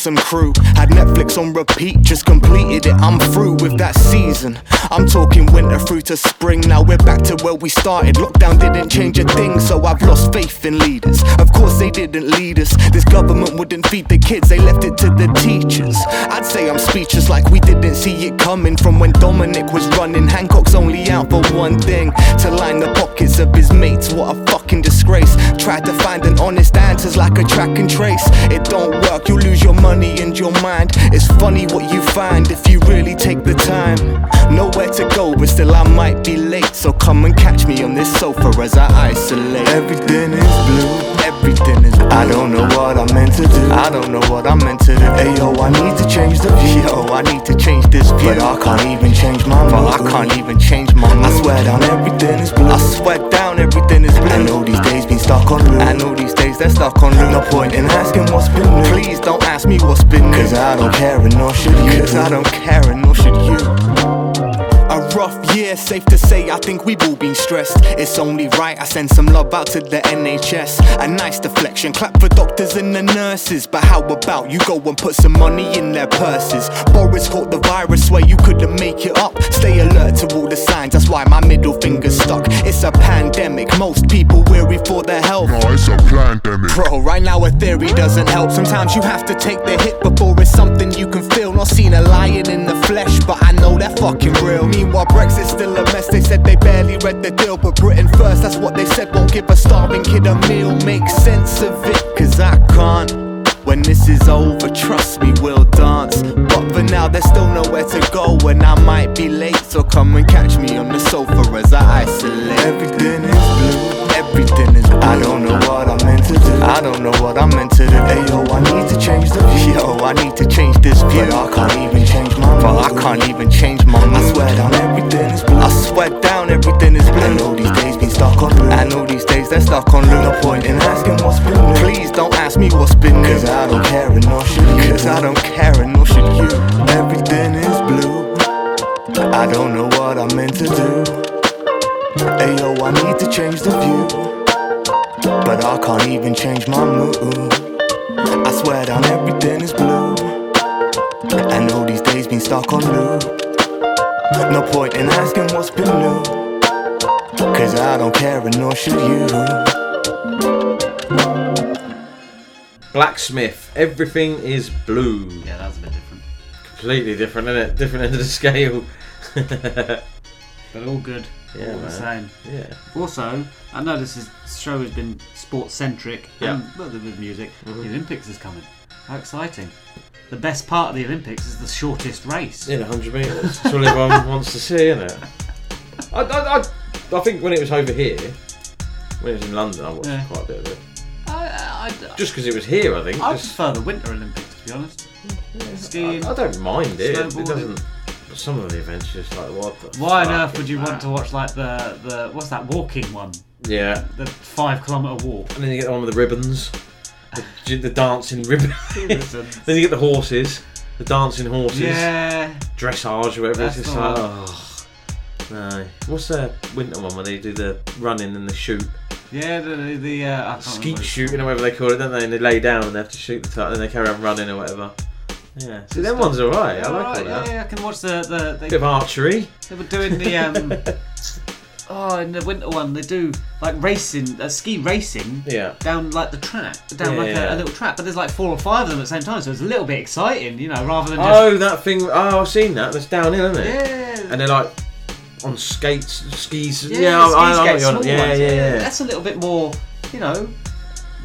Some crew. Had On repeat, just completed it, I'm through with that season. I'm talking winter through to spring, now we're back to where we started. Lockdown didn't change a thing, so I've lost faith in leaders. Of course, they didn't lead us. This government wouldn't feed the kids, they left it to the teachers. I'd say I'm speechless, like we didn't see it coming from when Dominic was running. Hancock's only out for one thing to line the pockets of his mates. What a fucking disgrace. Tried to find an honest answers like a track and trace. It don't work, you lose your money and your mind. It's funny what you find if you really take the time. Nowhere to go, but still I might be late. So come and catch me on this sofa as I isolate. Everything is blue. Everything is blue. I don't know what I'm meant to do. I don't know what I'm meant to do. Hey yo, I need to change the view. Yo, I need to change this view. But I can't even change my mood. I can't even change my mood. I swear down everything is blue. I swear down everything is blue. I know these days been stuck on loop. I know these days they're stuck on loop. No point in asking what's been new. Please don't ask me what's been new. Cause I don't care and nor should you. Cause I don't care and nor should you. A rough year, safe to say, I think we've all been stressed. It's only right I send some love out to the NHS. A nice deflection, clap for doctors and the nurses. But how about you go and put some money in their purses? Boris caught the virus, swear you couldn't make it up. Stay alert to all the signs, that's why my middle finger's stuck. It's a pandemic, most people weary for their health. No, it's a pandemic. Bro, right now a theory doesn't help. Sometimes you have to take the hit before it's something you can feel. Not seen a lion in the flesh, but I know they're fucking real. Meanwhile, Brexit's still a mess. They said they barely read the deal, but Britain first, that's what they said. Won't give a starving kid a meal. Make sense of it, cause I can't. When this is over, trust me, we'll dance. But for now, there's still nowhere to go, and I might be late. So come and catch me on the sofa as I isolate. Everything is blue, everything is blue. I don't know what I'm meant to do. I don't know what I'm meant to do. Hey yo, I need to change the view. Yo, I need to change this view. But I can't even change my mood. But I can't even change my mood. I swear down everything is blue. I swear down everything is blue. I know these days been stuck on loop. I know these days they're stuck on loop. No point in asking what's been new. Please don't ask me what's been new. Cause I don't care and nor should you. Cause I don't care and nor should you. Everything is blue. I don't know what I'm meant to do. Hey yo, I need to change the view. But I can't even change my mood. I swear down everything is blue. I know these days been stuck on loop. No point in asking what's been new. Cause I don't care and nor should you. Blacksmith. Everything is blue. Yeah, that's a bit different. Completely different, isn't it? Different end of the scale. But all good. Yeah, all the same. Yeah. Also, I know this, is, show has been sports centric Yeah. and well, with music. Mhm. The Olympics is coming. How exciting! The best part of the Olympics is the shortest race. Yeah, 100 metres. That's what everyone wants to see, isn't it? I, I, I, I think when it was over here, when it was in London, I watched Yeah. quite a bit of it. I, I, Just because it was here, I think. I just- prefer the Winter Olympics to be honest. Skiing. I, I don't mind it. It doesn't. Some of the events, are just like what. Why on earth would you that? want to watch like the the what's that walking one? Yeah. The five kilometre walk. And then you get the one with the ribbons, the, the dancing ribbon. Ribbons. then you get the horses, the dancing horses. Yeah. Dressage or whatever. That's it's just like, oh. No. What's the winter one where they do the running and the shoot? Yeah, the the, uh, Skeet shooting or whatever they call it, don't they? And they lay down and they have to shoot the target, and they carry on running or whatever. Yeah. See, them ones are alright. I like all that. Yeah, yeah, I can watch the the. They, Bit of archery. They were doing the um. oh, in the winter one, they do like racing, uh, ski racing. Yeah. Down like the track, down like yeah. A, a little track, but there's like four or five of them at the same time, so it's a little bit exciting, you know, rather than just. Oh, that thing. Oh, I've seen that. That's downhill, isn't it? Yeah. And they're like on skates, skis. Yeah, Yeah, I, I, I know what skates, you're on. small Yeah, ones, yeah, yeah. That's a little bit more, you know.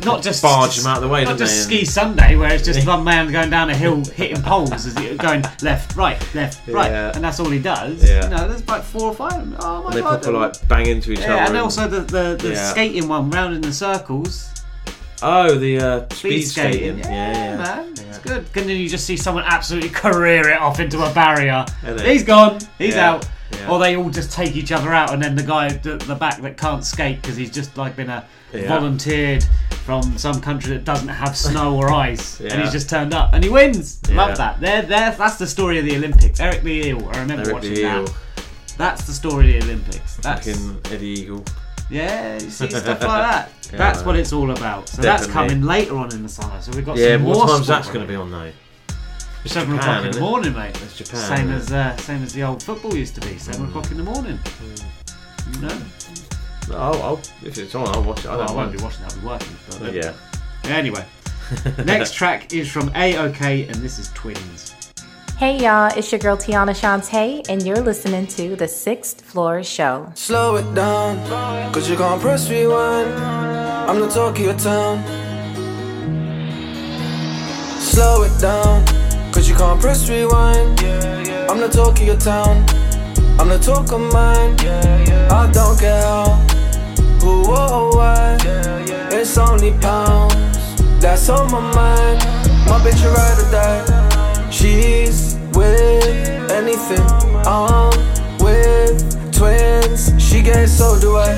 Not just barge them out of the way, Not just they? ski Sunday, where it's just one man going down a hill hitting poles, as he, going left, right, left, right, Yeah. and that's all he does. Yeah. You know, there's like four or five. of them. Oh my And they god! proper like bang into each yeah, other. and also the the, the Yeah. skating one round in the circles. Oh, the uh, speed, Speed skating. skating. Yeah, Yeah, yeah. man, it's good. And then you just see someone absolutely career it off into a barrier. He's gone. He's Yeah, out. yeah. Or they all just take each other out, and then the guy at the the back that can't skate because he's just like been a Yeah. volunteered from some country that doesn't have snow or ice, and he's just turned up and he wins. Yeah. Love that. There, there. That's the story of the Olympics. Eric the Eel. I remember Eric watching that. That's the story of the Olympics. That's Fucking Eddie Eagle. yeah, you see stuff like that. Yeah, that's what it's all about. So that's coming later on in the summer. So we've got Yeah, some more what time's that's going to be on though? Seven Japan, o'clock in the morning, mate. That's Japan, Same as uh, same as the old football used to be. Seven o'clock in the morning. You know. No, I'll, I'll, if it's on, I'll watch it. I Well, don't I won't mind. be watching that. I'll be working. But Yeah. Anyway, next track is from AOK, and this is Twinz. Hey y'all, it's your girl Tiana Shantae, and you're listening to the Sixth Floor Show. Slow it down, cause you can't press rewind. I'm the talk of your town. Slow it down, cause you can't press rewind. I'm the talk of your town. I'm the talk of mine. I don't care how, who or why. It's only pounds that's on my mind. My bitch a ride or die. She's with anything. I'm with twins. She gets so do I.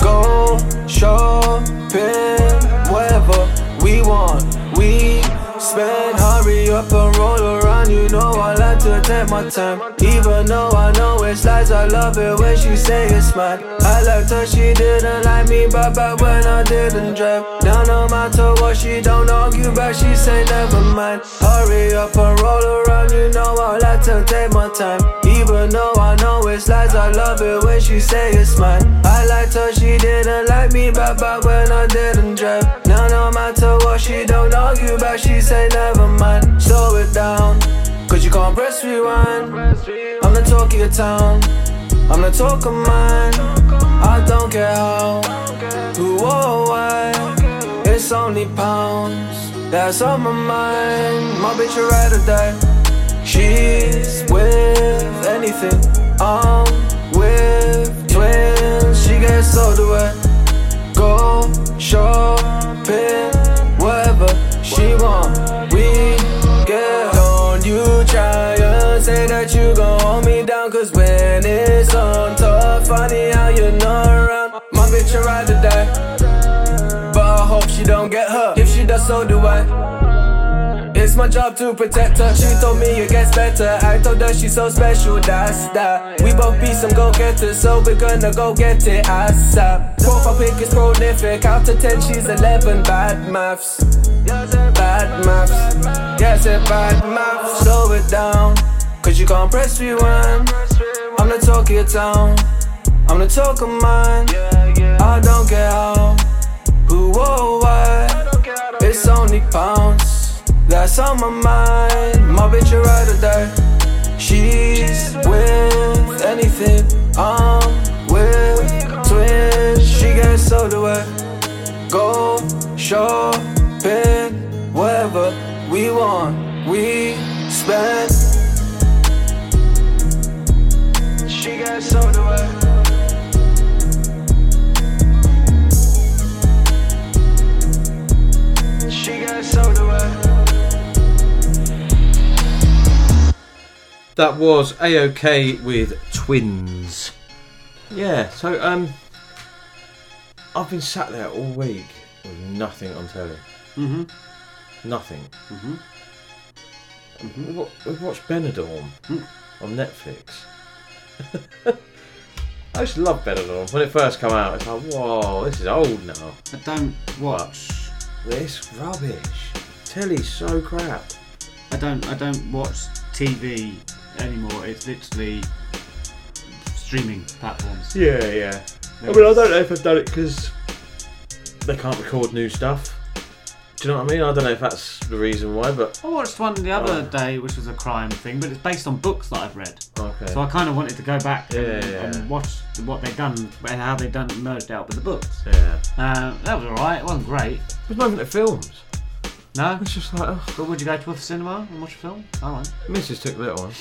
Go shopping, whatever we want. We spend, hurry up and roll around. You know I like to take my time. Even though I know it's lies, I love it when she say it's mine. I liked her, she didn't like me, but back when I didn't drive. Now no matter what, she don't argue back, she say never mind. Hurry up and roll around, you know I like to take my time. Even though I know it's lies, I love it when she say it's mine. I liked her, she didn't like me, but back when I didn't drive. Now no matter what, she don't argue back, she say never mind. Slow it down, cause you can't press rewind. I'm the talk of your town, I'm the talk of mine. I don't care how, who or why. It's only pounds, that's on my mind. My bitch a ride or die. She's with anything. I'm with twins. She gets so do I. Go shopping, whatever she want. We that you gon' hold me down, cause when it's on tough, funny how you're not around. My bitch a ride or die. But I hope she don't get hurt. If she does, so do I. It's my job to protect her. She told me it gets better. I told her she's so special, that's that. We both be some go getters, so we're gonna go get it ASAP. Profile pic is prolific. Out of 10, she's 11. Bad maths. Bad maths. Yes, it bad maths. Slow it down, cause you can't press rewind. I'm the talk of your town. I'm the talk of mine. I don't care how, who or why. It's only pounds that's on my mind. My bitch a ride or die. She's with anything. I'm with twins. She gets so do I. Go shopping, whatever we want, we spend. She so do I. She gets so do I. That was AOK with Twinz. Yeah, so um I've been sat there all week with nothing on telly. Mhm. Nothing. Mhm. We wa- We've watched Benidorm on Netflix. I used to love Benidorm when it first came out. It's like, whoa, this is old now. I don't watch. This rubbish. Telly's so crap. I don't. I don't watch TV anymore. It's literally streaming platforms. Yeah, yeah. I mean, I don't know if I've done it because they can't record new stuff. Do you know what I mean? I don't know if that's the reason why, but I watched one the other day, which was a crime thing, but it's based on books that I've read. Okay. So I kind of wanted to go back Yeah, and, yeah, and watch what they've done and how they've done merged out with the books. Yeah. Uh, that was alright. It wasn't great. There's even the films. No. It's just like, oh. But would you go to a cinema and watch a film? I won't. Mrs. took the little one.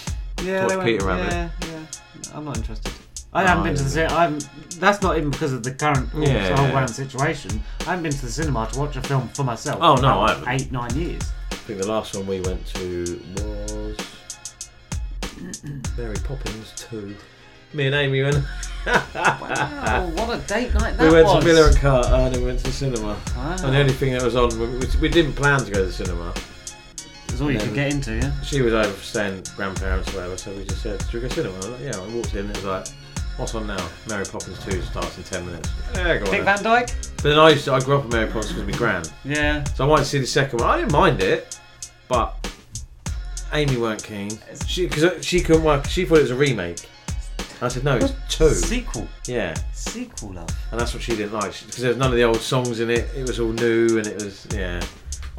Yeah, Watch they went- Peter Rabbit. Yeah, yeah. I'm not interested. I Oh, haven't been to the cinema. I'm. That's not even because of the current Yeah, the whole yeah. round situation. I haven't been to the cinema to watch a film for myself. Oh, no, I haven't. Eight, nine years. I think the last one we went to was Mary Poppins 2. Me and Amy went. Wow, what a date night that was. we went was. to Miller and Carter and then we went to the cinema. Wow. And the only thing that was on, we, we didn't plan to go to the cinema. It's all you could get into, yeah? She was over staying grandparents or whatever, so we just said, Should we go to the cinema? I was like, yeah, I walked in and it was like, What's on now? Mary Poppins 2 starts in 10 minutes. Yeah, go on. Dick then. Van Dyke? But then I used to, I grew up with Mary Poppins because of my gran. Yeah. So I wanted to see the second one. I didn't mind it, but Amy weren't keen. She because she couldn't work. She thought it was a remake. I said no, it's two. Sequel. Yeah. Sequel, love. And that's what she didn't like because there was none of the old songs in it. It was all new and it was yeah.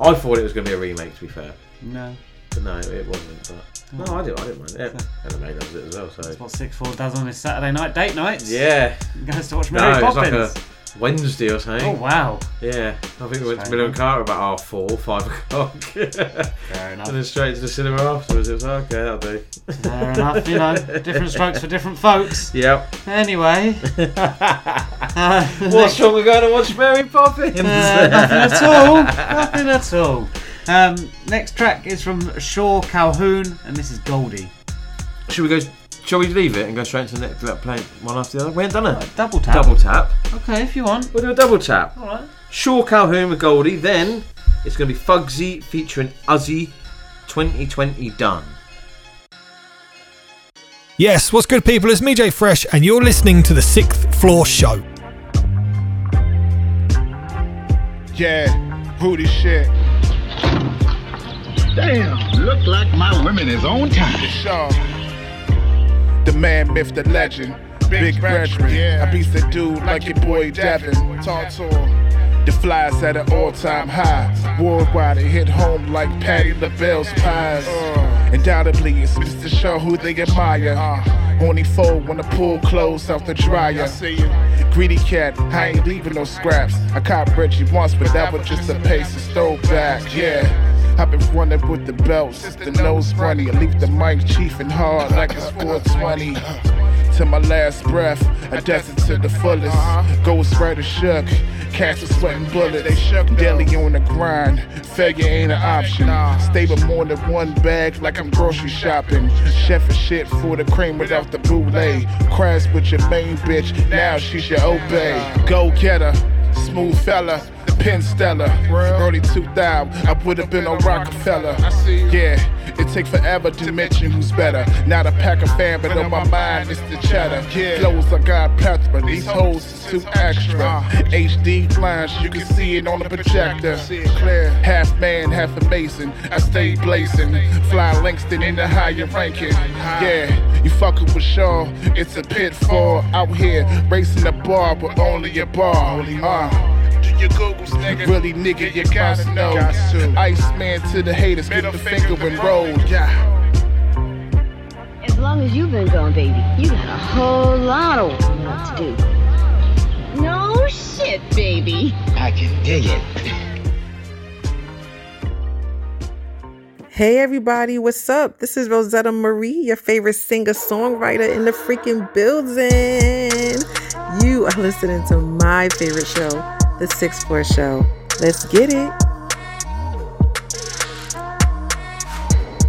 I thought it was going to be a remake. To be fair. No. But no, it wasn't. But no, I didn't. I didn't mind it. And the maid loves it as well. So That's what Six Four does on his Saturday night date nights. yeah. He goes to watch No, Mary it was Poppins. like a Wednesday or something. Oh, wow. Yeah, I think we went to Miller and. Carter about half four, five o'clock. Fair enough. And then straight to the cinema afterwards. It was like, okay, that'll do. Fair enough, you know, different strokes for different folks. Yep. Anyway. uh, What's wrong with going to watch Mary Poppins? Uh, nothing at all. Nothing at all. Um, next track is from Shaw Calhoune, and this is Goldie. Should we go? Shall we leave it and go straight to the next like, play one after the other? We ain't done it. double tap. Double tap. Okay, if you want. We'll do a double tap. All right. Shaw Calhoune with Goldie. Then it's going to be Fugzi featuring Uzzy. 2020 done. Yes, what's good, people? It's me, Jay Fresh, and you're listening to the Sixth Floor Show. Yeah, booty shit. Damn, look like my women is on time. The show. The man, myth, the legend. Big veteran. I beat the dude like your boy Devin. Talk to him. The flies at an all-time high. Worldwide, it hit home like Patty LaBelle's pies. Uh. Undoubtedly, it's Mr. Show who they admire. Uh. Only fold when the pool closed out the dryer. Greedy cat, I ain't leaving no scraps. I caught Reggie once, but that was just a pace of stove back. Yeah. I've been running with the belts, the nose funny. I leave the mic chief and hard like it's 420. To my last breath, I death it to the fullest. Ghost Rider shook, cats are sweating bullets. They shook daily on the grind. Failure ain't an option. Stay with more than one bag like I'm grocery shopping. Chef and shit for the cream without the bootleg. Crash with your main bitch, now she should obey. Go get her, smooth fella. The Penn Stella, early 2000, I would have been a Rockefeller. Yeah, it take forever to mention who's better. Not a pack of fan, but on my mind it's the cheddar. Flows I got plethora, these hoes is too extra. HD lines, you can see it on the projector. Clear, Half man, half a mason, I stay blazing. Fly Langston in the higher ranking. Yeah, you fucking with Shaw, it's a pitfall out here. Racing the bar, but only a bar. Uh, Googles, nigga. Really, nigga, you gotta know. Iceman to the haters, get the finger and roll. Yeah. As long as you've been gone, baby, you got a whole lot of work to do. No shit, baby. I can dig it. Hey everybody, what's up? This is Rosetta Marie, your favorite singer-songwriter in the freaking building. You are listening to my favorite show, The Sixth Floor Show. Let's get it.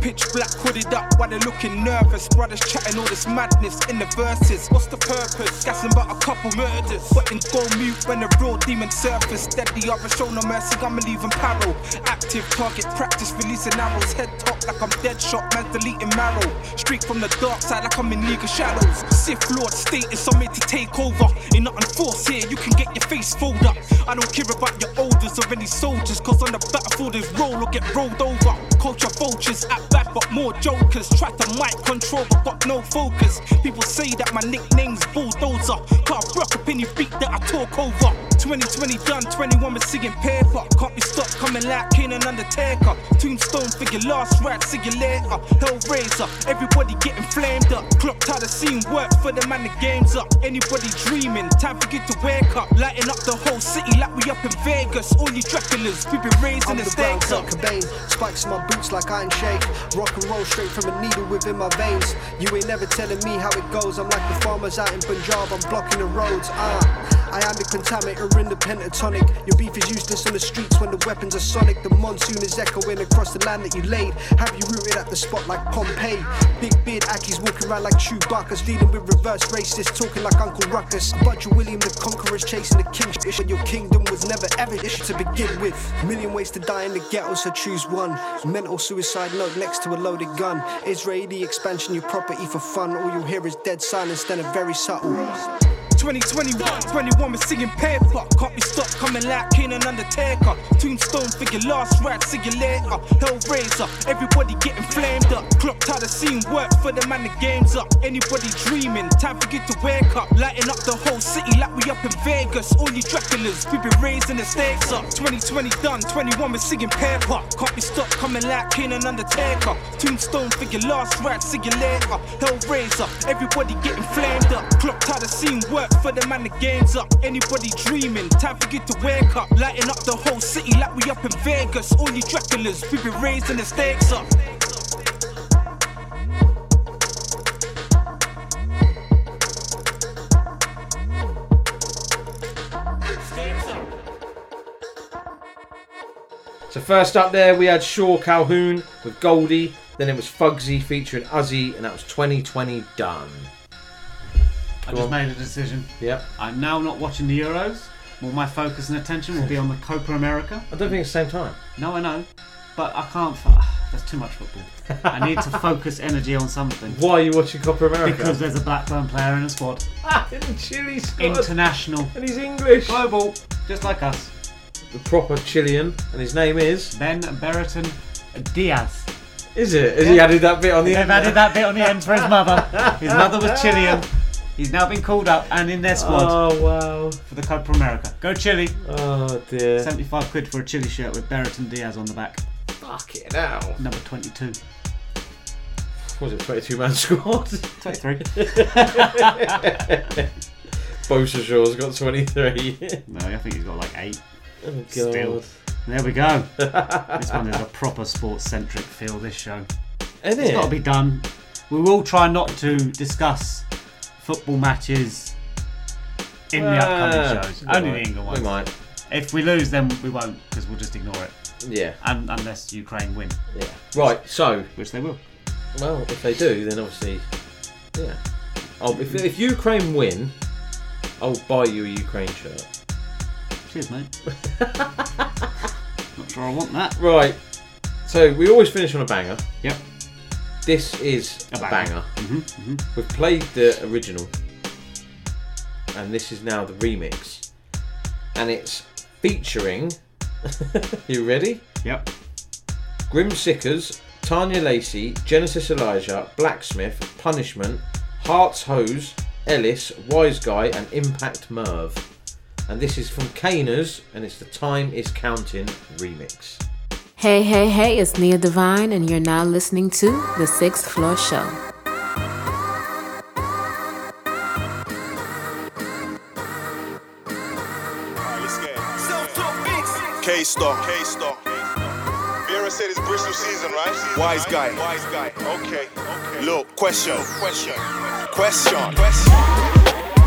Pitch black hooded up while they're looking nervous. Brothers chatting all this madness in the verses. What's the purpose? Gassing about a couple murders. But then go mute when the real demon surface. Steady up and show no mercy, I'ma leave 'em paro. Active target practice, releasing arrows. Head top like I'm dead shot, man's deleting marrow. Streak from the dark side like I'm in League of Shadows. Sith Lord status on me to take over. Ain't nothing forced here, you can get your face fold up. I don't care about your orders or any soldiers, cause on the battlefield there's roll or get rolled over. Culture vultures at back, but more jokers. Try to mic control, but got no focus. People say that my nickname's bulldozer. Car rock up your beat that I talk over. 2020 done, 21 was singing paper. Can't be stopped coming like Kane and Undertaker. Tombstone for your last ride, see you later. Hellraiser, everybody getting flamed up. Clocked how the scene work for the man, the game's up. Anybody dreaming, time for you to wake up. Lighting up the whole city like we up in Vegas. All you Draculas, we been raising the stakes up. Cobain, spikes in my boots like Iron Sheik. Rock and roll straight from a needle within my veins. You ain't never telling me how it goes. I'm like the farmers out in Punjab, I'm blocking the roads. Ah, I am the contaminator in the pentatonic. Your beef is useless on the streets when the weapons are sonic. The monsoon is echoing across the land that you laid. Have you rooted at the spot like Pompeii? Big beard Aki's walking around like Chewbacca's, leading with reverse racists, talking like Uncle Ruckus. You William the Conqueror's chasing the king. When your kingdom was never ever ish to begin with. Million ways to die in the ghetto, so choose one. Mental suicide note next to a loaded gun. Israeli expansion, your property for fun. All you'll hear is dead silence, then a very subtle. 2021, 21 was singing paper. Can't be stopped coming like Kane and Undertaker. Tombstone for your last ride, see you later. Hellraiser, everybody getting flamed up. Clocked how the scene work for the man, the game's up. Anybody dreaming, time for you to wake up. Lighting up the whole city like we up in Vegas. All you Draculas, we been raising the stakes up. 2020 done, 21 was singing paper. Can't be stopped coming like Kane and Undertaker. Tombstone for your last ride, see you later. Hellraiser, everybody getting flamed up. Clocked how the scene work for the man, the game's up. Anybody dreaming, time for you to wake up. Lighting up the whole city like we up in Vegas. All you Draculas, we been raising the stakes up. So first up there we had Shaw Calhoune with Goldie, then it was Fugzi featuring Uzzy, and that was 2020 done. I Go just on. made a decision. Yep. I'm now not watching the Euros. All my focus and attention will be on the Copa America. I don't think it's the same time. No, I know, but I can't. F- there's too much football. I need to focus energy on something. Why are you watching Copa America? Because there's a Blackburn player in the squad. Ah, in the Chile squad. International. And he's English. Global, just like us. The proper Chilean, and his name is Ben Brereton Diaz. Is it? Has he added that bit on the They've end? added that bit on the end for his mother. His mother was Chilean. He's now been called up and in their squad Oh wow. for the Club Copa America. Go Chile. Oh dear. 75 quid for a Chile shirt with Brereton Diaz on the back. Fuck it now. Number 22. Was it 22 man squad? 23. Bosa Shaw's got 23. No, I think he's got like 8. Oh god. Still. There we go. this one is a proper sports centric feel, this show. Isn't It's it? got to be done. We will try not to discuss football matches in the upcoming shows. we Only might. the England We ones. might. If we lose, then we won't, because we'll just ignore it. Yeah. Un- unless Ukraine win. Yeah. Right, so. Which they will. Well, if they do, then obviously. Yeah. Oh, if, if Ukraine win, I'll buy you a Ukraine shirt. Cheers, mate. Not sure I want that. Right. So we always finish on a banger. Yep. This is a, A banger. banger. Mhm, We've played the original, and this is now the remix, and it's featuring. you ready? Yep. Grim Sickers, Tanya Lacey, Genesis Elijah, Blacksmith, Punishment, Hearts Hose, Ellis, Wise Guy, and Impact Merv. And this is from K'Ners, and it's the Time Is Counting remix. Hey, hey, hey, it's Nia Divine, and you're now listening to The Sixth Floor Show. K Star. K Star. Vera said it's Bristol season, right? Wise guy. Wise guy. Okay. Okay. Look, question. Question. Question.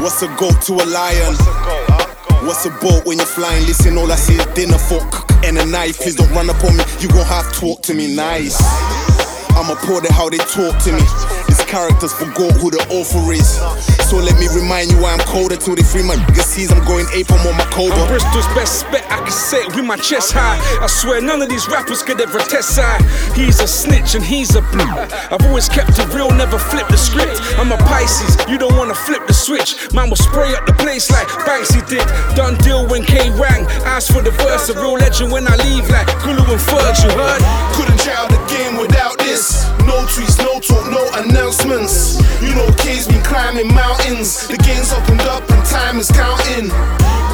What's a goat to a lion? What's a boat when you're flying? Listen, all I see is dinner fork and a knife. Please don't run up on me. You gon' have to talk to me nice. I'ma pour it how they talk to me. These characters forgot who the author is. So let me remind you why I'm colder till they free my niggas sees I'm going ape I'm on my cobra. I'm Bristol's best bet, I can say it with my chest high. I swear none of these rappers could ever test side. He's a snitch and he's a blue. I've always kept it real, never flipped the script. I'm a Pisces, you don't wanna flip the switch. Man will spray up the place like Banksy did. Done deal when K rang. Asked for the verse, a real legend when I leave like Kulu and Fergs, you heard? Couldn't try out the game without this. No tweets, no talk, no announcements. You know, K's been climbing mountains. Mountains. The game's opened up and time is counting.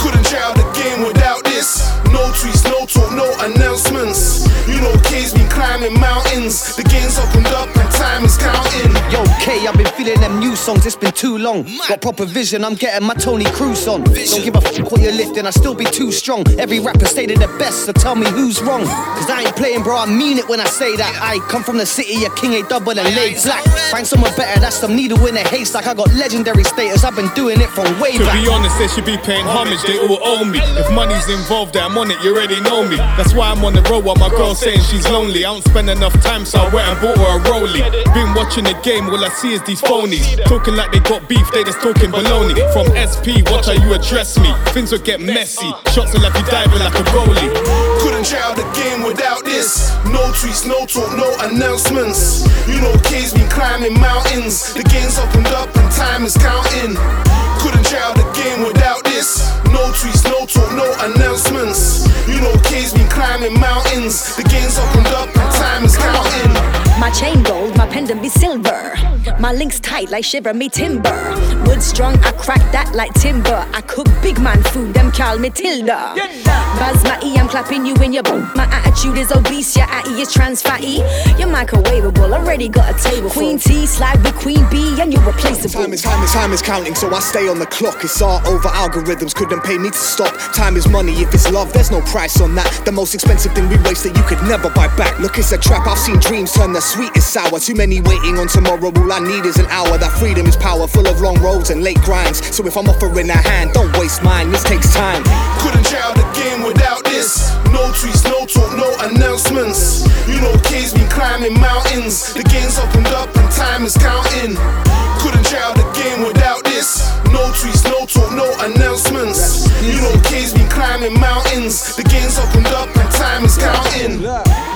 Couldn't try out the game without this. No tweets, no talk, no announcements. You know, K's been climbing mountains. The game's opened up and time is counting. Yo, K, I've been feeling them new songs, it's been too long. Got proper vision, I'm getting my Tony Cruz on. Don't give a fuck what you're lifting, I still be too strong. Every rapper stated the best, so tell me who's wrong. Cause I ain't playing, bro, I mean it when I say that. I come from the city of King A double and laid black. Find someone better, that's some needle in a haystack. I got legendary status, I've been doing it from way To back. be honest, they should be paying homage, they all owe me. If money's involved, I'm on it, you already know me. That's why I'm on the road while my girl saying she's lonely. I don't spend enough time, so I went and bought her a rollie. Been watching the game, all I see is these phonies. Talking like they got beef, they just talking baloney. From SP, watch how you address me. Things will get messy, shots will have you diving like a goalie. Couldn't try out the game without this. No tweets, no talk, no announcements. You know, K's been climbing mountains. The game's opened up and time is counting. Couldn't try out the game without this. No tweets, no talk, no announcements. You know, K's been climbing mountains. The game's opened up and time is counting. My chain gold, my pendant be silver. My links tight like shiver me timber. Wood strong, I crack that like timber. I cook big man food, them call me Tilda. Buzz my E, I'm clapping you in your bum. My attitude is obese, your atty is trans fatty. You're microwavable, already got a table. Queen T, slide with Queen B, and you're replaceable. Time is time is time is counting, so I stay on the clock. It's art over algorithms, couldn't pay me to stop. Time is money, if it's love, there's no price on that. The most expensive thing we waste that you could never buy back. Look, it's a trap. I've seen dreams turn the sweetest sour. Too many waiting on tomorrow. All I need is an hour. That freedom is power, full of long roads and late grinds. So if I'm offering a hand, don't waste mine. This takes time. Couldn't out the game without this. No tweets, no talk, no announcements. You know, K's been climbing mountains. The game's opened up and time is counting. Couldn't out the game without this. No tweets, no talk, no announcements. You know, K's been climbing mountains. The game's opened up and time is counting.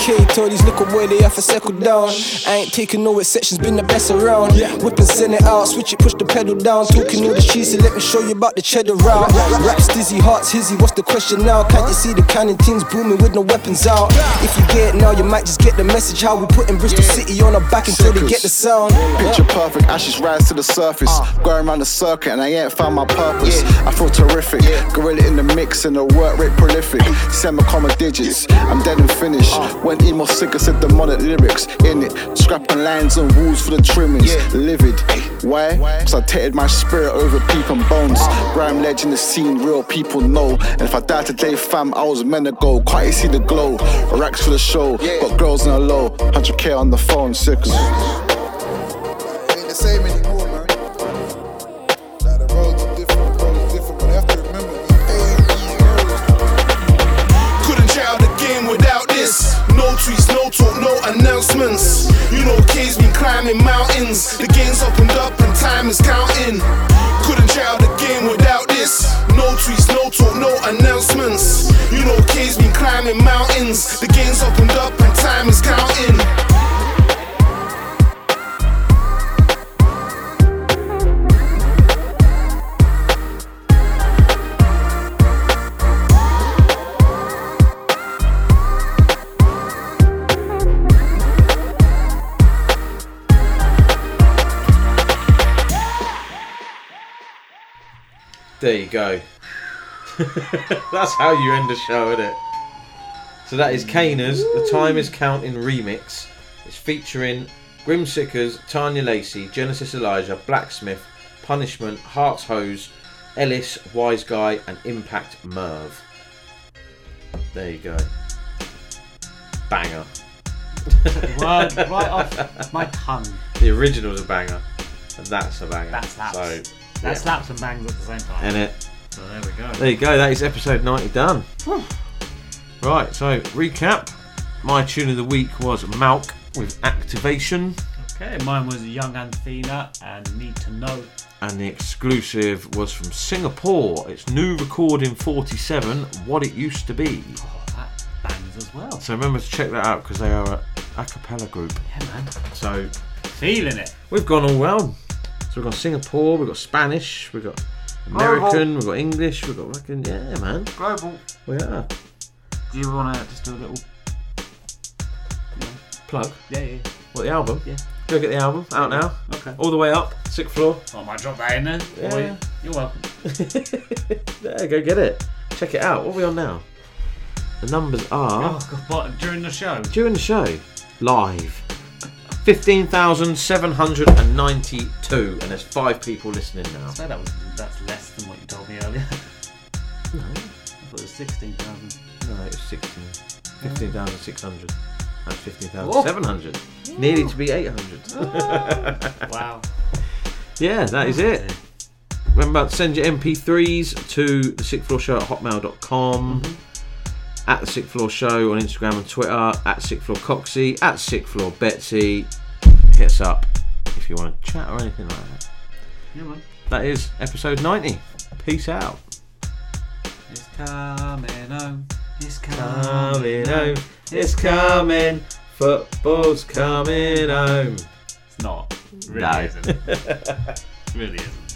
K told these little boy they have to settle down. I ain't taking no exceptions, been the best around. Whip and send it out, switch it, push the pedal down. Talking all the cheese, so let me show you about the cheddar route. Raps dizzy, hearts hizzy, what's the question now? Can't you see the cannon teams booming with no weapons out? If you get it now, you might just get the message how we putting Bristol City on our back until they get the sound. Picture perfect, ashes rise to the surface. Uh. Going around the circuit and I ain't found my purpose. I feel terrific. Gorilla in the mix and the work rate prolific. Semi comma digits. I'm dead and finished. Uh. When emo sicker said demonic lyrics in it. Scrapping lines and walls for the trimmings. Livid. Why? Cause I tated my spirit over peep and bones. Grime legend the scene, real people know. And if I die today, fam, I was meant to go. Can't you see the glow? Racks for the show. Got girls in a low. 100k on the phone, sickers. ain't the same anymore, no talk, no announcements. You know, K's been climbing mountains. The game's opened up and time is counting. Couldn't try out the game without this. No tweets, no talk, no announcements. You know, K's been climbing mountains. The game's opened up and time is counting. There you go. That's how you end a show, isn't it? So that is K'Ners, The Time is Counting remix. It's featuring Grimsickers, Tanya Lacey, Genesis Elijah, Blacksmith, Punishment, Hearts Hose, Ellis, Wise Guy, and Impact Merv. There you go. Banger. Word right off my tongue. The original's a banger, and that's a banger. That. So, That yeah. slaps and bangs at the same time. In it. So there we go. There you go. That is episode 90 done. Right. So recap. My tune of the week was Malc with Activation, Okay, mine was Young Athena and Need to Know. and the exclusive was from Singapore. It's new recording 47. What it used to be. Oh, that bangs as well. So remember to check that out because they are a a cappella group. Yeah, man. So Feeling it. we've gone all round. So we've got Singapore, we've got Spanish, we've got American, we've got English, we've got fucking yeah, man. Global. We are. Do you want to just do a little Plug. Yeah, yeah. What the album? Yeah. Go get the album out now. Okay. All the way up, sixth floor. I might drop that in there. Yeah. for you. You're welcome. There, go get it. Check it out. What are we on now? The numbers are Oh, God, what, during the show? during the show live. Fifteen thousand seven hundred and ninety-two, and there's five people listening now. I swear that was that's less than what you told me earlier. No, I thought it was sixteen thousand. no, it was 16. 15,600. That's 15,700. Nearly to be 800. Ah. wow. Yeah, that is it. Remember to send your MP3s to the sixth floor show at hotmail.com. At the Sixth floor show on Instagram and Twitter. At Sixth floor Coxie. At Sixth floor Betsy. Hit us up if you want to chat or anything like that. Yeah, man. That is episode 90. Peace out. It's coming home. It's Coming home. It's coming. Football's coming home. It's not. Really No. isn't. it? really isn't.